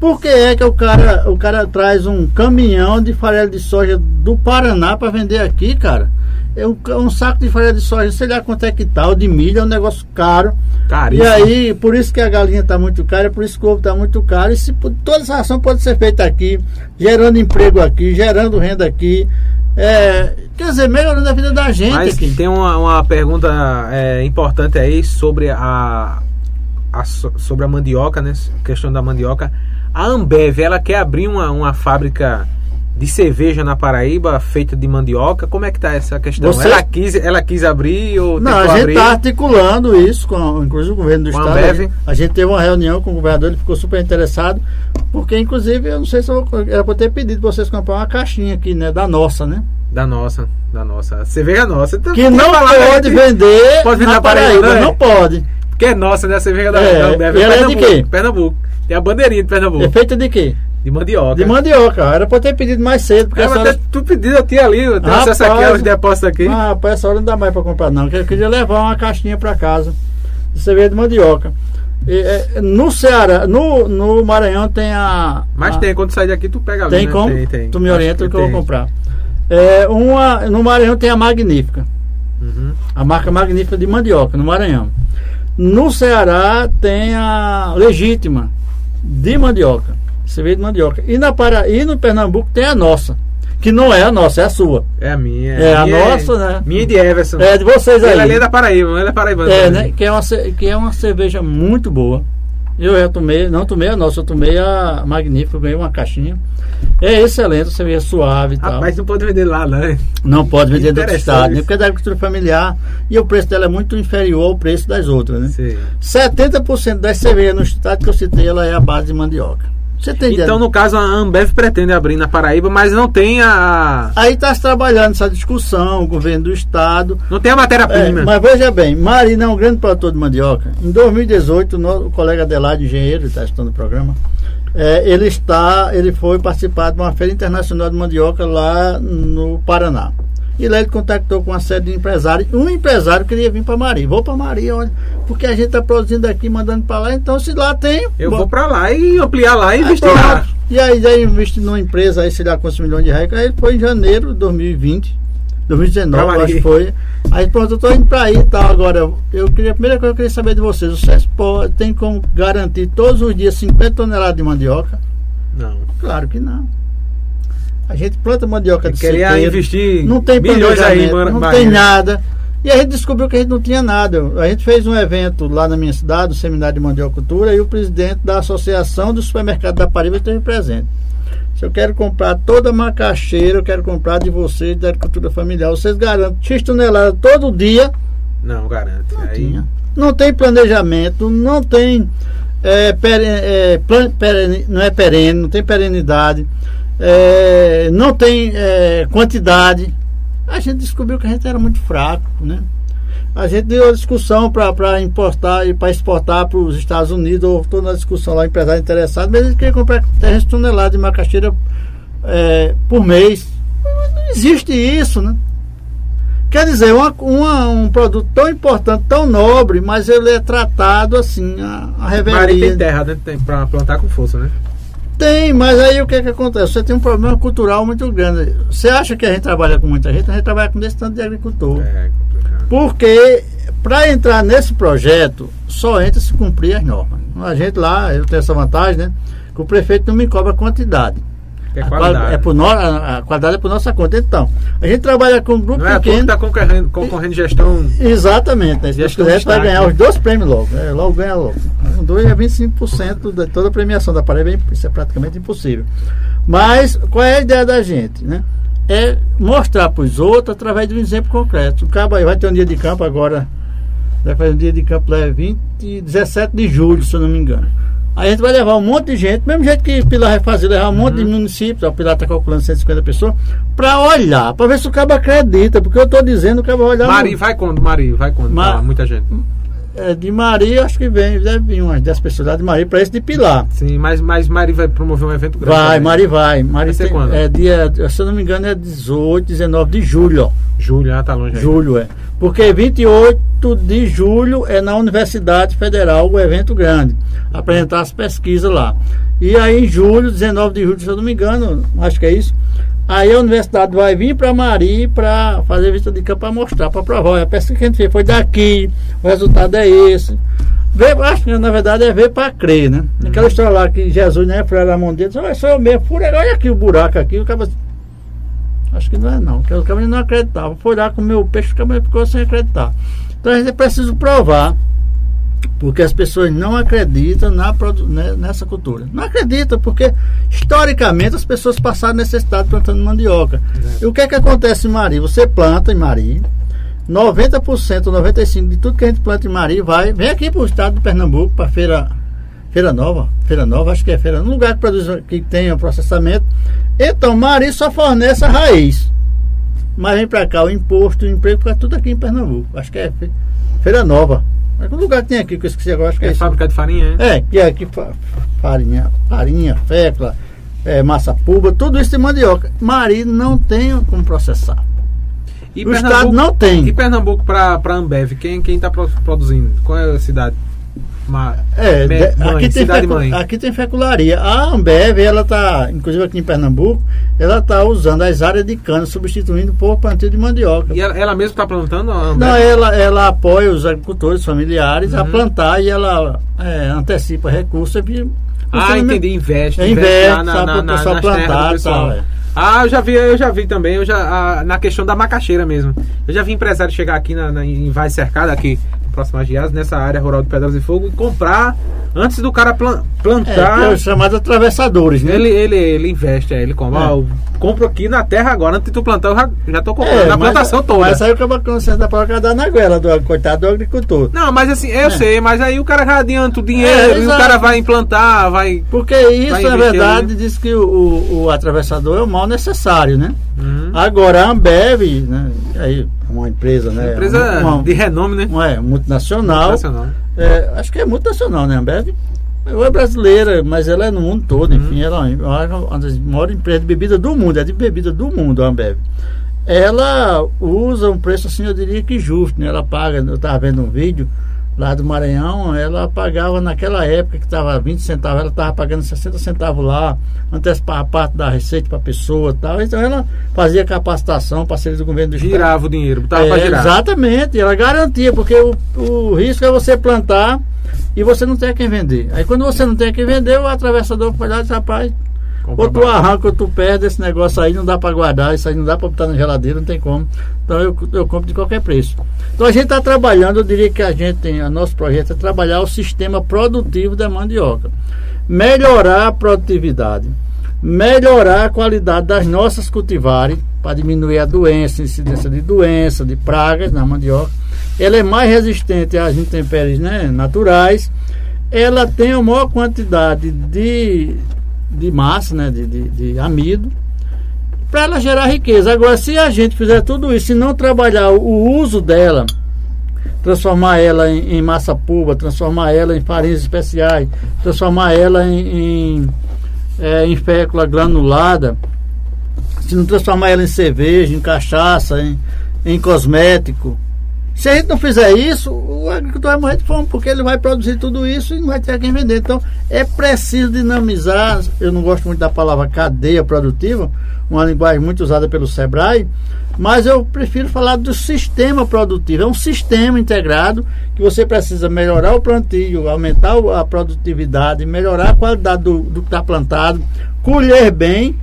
por que é que o cara, o cara traz um caminhão de farelo de soja do Paraná para vender aqui, cara? É um, um saco de farelo de soja, sei lá quanto é que tá, o de milho é um negócio caro. Caríssimo. E aí, por isso que a galinha está muito cara, por isso que o ovo está muito caro. E se, toda essa ação pode ser feita aqui, gerando emprego aqui, gerando renda aqui. É, quer dizer, melhorando a vida da gente Mas aqui. tem uma, uma pergunta é, importante aí sobre a, a so- sobre a mandioca, né? Questão da mandioca. A Ambev, ela quer abrir uma, uma fábrica de cerveja na Paraíba feita de mandioca. Como é que tá essa questão? Você- Ela quis, ela quis abrir ou Não, a gente está articulando isso, com, inclusive o governo do Com a estado. Ambev? A gente teve uma reunião com o governador, ele ficou super interessado, porque inclusive eu não sei se eu era para ter pedido para vocês comprar uma caixinha aqui, né? Da nossa, né? Da nossa, da nossa. Cerveja nossa. Então, Que não pode vender Pode vender na Paraíba, Paraíba, né? não pode. Que é nossa, né? A cerveja da, É, da Ambev. e ela é de quê? Pernambuco. Tem a bandeirinha de Pernambuco. É feita de quê? De mandioca. De mandioca. Era para ter pedido mais cedo, porque É, essa hora... tu pediu, eu tinha ali, eu tenho acesso aqui aos depósitos aqui. Ah, rapaz, essa hora não dá mais para comprar, não. Eu queria levar uma caixinha para casa de cerveja de mandioca. E, é, no Ceará, no, no Maranhão tem a. Mas a- tem, quando sair daqui tu pega ali, Tem né? como? Tem, tem. Tu me orienta o que eu tem. vou comprar. É, uma, no Maranhão tem a Magnífica. Uhum. A marca Magnífica de mandioca, no Maranhão. No Ceará tem a Legítima de mandioca. Cerveja de mandioca. E, na Para... e no Pernambuco tem a nossa. Que não é a nossa, é a sua. É a minha. É a minha nossa, né? Minha e de Everson. É de vocês aí. Ele ali é da Paraíba, ele é paraibano. É, também. né? Que é, uma, que é uma cerveja muito boa. Eu já tomei, não tomei a nossa, eu tomei a Magnífica, eu ganhei uma caixinha. É excelente, cerveja suave e tal. Rapaz, não pode vender lá, né? Não pode vender do outro estado, né? porque é da agricultura familiar e o preço dela é muito inferior ao preço das outras, né? Sim. 70% das cervejas no estado que eu citei, ela é a base de mandioca. Você tem ideia? Então, no caso, a Ambev pretende abrir na Paraíba, mas não tem a. Aí está se trabalhando essa discussão, o governo do estado. Não tem a É, matéria-prima. mas veja bem, Marina é um grande produtor de mandioca. Em 2018, o no- o colega Adelaide, engenheiro, está estudando o programa, é, ele está, ele foi participar de uma feira internacional de mandioca lá no Paraná. E lá ele contactou com uma série de empresários. Um empresário queria vir para Maria. Vou para Maria, olha, porque a gente está produzindo aqui, mandando para lá. Então, se lá tem. Eu bom. vou pra lá e ampliar lá e Aí, investir lá. E aí, daí investi numa empresa, aí sei lá quantos milhões de reais. Aí ele foi em janeiro de 2020, 2019, Pra eu acho que foi. Aí pronto, eu tô indo pra aí e tal. Agora, eu queria, a primeira coisa que eu queria saber de vocês: o CESPO tem como garantir todos os dias 50 toneladas de mandioca? Não. Claro que não. A gente planta mandioca de Queria sequeiro, investir não tem bilhões aí, Mar- não tem nada. E a gente descobriu que a gente não tinha nada. A gente fez um evento lá na minha cidade, o Seminário de Mandiocultura, e o presidente da Associação do Supermercado da Paraíba esteve presente. Se eu quero comprar toda a macaxeira, eu quero comprar de vocês da agricultura familiar. Vocês garantem X toneladas todo dia. Não, garante. Não aí, tinha. Não tem planejamento, não tem é, pere- é, plan- perene- não é perene, não tem perenidade, é, não tem é, quantidade. A gente descobriu que a gente era muito fraco, né? A gente deu a discussão para importar e para exportar para os Estados Unidos, ou toda a discussão lá, empresário interessado, mas eles queriam comprar 300 toneladas de macaxeira é, por mês. Não existe isso, né? Quer dizer, uma, uma- um produto tão importante, tão nobre, mas ele é tratado assim, a, a Maria tem terra, né? Tem pra plantar com força, né? Tem, mas aí o que, que acontece? Você tem um problema cultural muito grande. Você acha que a gente trabalha com muita gente? A gente trabalha com desse tanto de agricultor. É complicado. Porque para entrar nesse projeto, só entra se cumprir as normas. A gente lá, eu tenho essa vantagem, né? Que o prefeito não me cobra quantidade. É A qualidade. quali- é por no- a, a qualidade é por nossa conta. Então, a gente trabalha com um grupo Não é pequeno. tá concorrendo, concorrendo gestão. Exatamente, né? Se Gestão quiser, vai ganhar né? os dois prêmios logo. É, logo ganha logo. com 2 é 25% de toda a premiação da parede, isso é praticamente impossível. Mas qual é a ideia da gente, né? É mostrar para os outros através de um exemplo concreto. O cabo aí vai ter um dia de campo agora, vai fazer um dia de campo lá 20, 17 de julho, se eu não me engano. Aí a gente vai levar um monte de gente, mesmo jeito que Pilar vai fazer, levar um monte de municípios, o Pilar está calculando 150 pessoas, para olhar, para ver se o cabo acredita, porque eu estou dizendo que o cabo vai olhar. Mari, vai quando, Mari, vai quando? Ma- Tá, muita gente. É, de Maria, acho que vem, deve vir umas 10 pessoas lá de Maria para esse de Pilar. Sim, mas, mas Mari vai promover um evento grande. Vai. Mari vai. Mari Vai ser tem- quando? É dia, se eu não me engano, é 18, 19 de julho. Julho, ah, tá longe aí. Julho é. Porque 28 de julho é na Universidade Federal o evento grande. Apresentar as pesquisas lá. E aí em julho, 19 de julho, se eu não me engano, acho que é isso. Aí a universidade vai vir para Mari para fazer vista de campo para mostrar, para provar. Olha, A pesquisa que a gente fez foi daqui, o resultado é esse. Ver, acho que na verdade é ver para crer, né? Aquela história lá que Jesus, né, foi a mão dele, disse, olha, sou eu mesmo, fura, olha aqui o buraco aqui, o cara Acho que não é não, porque o caminho não acreditava. Foi lá comer o peixe, o caminho ficou sem acreditar. Então a gente precisa provar, porque as pessoas não acreditam na, né, nessa cultura. Não acreditam, porque historicamente as pessoas passaram necessidade plantando mandioca. E o que é que acontece em Mari? Você planta em Mari, 90%, 95% de tudo que a gente planta em Mari vai, vem aqui para o estado de Pernambuco, para feira Feira Nova, Feira Nova, acho que é Feira, num lugar que produz que tenha processamento. Então, Mari só fornece a raiz. Mas vem para cá o imposto, o emprego, fica tudo aqui em Pernambuco. Acho que é Fe- Feira Nova. Mas que lugar tem aqui que eu esqueci agora? Acho que é, É fábrica de farinha, é? É, que é aqui fa- farinha, farinha, fécula, é, massa pulba, tudo isso de mandioca. Mari não tem como processar. E O estado não tem. E Pernambuco pra, pra Ambev, quem, quem tá pro- produzindo? Qual é a cidade? Ma, É, Me- mãe, aqui, tem fecu- mãe. aqui tem fecularia. A Ambev, ela tá, inclusive aqui em Pernambuco, ela tá usando as áreas de cana, substituindo por plantio de mandioca. E ela, ela mesma tá plantando a Ambev? Não, ela, ela apoia os agricultores familiares a Uhum. plantar e ela é, antecipa recursos. e- Ah, entendi, investe. Investe investe, lá na, na, na, do plantar e tal, é. Ah, eu já vi, eu já vi também, eu já, ah, na questão da macaxeira mesmo. Eu já vi empresário chegar aqui na, na, em Vai Cercada, aqui próximo a nessa área rural de Pedras e Fogo, e comprar antes do cara plan- É, plantar. é os chamados atravessadores, né? Ele, ele, ele investe, é, ele compra. É. Ah, compro aqui na terra agora, antes de tu plantar, eu já, já tô comprando. É, na plantação toda. Mas aí o cabra consciente para dar na goela do coitado do agricultor. Não, mas assim, eu É. sei, mas aí o cara já adianta o dinheiro É, e o cara vai implantar, vai. Porque isso, Vai na verdade, ali. diz que o, o, o atravessador é o mal necessário, né? Hum. Agora a Ambev, né? Aí, uma empresa, né? Empresa uma, de renome, né? uma- é, multinacional. Nacional. É, acho que é multinacional, né? A Ambev ela é brasileira, mas ela é no mundo todo, Uhum. enfim, ela é uma das maiores empresas de bebida do mundo, é de bebida do mundo, a Ambev. Ela usa um preço assim, eu diria que justo, né? Ela paga, eu estava vendo um vídeo lá do Maranhão, ela pagava naquela época que estava 20 centavos, ela estava pagando 60 centavos lá, antecipava parte da receita para a pessoa e tal. Então ela fazia capacitação, parceria do governo do estado. Girava o dinheiro, botava pra É, girar. Exatamente, ela garantia, porque o, o risco é você plantar e você não ter quem vender. Aí quando você não tem quem vender, o atravessador foi lá e disse, rapaz, ou tu arranca ou tu perde esse negócio aí, não dá para guardar, isso aí não dá para botar na geladeira, não tem como. Então eu, eu compro de qualquer preço. Então a gente está trabalhando, eu diria que a gente tem, o nosso projeto é trabalhar o sistema produtivo da mandioca. Melhorar a produtividade, melhorar a qualidade das nossas cultivares, para diminuir a doença, a incidência de doença, de pragas na mandioca. Ela é mais resistente às intempéries né, naturais. Ela tem a maior quantidade de, de massa, né, de, de, de amido, para ela gerar riqueza. Agora, se a gente fizer tudo isso e não trabalhar o, uso dela, transformar ela em, em massa pulva, transformar ela em farinhas especiais, transformar ela em, em, é, em fécula granulada, se não transformar ela em cerveja, em cachaça, em, em cosmético. Se a gente não fizer isso, o agricultor vai morrer de fome, porque ele vai produzir tudo isso e não vai ter quem vender. Então, é preciso dinamizar. Eu não gosto muito da palavra cadeia produtiva, uma linguagem muito usada pelo Sebrae, mas eu prefiro falar do sistema produtivo. É um sistema integrado que você precisa melhorar o plantio, aumentar a produtividade, melhorar a qualidade do, do que está plantado, colher bem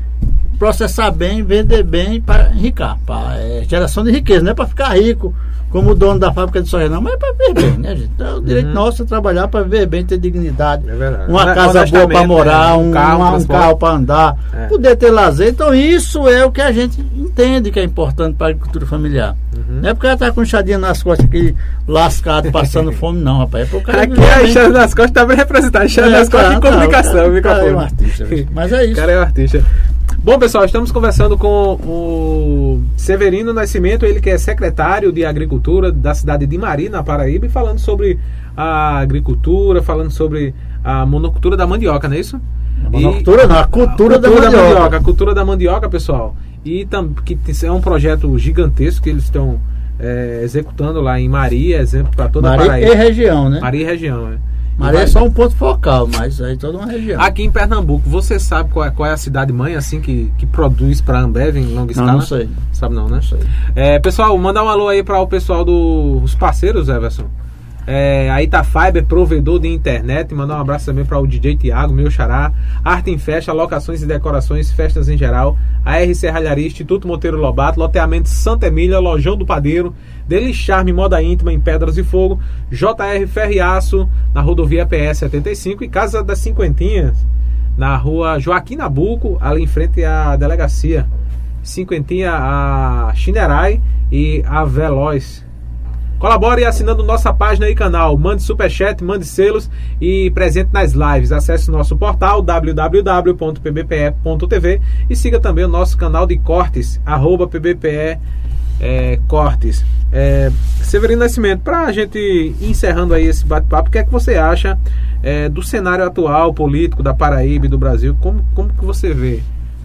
processar bem, vender bem para enricar, para é, geração de riqueza, não é para ficar rico como dono da fábrica de soja, não, mas é para viver bem, né, gente? Então, é o direito uhum. nosso é trabalhar para viver bem, ter dignidade. É uma casa boa para morar, um, um carro, um carro para andar, é. poder ter lazer. Então, isso é o que a gente entende que é importante para a agricultura familiar. Uhum. Não é porque ela está com chadinha nas costas aqui, lascado, passando fome, não, rapaz. É porque o cara aqui a enxada nas costas está bem representado. Enxada é, nas costas tá, de comunicação, tá, cara é um artista, mas é isso. O cara é um artista. Bom, pessoal, estamos conversando com o Severino Nascimento, ele que é secretário de Agricultura da cidade de Mari, na Paraíba, e falando sobre a agricultura, falando sobre a monocultura da mandioca, não é isso? A monocultura e, não, a cultura, a cultura da, mandioca. da, mandioca. A cultura da mandioca, pessoal. E tam, que é um projeto gigantesco que eles estão é, executando lá em Maria, exemplo para toda Maria a Paraíba. e região, né? Maria e região, é. Maria é só um ponto focal, mas aí toda uma região. Aqui em Pernambuco, você sabe qual é, qual é a cidade mãe assim que, que produz para a Ambev em longa escala? Não, não sei. Sabe não, né? Não sei. É, pessoal, mandar um alô aí para o pessoal dos parceiros, Everson. É, a Itafiber, provedor de internet. Mandar um abraço também para o DJ Tiago, meu xará. Arte em Festa, locações e decorações, festas em geral. A R Serralharia, Instituto Monteiro Lobato, loteamento Santa Emília, Lojão do Padeiro. Dele Charme Moda Íntima em Pedras e Fogo. JR Ferriaço, na rodovia PS 75. E Casa das Cinquentinhas, na rua Joaquim Nabuco, ali em frente à delegacia. Cinquentinha, a Chinerai e a Veloz. Colabore assinando nossa página e canal. Mande superchat, mande selos e presente nas lives. Acesse nosso portal www.pbpe.tv e siga também o nosso canal de cortes, arroba pbpe é, cortes. É, Severino Nascimento, para a gente encerrando aí esse bate-papo, o que é que você acha é, do cenário atual político da Paraíba e do Brasil? Como, como que você vê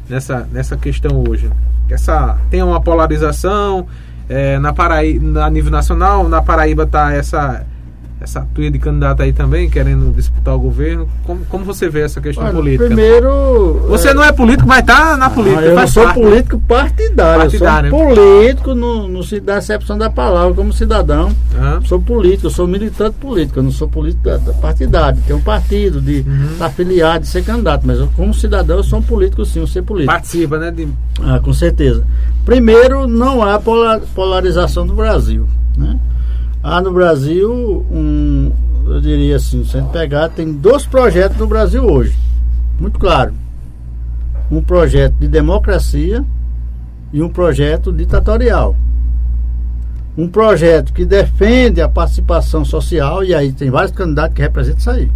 nessa, nessa questão hoje? Essa, tem uma polarização, é, na Paraíba, a nível nacional, na Paraíba está essa essa tuia de candidato aí também, querendo disputar o governo. Como, como você vê essa questão Olha, política? Primeiro. Você é... não é político, mas está na política. Ah, eu não sou parte, político partidário. partidário. Eu sou político no, no, na acepção da palavra, como cidadão. Uhum. Sou político, eu sou militante político, eu não sou político partidário. Tenho um partido de uhum. estar afiliado, de ser candidato, mas eu, como cidadão, eu sou um político sim, eu ser político. Participa, né? De... Ah, com certeza. Primeiro, não há polarização do Brasil. Né? Há no Brasil, um, eu diria assim, se a gente pegar, tem dois projetos no Brasil hoje. Muito claro. Um projeto de democracia e um projeto ditatorial. Um projeto que defende a participação social, e aí tem vários candidatos que representam isso aí.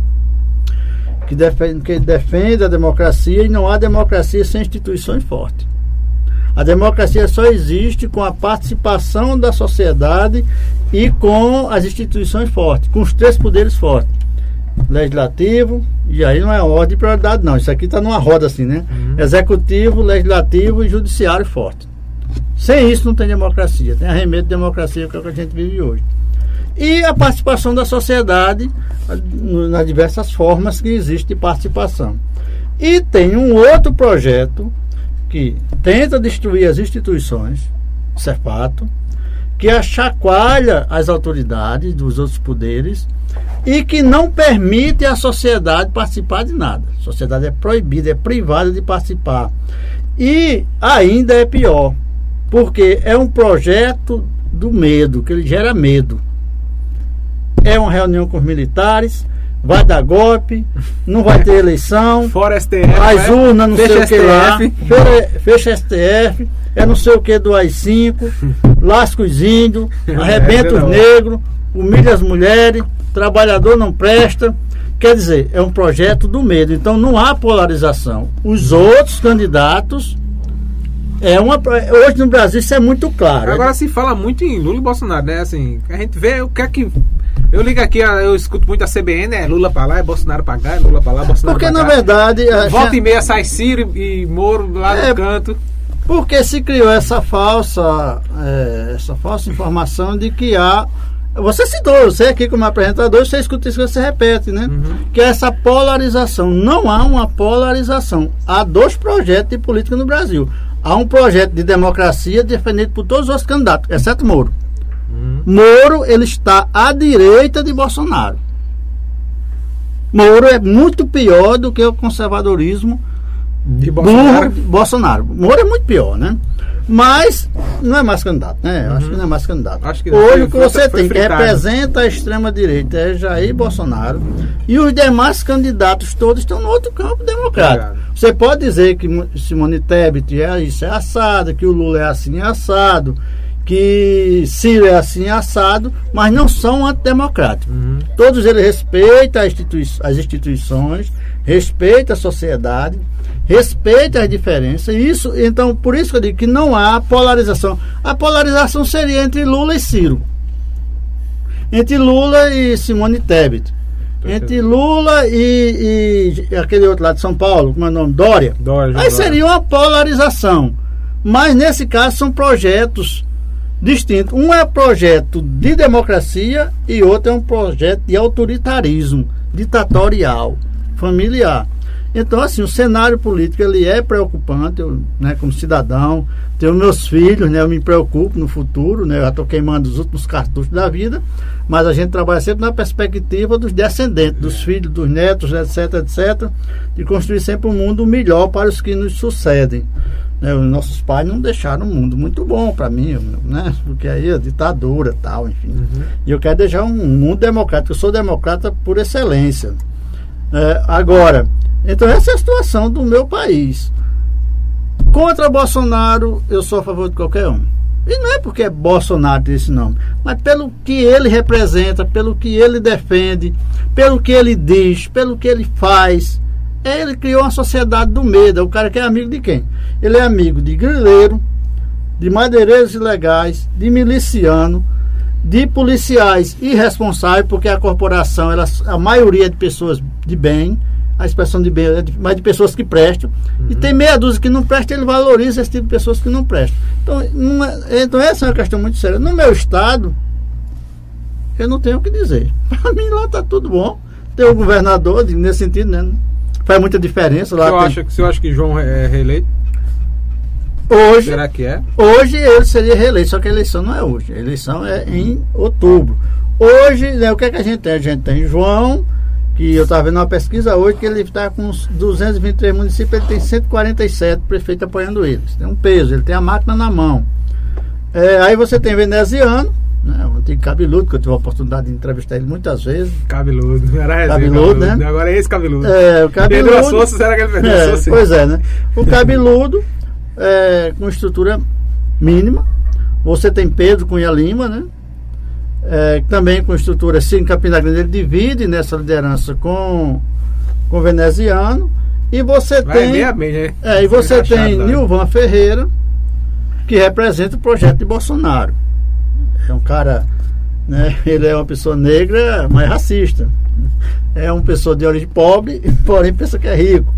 Que defende, que defende a democracia e não há democracia sem instituições fortes. A democracia só existe com a participação da sociedade e com as instituições fortes, com os três poderes fortes. Legislativo, e aí não é ordem de prioridade, não. Isso aqui está numa roda assim, né? Uhum. Executivo, legislativo e judiciário forte. Sem isso não tem democracia. Tem arremedo de democracia que é o que a gente vive hoje. E a participação da sociedade nas diversas formas que existe de participação. E tem um outro projeto que tenta destruir as instituições, isso é fato, que achacoalha as autoridades dos outros poderes e que não permite à sociedade participar de nada. A sociedade é proibida, é privada de participar. E ainda é pior, porque é um projeto do medo, que ele gera medo. É uma reunião com os militares, vai dar golpe, não vai ter eleição. Fora STF. As é? urnas, não sei o que lá. Fecha, fecha STF, é não sei o que do AI-5, lasca os índios, arrebenta os negros, humilha as mulheres, trabalhador não presta. Quer dizer, é um projeto do medo. Então não há polarização. Os outros candidatos é uma, hoje no Brasil isso é muito claro. Agora se fala muito em Lula e Bolsonaro, né? Assim, a gente vê o que é que eu ligo aqui, eu escuto muito a CBN, é Lula pra lá, é Bolsonaro pra cá, é Lula pra lá, Bolsonaro Porque, pra cá. Porque, na verdade... Volta e meia sai Ciro e Moro lá é, no canto. Porque se criou essa falsa, é, essa falsa informação de que há... Você citou, você aqui como apresentador, você escuta isso você repete, né? Uhum. Que é essa polarização. Não há uma polarização. Há dois projetos de política no Brasil. Há um projeto de democracia defendido por todos os candidatos, exceto Moro. Uhum. Moro ele está à direita de Bolsonaro. Moro é muito pior do que o conservadorismo de Bolsonaro. Bolsonaro. Moro é muito pior, né? Mas não é mais candidato, né? Eu Acho que não é mais candidato. Hoje o que você tem que fritado. representa a extrema-direita é Jair Bolsonaro e os demais candidatos todos estão no outro campo democrático. Obrigado. Você pode dizer que Mo- Simone Tebet é isso, é assado, que o Lula é assim é assado, que Ciro é assim é assado, mas não são antidemocráticos. Todos eles respeitam a institui- as instituições, respeitam a sociedade, respeitam as diferenças. Isso, então, por isso que eu digo que não há polarização. A polarização seria entre Lula e Ciro. Entre Lula e Simone Tebet. Entre Lula e, e aquele outro lá de São Paulo, como é o nome? Dória. Dória, Aí seria uma polarização. Mas nesse caso são projetos distintos. Um é projeto de democracia e outro é um projeto de autoritarismo, ditatorial, familiar. Então, assim, o cenário político ele é preocupante, eu, né, como cidadão, tenho meus filhos, né, eu me preocupo no futuro, né, eu já estou queimando os últimos cartuchos da vida, mas a gente trabalha sempre na perspectiva dos descendentes, dos filhos, dos netos, etc, etc, de construir sempre um mundo melhor para os que nos sucedem. Né, os nossos pais não deixaram um mundo muito bom para mim, né? Porque aí a ditadura tal, enfim. E eu quero deixar um mundo democrático. Eu sou democrata por excelência. É, agora, então essa é a situação do meu país. Contra Bolsonaro, eu sou a favor de qualquer um. E não é porque é Bolsonaro esse nome, mas pelo que ele representa, pelo que ele defende, pelo que ele diz, pelo que ele faz. Ele criou uma sociedade do medo. O cara que é amigo de quem? Ele é amigo de grileiro, de madeireiros ilegais, de miliciano, de policiais irresponsáveis, porque a corporação, ela, a maioria é de pessoas de bem, a expressão de bem é de, mas de pessoas que prestam, e tem meia dúzia que não presta, ele valoriza esse tipo de pessoas que não prestam. Então, é- então essa é uma questão muito séria. No meu estado, eu não tenho o que dizer. Para mim lá está tudo bom. Tem o governador, nesse sentido, né? Faz muita diferença lá. senhor tem- acha, senhor acha que João é reeleito? Hoje, Será que é? Hoje ele seria reeleito, só que a eleição não é hoje. A eleição é em outubro. Hoje, né, o que é que a gente tem? A gente tem João, que eu estava vendo uma pesquisa hoje, que ele está com uns 223 municípios, ele tem 147 prefeitos apoiando ele. Isso Tem um peso, ele tem a máquina na mão. É, aí você tem Veneziano, né, o antigo cabeludo, que eu tive a oportunidade de entrevistar ele muitas vezes. Cabeludo. Era resenha, Cabeludo, né? Agora é esse cabeludo. É, o cabeludo. as forças, será que ele perdeu É, pois é, né? O cabeludo, é, com estrutura mínima. Você tem Pedro Cunha Lima, né? É, também com estrutura assim, em Campina Grande, ele divide nessa liderança com com o veneziano. E você Vai tem. meio, né? É, e você tem lá. Nilvan Ferreira, que representa o projeto de Bolsonaro. É um cara, né, ele é uma pessoa negra, mas racista. É uma pessoa de origem pobre, porém pensa que é rico.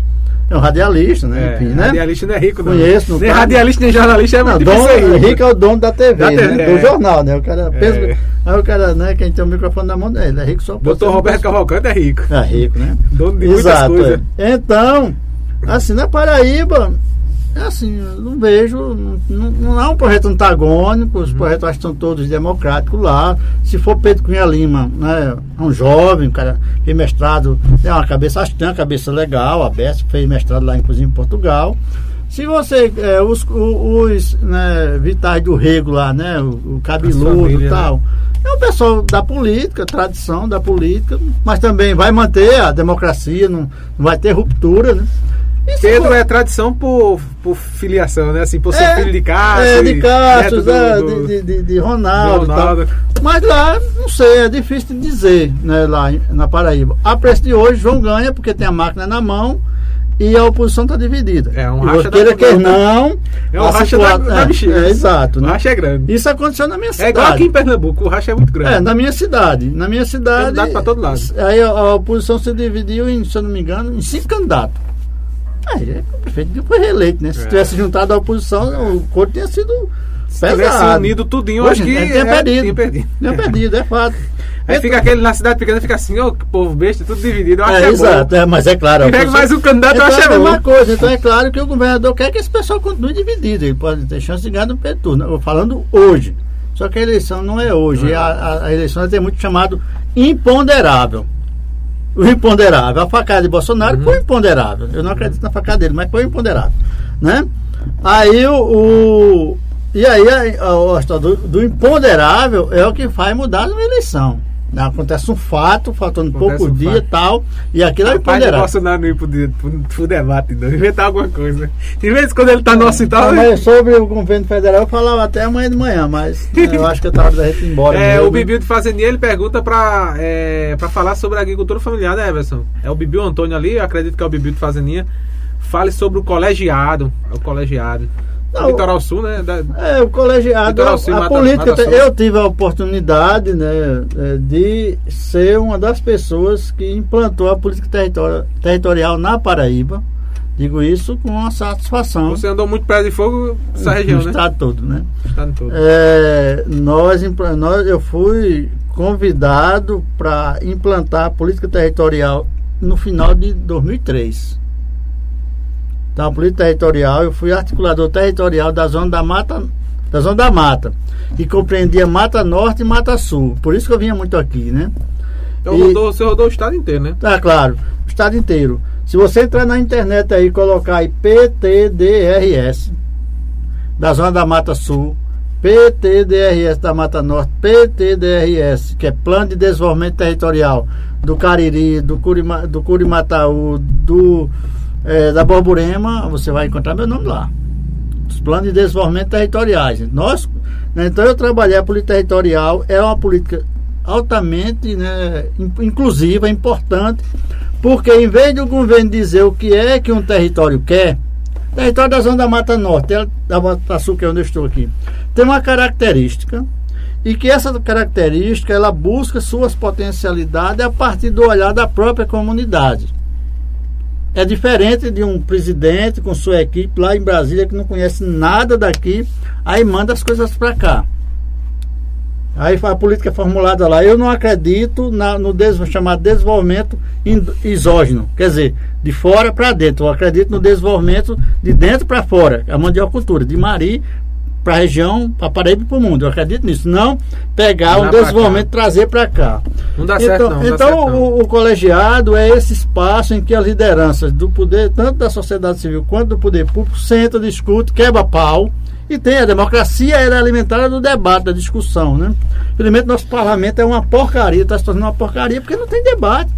É um radialista, né? É, Enfim, né? Radialista não é rico, não. Conheço, não Nem tá- radialista, nem jornalista é Não, dono, ser rico é o dono da TV, Da né? TV, é. do jornal, né? O cara pensa. É. Aí o cara, né, quem tem o microfone na mão dele, é rico só por Doutor Roberto Cavalcante é rico. É rico, né? Dono de muitas Exato. coisas. é. Então, assim, na Paraíba, é assim, eu não vejo, não, não, é um projeto antagônico, Uhum. os projetos acho que estão todos democráticos lá. Se for Pedro Cunha Lima, né, um jovem, um cara fez mestrado, tem uma cabeça, acho que tem uma cabeça legal, aberta, fez mestrado lá, inclusive em Portugal. Se você, é, os, os né, vitais do rego lá, né, o, o cabeludo e tal, é o pessoal da política, tradição da política, mas também vai manter a democracia, não, não vai ter ruptura, né? E se Pedro é tradição por, por filiação, né? Assim, por ser É, filho de Cássio. É, de Castro, do- né, do- de, de, de Ronaldo, de tal. Ronaldo. Mas lá, não sei, é difícil de dizer, né, lá na Paraíba. A preço de hoje, João ganha porque tem a máquina na mão e a oposição está dividida. É um racha queira da- que não. É um racha da, da é, bexiga. é, exato. O né? racha é grande. Isso aconteceu na minha É cidade. igual aqui em Pernambuco, o racha é muito grande. É, na minha cidade. Na minha cidade. Candidato pra todo lado. Aí a, a oposição se dividiu em, se eu não me engano, em cinco candidatos. Aí o prefeito foi reeleito, né? Se É. tivesse juntado a oposição, o coro tinha sido Se pesado. tivesse unido tudinho, eu acho Poxa, que tinha é, perdido. tinha perdido. Tinha perdido, é fato. Aí fica aquele na cidade pequena, fica assim, ó, que povo besta, tudo dividido. Eu acho É, que é exato, é, mas é claro. Pega mais um candidato, eu então acho é que a é mesma bom. coisa. Então é claro que o governador quer que esse pessoal continue dividido. Ele pode ter chance de ganhar no primeiro turno. Eu falando hoje. Só que a eleição não é hoje. A, a- a eleição tem muito chamado imponderável. O imponderável. A facada de Bolsonaro Uhum. foi imponderável. Eu não acredito na facada dele, mas foi imponderável. Né? Aí o, o- E aí a, a, a, do, do imponderável é o que faz mudar uma eleição. Acontece um fato, faltando Acontece pouco um dia e tal, e aquilo é imponderável. O Bolsonaro não ir pro, pro, pro debate, não, inventar alguma coisa. De vez quando ele tá no hospital. Não, mas sobre o governo federal eu falava até amanhã de manhã, mas né, eu acho que tá hora da gente ir embora. É, mesmo. o Bibiu de Fazendinha ele pergunta pra, é, pra falar sobre a agricultura familiar, né, Everson? É o Bibiu Antônio ali, eu acredito que é o Bibiu de Fazendinha. Fale sobre o colegiado. É o colegiado. Não, Litoral Sul, né? Da, é, o colegiado, Sul, a, Mata, política, Mata eu tive a oportunidade né, é, de ser uma das pessoas que implantou a política territorial, territorial na Paraíba. Digo isso com uma satisfação. Você andou muito perto de fogo nessa região, no né? estado todo, né? estado todo. É, nós, nós, eu fui convidado para implantar a política territorial no final de 2003. Então, a política territorial, eu fui articulador territorial da zona da mata, da zona da mata, que compreendia Mata Norte e Mata Sul. Por isso que eu vinha muito aqui, né? Então, e, rodou, você rodou o estado inteiro, né? Tá, claro, o estado inteiro. Se você entrar na internet aí e colocar aí PTDRS, da zona da Mata Sul, PTDRS da Mata Norte, PTDRS, que é Plano de Desenvolvimento Territorial do Cariri, do, Curima, do Curimataú, do é, da Borborema, você vai encontrar meu nome lá. Os planos de desenvolvimento territoriais. Nós, né, então eu trabalhei a política territorial, é uma política altamente né, inclusiva, importante, porque em vez do governo dizer o que é que um território quer, território da zona da Mata Norte, da Mata Sul, que é onde eu estou aqui, tem uma característica e que essa característica ela busca suas potencialidades a partir do olhar da própria comunidade. É diferente de um presidente com sua equipe lá em Brasília que não conhece nada daqui, aí manda as coisas para cá. Aí a política é formulada lá. Eu não acredito na, no des, chamado desenvolvimento isógeno, quer dizer, de fora para dentro. Eu acredito no desenvolvimento de dentro para fora, a mandiocultura, de Mari para a região, para Paraíba e para o mundo. Eu acredito nisso. Não pegar o um desenvolvimento e trazer para cá. Não dá então, certo, não. então, certo, não. O, o, colegiado é esse espaço em que as lideranças do poder, tanto da sociedade civil quanto do poder público, sentam, discutem, quebra pau. E tem a democracia, ela é alimentada do debate, da discussão, né? Infelizmente, nosso parlamento é uma porcaria, está se tornando uma porcaria porque não tem debate.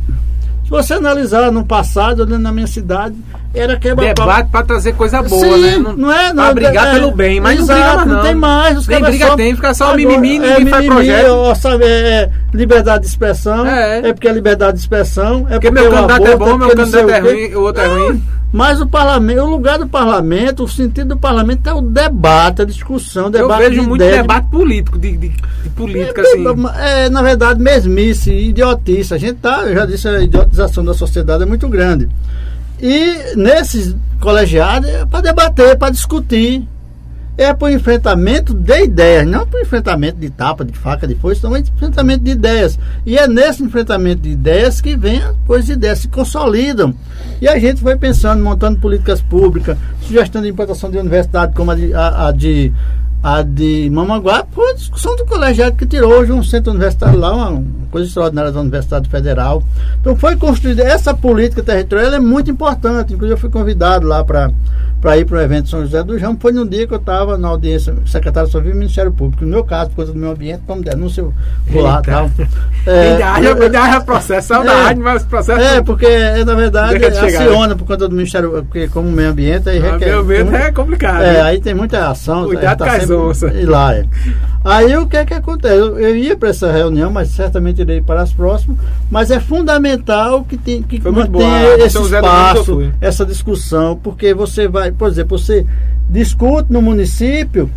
Se você analisar no passado, na minha cidade, era quebra Debate para trazer coisa boa, Sim, né? Não, não é, não. Pra brigar é, pelo bem, mas exato, não briga mais, não. tem mais. Os Nem briga só, tem, fica só agora, mimimi, ninguém é, faz mimimi, projeto. Ó, sabe, é, liberdade de expressão. É. É. porque a liberdade de expressão. É porque, porque meu candidato é bom, meu candidato é ruim, o outro é ruim. Mas o parlamento, o lugar do parlamento, o sentido do parlamento é o debate, a discussão, o Eu debate vejo de muito debate político, de, de, de política, é, assim. É, na verdade, mesmice, idiotice. A gente tá, eu já disse, a idiotização da sociedade é muito grande. E nesses colegiados é para debater, para discutir. É para o enfrentamento de ideias, não para o enfrentamento de tapa, de faca, de foice, não enfrentamento de ideias. E é nesse enfrentamento de ideias que vem as ideias se consolidam. E a gente foi pensando, montando políticas públicas, sugestão de implantação de universidade como a de, a, a de a de Mamanguá foi a discussão do colegiado que tirou hoje um centro universitário lá, uma coisa extraordinária da Universidade Federal. Então foi construída essa política territorial, é muito importante. Inclusive eu fui convidado lá para para ir para o evento de São José do Jambo. Foi num dia que eu estava na audiência secretário do Ministério Público. No meu caso, por causa do meio ambiente, como denúncia, eu vou lá e tal. É, já processo, saudade, é, mas processo. É, porque na verdade aciona por conta do Ministério, porque como meio ambiente aí ah, requer. Meio ambiente muito, é complicado. É, aí tem muita ação. Cuidado tá com as onças. E lá, é. Aí o que é que acontece? Eu, eu ia para essa reunião, mas certamente irei para as próximas. Mas é fundamental que, tem, que mantenha esse espaço, essa discussão, porque você vai, por exemplo, você discute no município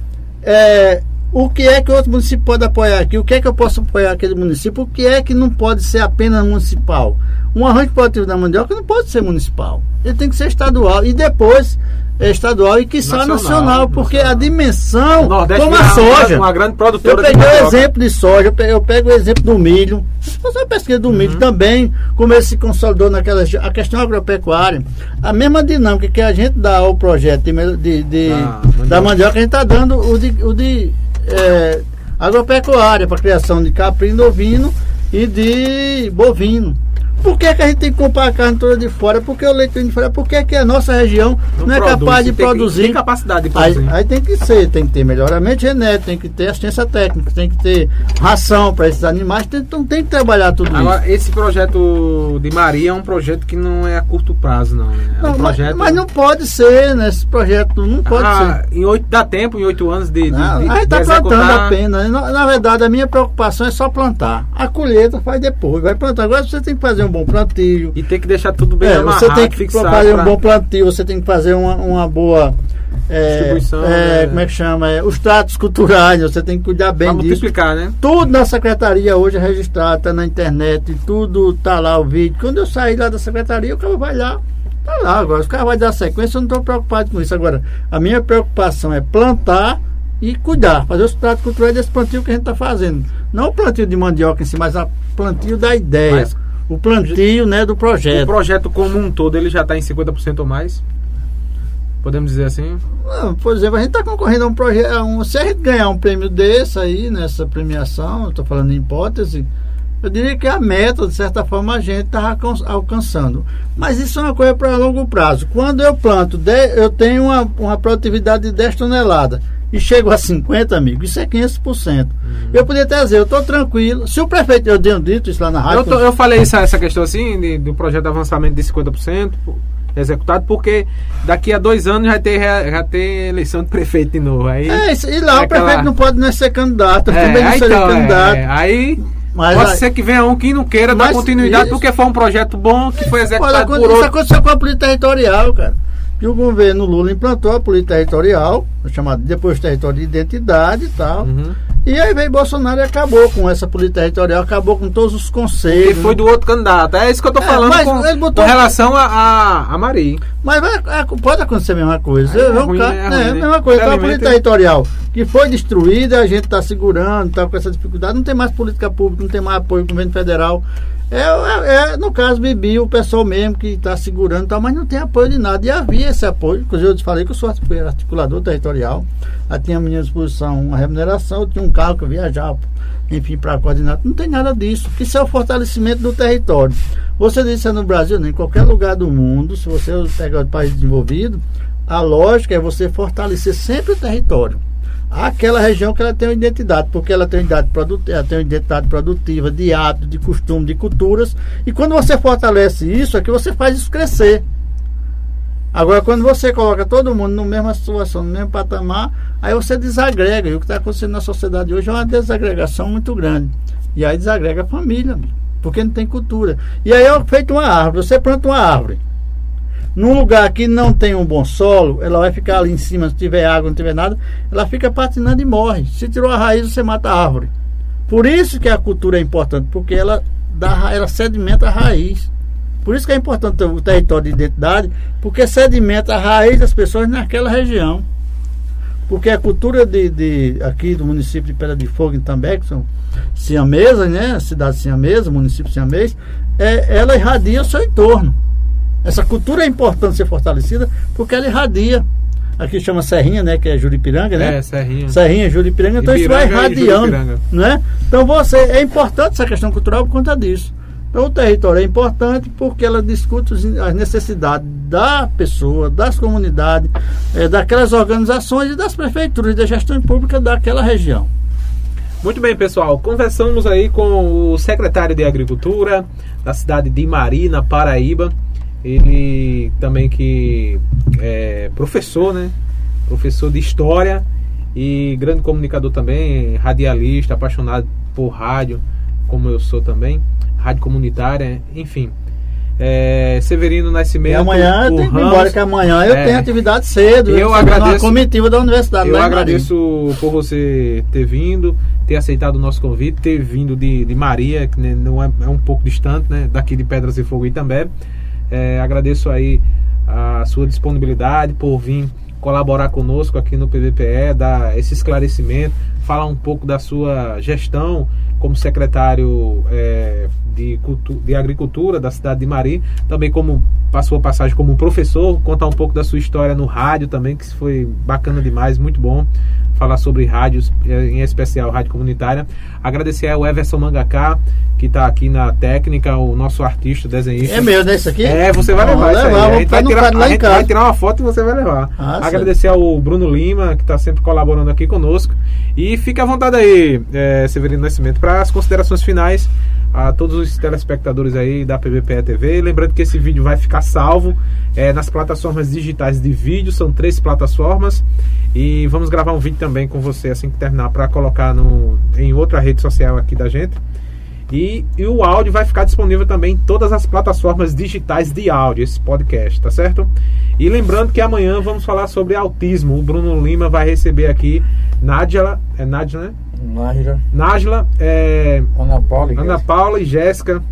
é, o que é que outro município pode apoiar aqui, o que é que eu posso apoiar aquele município, o que é que não pode ser apenas municipal. Um arranjo produtivo da mandioca não pode ser municipal, ele tem que ser estadual. E depois estadual e que nacional, nacional, porque nacional. a dimensão como a soja. Uma grande produtora eu peguei o exemplo de soja, eu pego, eu pego o exemplo do milho. Fazer uma pesquisa do uhum. milho também, como ele se consolidou naquela a questão agropecuária. A mesma dinâmica que a gente dá ao projeto de, de, de ah, da mandioca, a gente está dando o de, o de é, agropecuária para criação de caprino ovino e de bovino. Por que, que a gente tem que comprar a carne toda de fora? Por que o leite de fora? Por que, que a nossa região não, não é produz, capaz de tem produzir? tem capacidade de produzir. Aí, aí tem que ser, tem que ter melhoramento genético, tem que ter assistência técnica, tem que ter ração para esses animais, tem, então tem que trabalhar tudo isso. Agora, esse projeto de Maria é um projeto que não é a curto prazo, não. né? É um Não, mas- projeto. mas, não pode ser, né? Esse projeto não pode Ah, ser. em oito, dá tempo, em oito anos, de, de, Não, de, a gente está plantando apenas. Na, na verdade, a minha preocupação é só plantar. A colheita faz depois, vai plantar. Agora você tem que fazer um bom plantio. E tem que deixar tudo bem É, amarrado, você tem que fazer um pra- bom plantio, você tem que fazer uma, uma boa. é, Distribuição, é, né? Como é que chama? É, os tratos culturais, você tem que cuidar bem pra disso. multiplicar, né? Tudo na secretaria hoje é registrado, tá na internet, tudo tá lá o vídeo. Quando eu sair lá da secretaria, o cara vai lá, tá lá. Agora, o cara vai dar sequência, eu não estou preocupado com isso. Agora, a minha preocupação é plantar e cuidar, fazer os tratos culturais desse plantio que a gente está fazendo. Não o plantio de mandioca em si, mas o plantio da ideia. Mas- o plantio né, do O projeto. projeto como um todo, ele já está em 50% ou mais? Podemos dizer assim? Não, por exemplo, a gente está concorrendo a um projeto. Um, se a gente ganhar um prêmio desse aí, nessa premiação, estou falando em hipótese, eu diria que a meta, de certa forma, a gente está alcançando. Mas isso é uma coisa para longo prazo. Quando eu planto, eu tenho uma, uma produtividade de 10 toneladas e chego a 50, amigo, isso é 500%. Eu poderia até dizer, eu estou tranquilo. Se o prefeito, eu tenho dito isso lá na rádio. Eu, tô- eu falei essa, essa questão assim, de- do projeto de avançamento de 50% executado, porque daqui a dois anos vai ter, já ter eleição de prefeito de novo. Aí, É, isso, e lá É o prefeito aquela- não pode nem ser candidato, É, também não seria então, é, candidato. é, aí Mas pode ser que venha um que não queira dar continuidade, isso- porque foi um projeto bom que foi Olha, executado quando- por isso outro. aconteceu com a política territorial, cara. Que o governo Lula implantou a política territorial, chamada depois território de identidade e tal. Uhum. E aí veio Bolsonaro e acabou com essa política territorial, acabou com todos os Que conselhos. foi do outro candidato. É isso que eu tô É, falando mas com, botou- com relação a, a, a Mari. Mas é, pode acontecer a mesma coisa. É É, um ruim, né? É é, a né? mesma coisa. Então, a política territorial que foi destruída, a gente está segurando, está com essa dificuldade, não tem mais política pública, não tem mais apoio do governo federal. É, é- é, no caso, Bibi, o pessoal mesmo que está segurando, tal, mas não tem apoio de nada. E havia esse apoio, inclusive eu te falei que eu sou articulador territorial, eu tinha à minha disposição uma remuneração, eu tinha um carro que eu viajava, enfim, para coordenar. Não tem nada disso, isso é o fortalecimento do território. Você disse é no Brasil, nem em qualquer lugar do mundo, se você pegar o país desenvolvido, a lógica é você fortalecer sempre o território aquela região que ela tem uma identidade, porque ela tem identidade, produtiva, tem uma identidade produtiva, de hábito, de costume, de culturas. E quando você fortalece isso, é que você faz isso crescer. Agora, quando você coloca todo mundo na mesma situação, no mesmo patamar, aí você desagrega. E o que está acontecendo na sociedade hoje é uma desagregação muito grande. E aí desagrega a família, porque não tem cultura. E aí é feito uma árvore. Você planta uma árvore. Num lugar que não tem um bom solo, ela vai ficar ali em cima, se tiver água, não tiver nada, ela fica patinando e morre. Se tirou a raiz, você mata a árvore. Por isso que a cultura é importante, porque ela, dá, ela sedimenta a raiz. Por isso que é importante o território de identidade, porque sedimenta a raiz das pessoas naquela região. Porque a cultura de, de- aqui do município de Pedra de Fogo, em També, que são siamesas, né? Cidade siamesa, município siamês, é, ela irradia o seu entorno. Essa cultura é importante ser fortalecida porque ela irradia. Aqui chama Serrinha, né? Que é Juripiranga, né? É, Serrinha. Serrinha, Juripiranga, então isso vai Ibiranga irradiando. Né? Então você é importante essa questão cultural por conta disso. Então o território é importante porque ela discute as necessidades da pessoa, das comunidades, eh, daquelas organizações e das prefeituras da gestão pública daquela região. Muito bem, pessoal. Conversamos aí com o secretário de Agricultura da cidade de Marina, Paraíba. Ele também que é professor, né? Professor de História e grande comunicador também, radialista, apaixonado por rádio, como eu sou também, rádio comunitária, enfim. É, Severino E Nascimento. amanhã eu o tenho que ir embora, que amanhã eu É. tenho atividade cedo. Eu vou agradeço- comitiva da universidade Eu Marília. agradeço por você ter vindo, ter aceitado o nosso convite, ter vindo de, de Maria, que né, não é, é um pouco distante, né? Daqui de Pedras e Fogo e também. É, agradeço aí a sua disponibilidade por vir colaborar conosco aqui no PVPE, dar esse esclarecimento, falar um pouco da sua gestão como secretário é, de, de Agricultura da cidade de Mari, também como passou a passagem como professor, contar um pouco da sua história no rádio também, que foi bacana demais, muito bom falar sobre rádios, eh, em especial rádio comunitária. Agradecer ao Everson Mangaká, que está aqui na técnica, o nosso artista, desenhista. É meu, né? Isso aqui? É, você vai levar. Vamos levar, a gente, vai tirar, vai tirar uma foto e você vai levar. Ah, Agradecer ao Bruno Lima, que está sempre colaborando aqui conosco. E fique à vontade aí, é, Severino Nascimento, para as considerações finais a todos os telespectadores aí da PBPE TV. Lembrando que esse vídeo vai ficar salvo é, nas plataformas digitais de vídeo, são três plataformas. E vamos gravar um vídeo também com você assim que terminar para colocar no, em outra rede social aqui da gente. E, e, o áudio vai ficar disponível também em todas as plataformas digitais de áudio, esse podcast, tá certo? E lembrando que amanhã vamos falar sobre autismo. O Bruno Lima vai receber aqui Nádia, é Nádia, né? Nájila. Nájila, é, Ana Paula e Ana Jéssica. Paula e Jéssica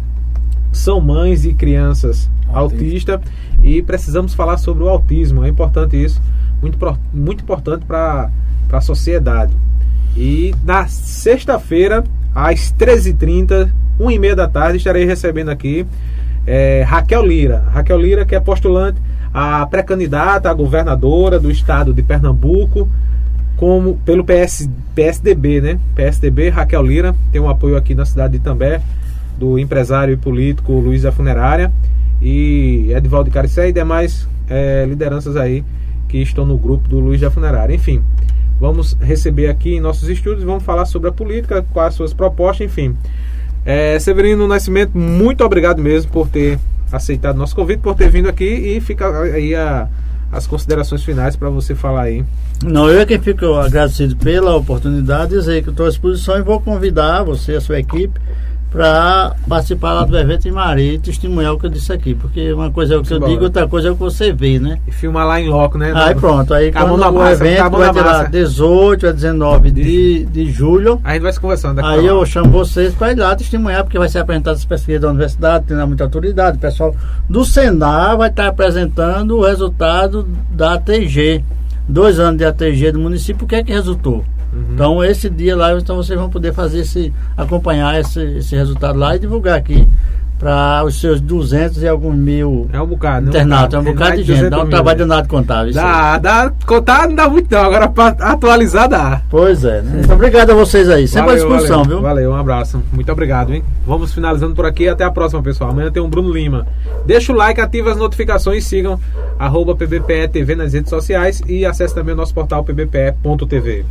são mães e crianças autistas e precisamos falar sobre o autismo. É importante isso, muito, muito importante para a sociedade. E na sexta-feira, às 13h30, 1h30 da tarde, estarei recebendo aqui é, Raquel Lira. Raquel Lira, que é postulante a pré-candidata a governadora do estado de Pernambuco como pelo PS, PSDB, né? PSDB, Raquel Lira, tem um apoio aqui na cidade de Itambé, do empresário e político Luiz da Funerária e Edvaldo Caricé e demais é, lideranças aí que estão no grupo do Luiz da Funerária. Enfim, vamos receber aqui em nossos estúdios, vamos falar sobre a política, quais as suas propostas, enfim. É, Severino Nascimento, muito obrigado mesmo por ter aceitado nosso convite, por ter vindo aqui e fica aí a as considerações finais para você falar aí. Não, eu é que fico agradecido pela oportunidade de dizer que estou à disposição e vou convidar você e a sua equipe para participar lá do evento em Maria e testemunhar o que eu disse aqui. Porque uma coisa é o que eu digo, outra coisa é o que você vê, né? E filmar lá em loco, né? Aí pronto, aí quando o massa, evento vai ter lá 18 a 19 de, de julho. Aí a gente vai se conversando. Aí eu chamo vocês para ir lá testemunhar, porque vai ser apresentado as pesquisas da universidade, tem muita autoridade. O pessoal do Senar vai estar apresentando o resultado da ATG. Dois anos de ATG do município, o que é que resultou? Uhum. Então esse dia lá, então vocês vão poder fazer esse, acompanhar esse, esse resultado lá e divulgar aqui para os seus 200 e alguns mil é um bocado, internautas, é um bocado de gente, dá um trabalho danado contar. Dá, dá, contar não dá muito não, agora para atualizar dá. Pois é, né? Então, obrigado a vocês aí, sempre valeu, à disposição, valeu, viu? Valeu, um abraço, muito obrigado, hein? Vamos finalizando por aqui, até a próxima, pessoal. Amanhã tem um Bruno Lima. Deixa o like, ativa as notificações, sigam arroba PBPE TV nas redes sociais e acesse também o nosso portal pbpe.tv.